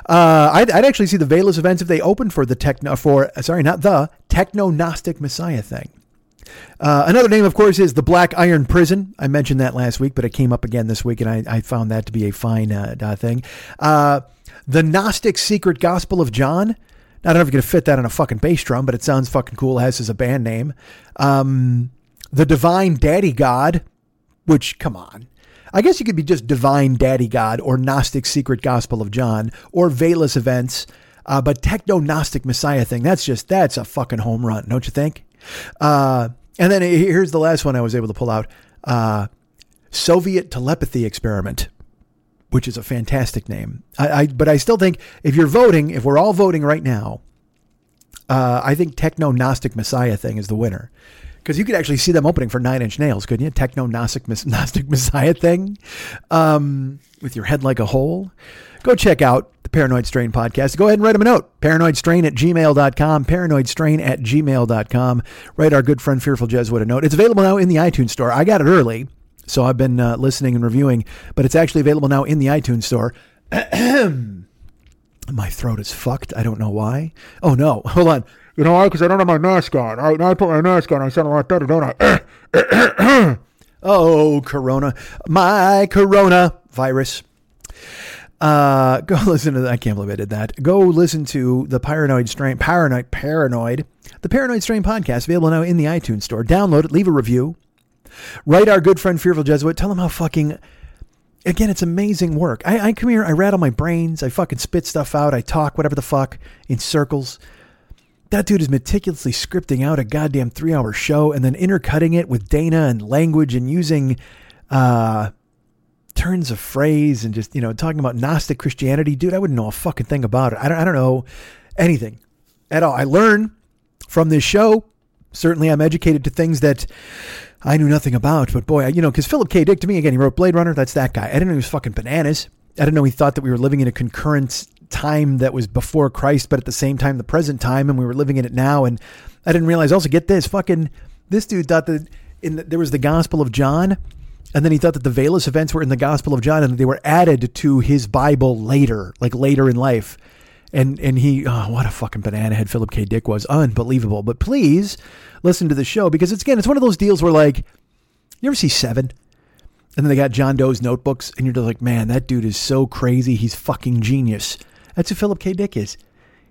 Uh, I'd, I'd, actually see the VALIS events if they opened for the techno for sorry, not the Techno Gnostic Messiah thing. Uh, another name, of course, is the Black Iron Prison. I mentioned that last week, but it came up again this week, and I, I found that to be a fine uh, uh thing. Uh, the Gnostic Secret Gospel of John. I don't know if you're going to fit that on a fucking bass drum, but it sounds fucking cool as as a band name. Um, the Divine Daddy God, which, come on. I guess you could be just Divine Daddy God or Gnostic Secret Gospel of John or VALIS Events. Uh, but Techno Gnostic Messiah thing, that's just, that's a fucking home run, don't you think? Uh, and then here's the last one I was able to pull out uh, Soviet Telepathy Experiment, which is a fantastic name. I, I, but I still think if you're voting, if we're all voting right now, uh, I think Techno Gnostic Messiah thing is the winner. Because you could actually see them opening for Nine Inch Nails, couldn't you? Techno Gnostic, <laughs> Gnostic Messiah thing um, with your head like a hole. Go check out the Paranoid Strain podcast. Go ahead and write them a note. Paranoidstrain at gmail.com. Paranoidstrain at gmail.com. Write our good friend Fearful Jesuit a note. It's available now in the iTunes store. I got it early, so I've been uh, listening and reviewing, but it's actually available now in the iTunes store. <clears throat> my throat is fucked. I don't know why. Oh, no. Hold on. You know why? Because I don't have my mask on. I put my mask on. I sound a lot better, don't I? <coughs> oh, Corona. My Corona virus. Uh, <laughs> go listen to. The, I can't believe I did that. Go listen to the Paranoid Strain, Paranoid, Paranoid, the Paranoid Strain podcast available now in the iTunes store. Download it, leave a review, write our good friend Fearful Jesuit. Tell him how fucking. Again, it's amazing work. I, I come here, I rattle my brains, I fucking spit stuff out, I talk whatever the fuck in circles. That dude is meticulously scripting out a goddamn three hour show and then intercutting it with Dana and language and using uh, turns of phrase and just, you know, talking about Gnostic Christianity. Dude, I wouldn't know a fucking thing about it. I don't, I don't know anything at all. I learn from this show. Certainly, I'm educated to things that I knew nothing about. But boy, you know, because Philip K. Dick, to me, again, he wrote Blade Runner. That's that guy. I didn't know he was fucking bananas. I didn't know he thought that we were living in a concurrent time that was before Christ, but at the same time, the present time, and we were living in it now. And I didn't realize also, get this, fucking, this dude thought that in the, there was the Gospel of John and then he thought that the VALIS events were in the Gospel of John and they were added to his Bible later, like later in life. And and he, oh, what a fucking banana head Philip K. Dick was. Unbelievable. But please listen to the show because it's, again, it's one of those deals where, like, you ever see Seven? And then they got John Doe's notebooks, and you're just like, man, that dude is so crazy. He's fucking genius. That's who Philip K. Dick is.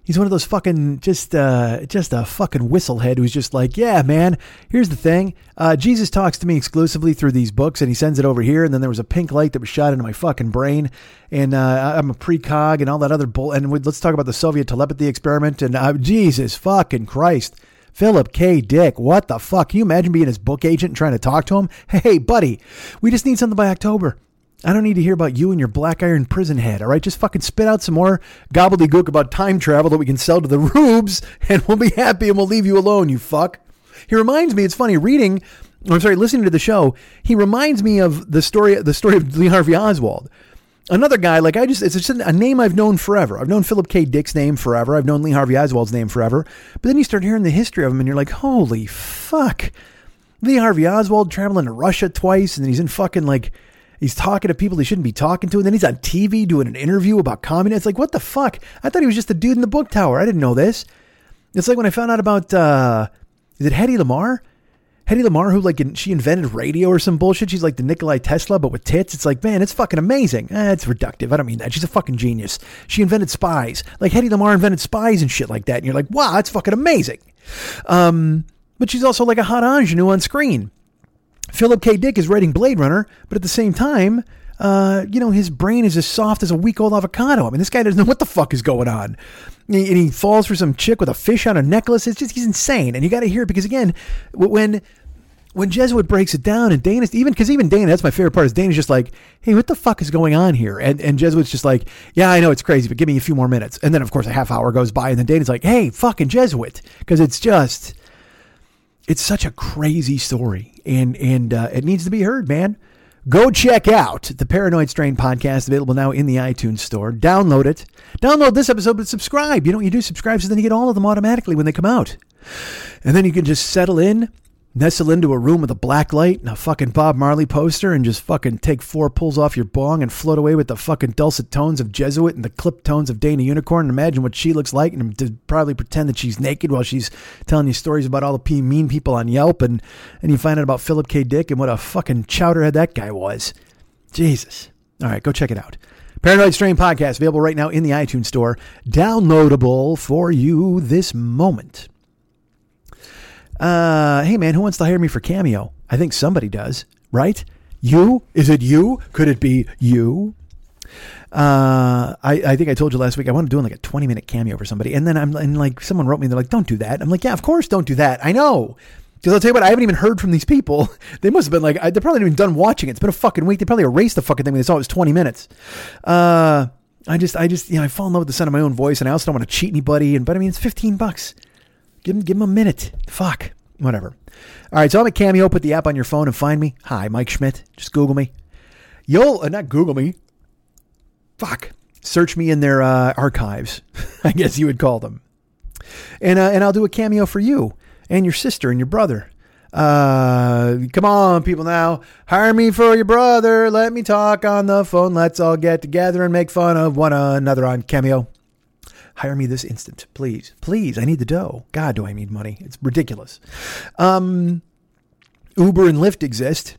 He's one of those fucking just uh just a fucking whistlehead who's just like, yeah, man. Here's the thing. Uh, Jesus talks to me exclusively through these books, and he sends it over here. And then there was a pink light that was shot into my fucking brain, and uh, I'm a precog and all that other bull. And we, let's talk about the Soviet telepathy experiment. And uh, Jesus fucking Christ, Philip K. Dick, what the fuck? Can you imagine being his book agent and trying to talk to him? Hey, buddy, we just need something by October. I don't need to hear about you and your black iron prison head, all right? Just fucking spit out some more gobbledygook about time travel that we can sell to the <laughs> rubes, and we'll be happy and we'll leave you alone, you fuck. He reminds me, it's funny, reading, I'm sorry, listening to the show, he reminds me of the story, the story of <laughs> Lee Harvey Oswald. Another guy, like I just, it's just a name I've known forever. I've known Philip K. Dick's name forever. I've known Lee Harvey Oswald's name forever. But then you start hearing the history of him and you're like, holy fuck. Lee Harvey Oswald traveling to Russia twice and then he's in fucking like, He's talking to people he shouldn't be talking to, and then he's on TV doing an interview about communism. It's like, what the fuck? I thought he was just a dude in the book tower. I didn't know this. It's like when I found out about uh, is it Hedy Lamarr? Hedy Lamarr, who like she invented radio or some bullshit. She's like the Nikolai Tesla, but with tits. It's like, man, it's fucking amazing. Eh, it's reductive. I don't mean that. She's a fucking genius. She invented spies. Like Hedy Lamarr invented spies and shit like that. And you're like, wow, that's fucking amazing. Um, but she's also like a hot ingenue on screen. Philip K. Dick is writing Blade Runner, but at the same time, uh, you know, his brain is as soft as a week old avocado. I mean, this guy doesn't know what the fuck is going on. And he, falls for some chick with a fish on a necklace. It's just, he's insane. And you got to hear it because, again, when. When Jesuit breaks it down, and Dana's even because even Dana, that's my favorite part. Is Dana's just like, "Hey, what the fuck is going on here?" And and Jesuit's just like, "Yeah, I know it's crazy, but give me a few more minutes." And then of course a half hour goes by, and then Dana's like, "Hey, fucking Jesuit," because it's just, it's such a crazy story, and and uh, it needs to be heard, man. Go check out the Paranoid Strain podcast, available now in the iTunes store. Download it. Download this episode, but subscribe. You know what you do? Subscribe so then you get all of them automatically when they come out. And then you can just settle in, nestle into a room with a black light and a fucking Bob Marley poster and just fucking take four pulls off your bong and float away with the fucking dulcet tones of Jesuit and the clipped tones of Dana Unicorn and imagine what she looks like and to probably pretend that she's naked while she's telling you stories about all the p- mean people on Yelp and, and you find out about Philip K. Dick and what a fucking chowderhead that guy was. Jesus. All right, go check it out. Paranoid Strain Podcast, available right now in the iTunes Store, downloadable for you this moment. Uh, hey man, who wants to hire me for Cameo? I think somebody does, right? You? Is it you? Could it be you? Uh, I, I think I told you last week I wanted to do like a 20 minute cameo for somebody. And then I'm and like, someone wrote me, they're like, don't do that. I'm like, yeah, of course don't do that. I know. Because I'll tell you what, I haven't even heard from these people. <laughs> They must have been like, I- they're probably not even done watching it. It's been a fucking week. They probably erased the fucking thing when they saw it was 20 minutes. Uh, I just, I just, you know, I fall in love with the sound of my own voice and I also don't want to cheat anybody. And, but I mean, it's 15 bucks. Give him, give him a minute. Fuck. Whatever. All right. So I'm at Cameo. Put the app on your phone and find me. Hi, Mike Schmidt. Just Google me. You'll, uh, not Google me. Fuck. Search me in their uh, archives, <laughs> I guess you would call them. And, uh, and I'll do a cameo for you and your sister and your brother. Uh, come on, people now. Hire me for your brother. Let me talk on the phone. Let's all get together and make fun of one another on Cameo. Hire me this instant, please. Please, I need the dough. God, do I need money? It's ridiculous. Um, Uber and Lyft exist.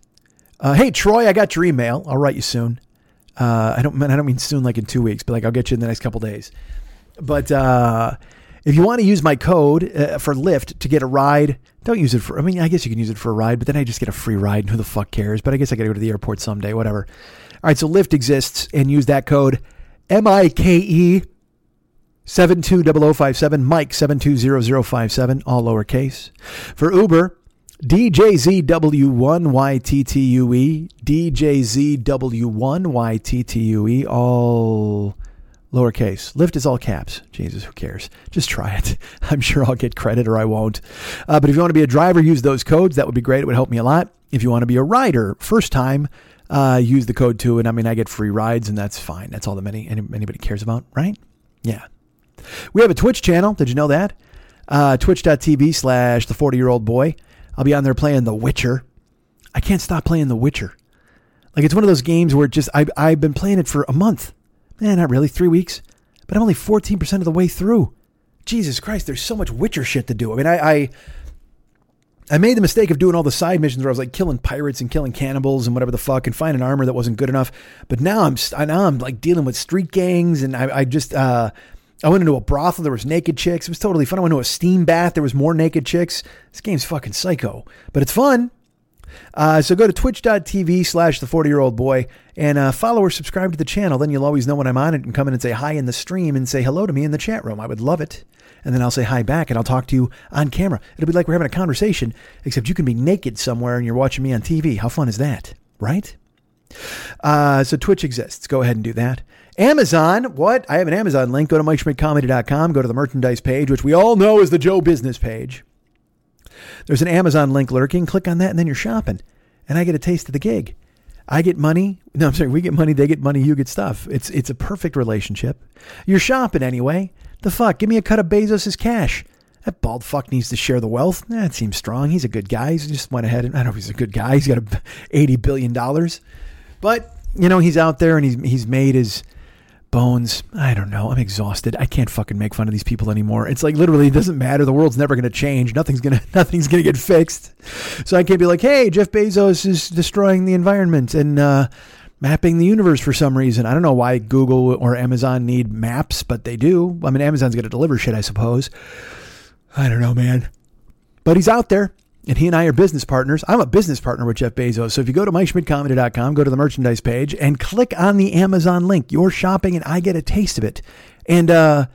Uh, hey, Troy, I got your email. I'll write you soon. Uh, I don't, mean I don't mean soon like in two weeks, but like I'll get you in the next couple days. But uh, if you want to use my code uh, for Lyft to get a ride, don't use it for. I mean, I guess you can use it for a ride, but then I just get a free ride. And who the fuck cares? But I guess I got to go to the airport someday. Whatever. All right, so Lyft exists, and use that code M I K E 720057, Mike 720057, all lowercase. For Uber, DJZW1YTTUE, DJZW1YTTUE, all lowercase. Lyft is all caps. Jesus, who cares? Just try it. <laughs> I'm sure I'll get credit or I won't. Uh, but if you want to be a driver, use those codes. That would be great. It would help me a lot. If you want to be a rider, first time, uh, use the code too. And I mean, I get free rides, and that's fine. That's all that many any, anybody cares about, right? Yeah. We have a Twitch channel. Did you know that? Uh, Twitch.tv slash the 40 year old boy. I'll be on there playing The Witcher. I can't stop playing The Witcher. Like it's one of those games where just I, I've been playing it for a month. Eh, not really, three weeks. But I'm only 14% of the way through. Jesus Christ, there's so much Witcher shit to do. I mean, I, I I made the mistake of doing all the side missions where I was like killing pirates and killing cannibals and whatever the fuck and finding armor that wasn't good enough. But now I'm now I'm like dealing with street gangs and I, I just uh, I went into a brothel. There was naked chicks. It was totally fun. I went to a steam bath. There was more naked chicks. This game's fucking psycho, but it's fun. Uh, so go to twitch.tv slash the 40 year old boy and uh, follow or subscribe to the channel. Then you'll always know when I'm on it and come in and say hi in the stream and say hello to me in the chat room. I would love it. And then I'll say hi back and I'll talk to you on camera. It'll be like we're having a conversation, except you can be naked somewhere and you're watching me on TV. How fun is that? Right? Uh, so Twitch exists. Go ahead and do that. Amazon, what? I have an Amazon link. Go to MikeSchmidtComedy.com. Go to the merchandise page, which we all know is the Joe Business page. There's an Amazon link lurking. Click on that, and then you're shopping. And I get a taste of the gig. I get money. <laughs> No, I'm sorry. We get money. They get money. You get stuff. It's it's a perfect relationship. You're shopping anyway. The fuck? Give me a cut of Bezos' cash. That bald fuck needs to share the wealth. That seems strong. He's a good guy. He just went ahead and I don't know if he's a good guy. He's got a <laughs> eighty billion dollars, but you know he's out there and he's he's made his bones. I don't know. I'm exhausted. I can't fucking make fun of these people anymore. It's like literally it doesn't matter. The world's never going to change. Nothing's going <laughs> to nothing's going to get fixed. So I can't be like, "Hey, Jeff Bezos is destroying the environment and uh, mapping the universe for some reason." I don't know why Google or Amazon need maps, but they do. I mean, Amazon's going to deliver shit, I suppose. I don't know, man. But he's out there. And he and I are business partners. I'm a business partner with Jeff Bezos. So if you go to MikeSchmidtComedy.com, go to the merchandise page, and click on the Amazon link, you're shopping, and I get a taste of it. And uh,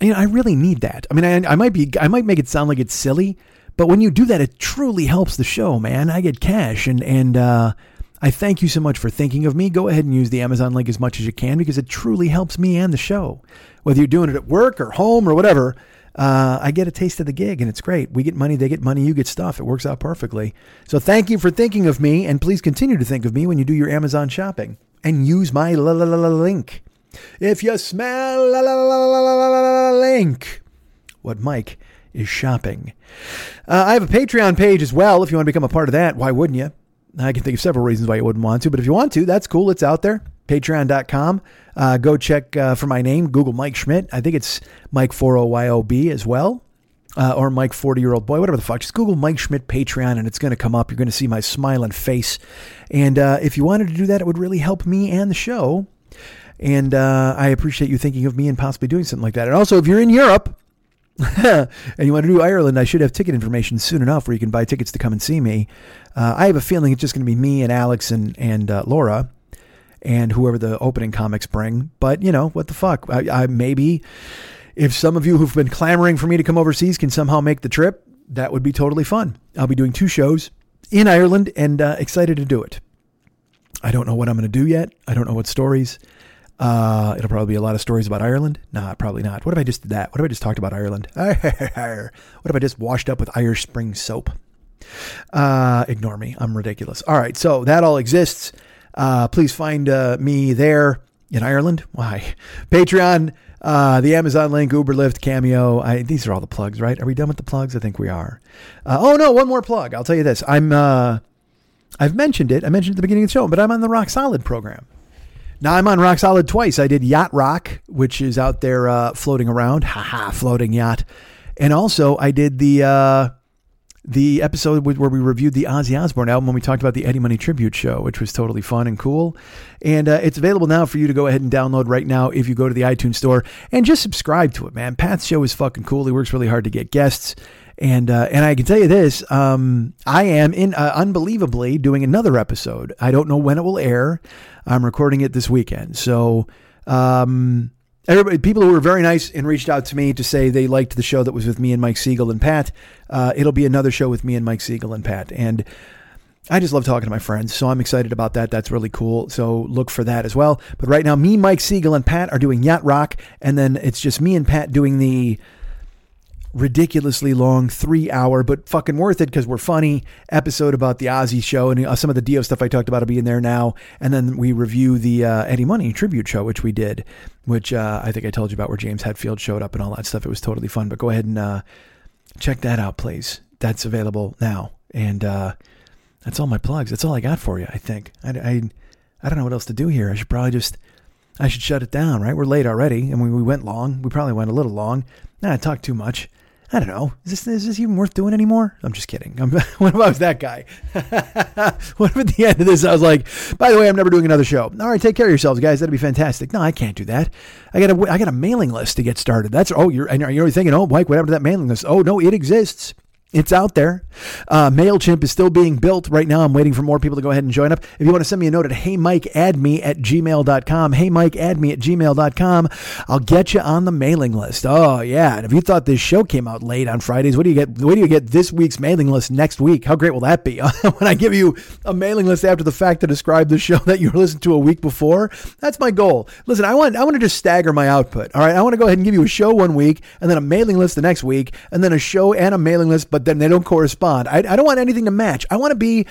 you know, I really need that. I mean, I, I might be, I might make it sound like it's silly, but when you do that, it truly helps the show, man. I get cash, and and uh, I thank you so much for thinking of me. Go ahead and use the Amazon link as much as you can because it truly helps me and the show. Whether you're doing it at work or home or whatever, uh, I get a taste of the gig and it's great. We get money, they get money, you get stuff. It works out perfectly. So thank you for thinking of me and please continue to think of me when you do your Amazon shopping and use my la la la link. If you smell la la la la link, what Mike is shopping. Uh, I have a Patreon page as well. If you want to become a part of that, why wouldn't you? I can think of several reasons why you wouldn't want to, but if you want to, that's cool. It's out there. Patreon.com. Uh, go check uh, for my name, Google Mike Schmidt. I think it's Mike 40YOB as well. Uh, or Mike 40 year old boy, whatever the fuck. Just Google Mike Schmidt Patreon and it's going to come up. You're going to see my smiling face. And uh, if you wanted to do that, it would really help me and the show. And uh, I appreciate you thinking of me and possibly doing something like that. And also, if you're in Europe, <laughs> and you want to do Ireland, I should have ticket information soon enough where you can buy tickets to come and see me. Uh, I have a feeling it's just going to be me and Alex and and uh, Laura and whoever the opening comics bring. But you know what the fuck? I, I maybe if some of you who've been clamoring for me to come overseas can somehow make the trip, that would be totally fun. I'll be doing two shows in Ireland and uh, excited to do it. I don't know what I'm going to do yet. I don't know what stories. Uh, it'll probably be a lot of stories about Ireland. Nah, probably not. What if I just did that? What if I just talked about Ireland? <laughs> what if I just washed up with Irish Spring soap? Uh, ignore me. I'm ridiculous. All right. So that all exists. Uh, please find uh, me there in Ireland. Why? <laughs> Patreon, uh, the Amazon link, Uber, Lyft, Cameo. I, these are all the plugs, right? Are we done with the plugs? I think we are. Uh, oh no, one more plug. I'll tell you this. I'm. Uh, I've mentioned it. I mentioned it at the beginning of the show, but I'm on the Rock Solid program. Now I'm on Rock Solid twice. I did Yacht Rock, which is out there uh, floating around. Haha, floating yacht. And also I did the uh, the episode where we reviewed the Ozzy Osbourne album when we talked about the Eddie Money tribute show, which was totally fun and cool. And uh, it's available now for you to go ahead and download right now if you go to the iTunes store and just subscribe to it, man. Pat's show is fucking cool. He works really hard to get guests. And uh, and I can tell you this, um, I am in uh, unbelievably doing another episode. I don't know when it will air. I'm recording it this weekend, so um, everybody, people who were very nice and reached out to me to say they liked the show that was with me and Mike Siegel and Pat. Uh, it'll be another show with me and Mike Siegel and Pat, and I just love talking to my friends, so I'm excited about that. That's really cool. So look for that as well. But right now, me, Mike Siegel, and Pat are doing Yacht Rock, and then it's just me and Pat doing the ridiculously long three hour but fucking worth it because we're funny episode about the Ozzy show and uh, some of the Dio stuff I talked about will be in there now and then we review the uh, Eddie Money tribute show which we did which uh, I think I told you about where James Hetfield showed up and all that stuff. It was totally fun but go ahead and uh, check that out please. That's available now. And uh, that's all my plugs. That's all I got for you I think. I, I, I don't know what else to do here. I should probably just I should shut it down right? We're late already and we, we went long. We probably went a little long. Nah I talked too much I don't know. Is this, is this even worth doing anymore? I'm just kidding. I'm, <laughs> what if I was that guy? <laughs> what if at the end of this I was like, by the way, I'm never doing another show. All right, take care of yourselves, guys. That'd be fantastic. No, I can't do that. I got a, I got a mailing list to get started. That's oh, you're and you're thinking, oh, Mike, what happened to that mailing list? Oh no, it exists. It's out there. Uh, MailChimp is still being built right now. I'm waiting for more people to go ahead and join up. If you want to send me a note at heymikeaddme at gmail.com, heymikeaddme at gmail.com, I'll get you on the mailing list. Oh, yeah. And if you thought this show came out late on Fridays, what do you get? What do you get this week's mailing list next week? How great will that be? <laughs> when I give you a mailing list after the fact to describe the show <laughs> that you listened to a week before, that's my goal. Listen, I want, I want to just stagger my output. All right. I want to go ahead and give you a show one week and then a mailing list the next week and then a show and a mailing list, but then they don't correspond. I, I don't want anything to match. I want to be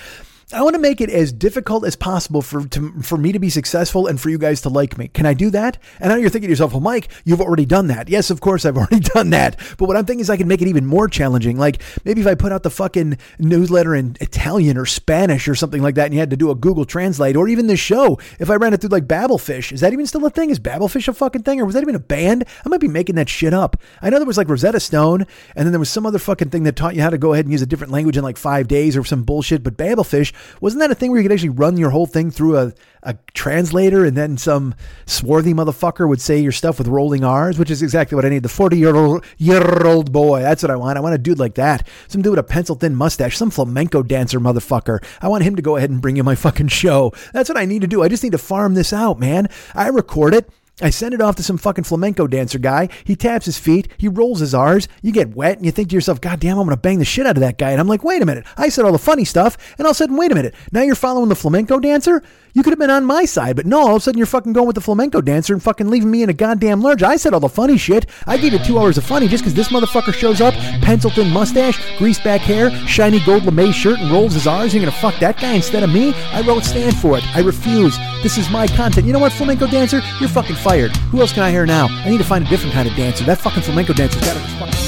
I want to make it as difficult as possible for to, for me to be successful and for you guys to like me. Can I do that? And now you're thinking to yourself, well, Mike, you've already done that. Yes, of course, I've <laughs> already done that. But what I'm thinking is I can make it even more challenging. Like maybe if I put out the fucking newsletter in Italian or Spanish or something like that, and you had to do a Google Translate, or even this show, if I ran it through like Babelfish, is that even still a thing? Is Babelfish a fucking thing, or was that even a band? I might be making that shit up. I know there was like Rosetta Stone, and then there was some other fucking thing that taught you how to go ahead and use a different language in like five days or some bullshit. But Babelfish wasn't that a thing where you could actually run your whole thing through a, a translator and then some swarthy motherfucker would say your stuff with rolling R's, which is exactly what I need. The 40 year old year old boy. That's what I want. I want a dude like that. Some dude with a pencil thin mustache, some flamenco dancer motherfucker. I want him to go ahead and bring you my fucking show. That's what I need to do. I just need to farm this out, man. I record it. I send it off to some fucking flamenco dancer guy. He taps his feet. He rolls his R's. You get wet and you think to yourself, God damn, I'm going to bang the shit out of that guy. And I'm like, wait a minute. I said all the funny stuff. And all of a sudden, wait a minute. Now you're following the flamenco dancer? You could have been on my side, but no, all of a sudden you're fucking going with the flamenco dancer and fucking leaving me in a goddamn lurch. I said all the funny shit. I gave you two hours of funny just because this motherfucker shows up, pencil thin mustache, greased back hair, shiny gold lame shirt, and rolls his R's. You're gonna fuck that guy instead of me? I won't stand for it. I refuse. This is my content. You know what, flamenco dancer? You're fucking fired. Who else can I hire now? I need to find a different kind of dancer. That fucking flamenco dancer's got to fucking.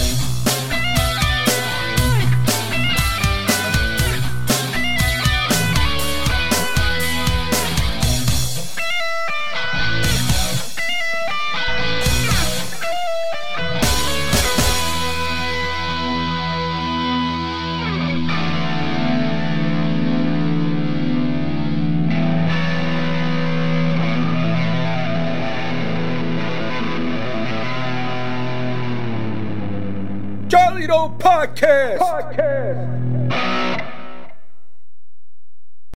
Podcast. Podcast.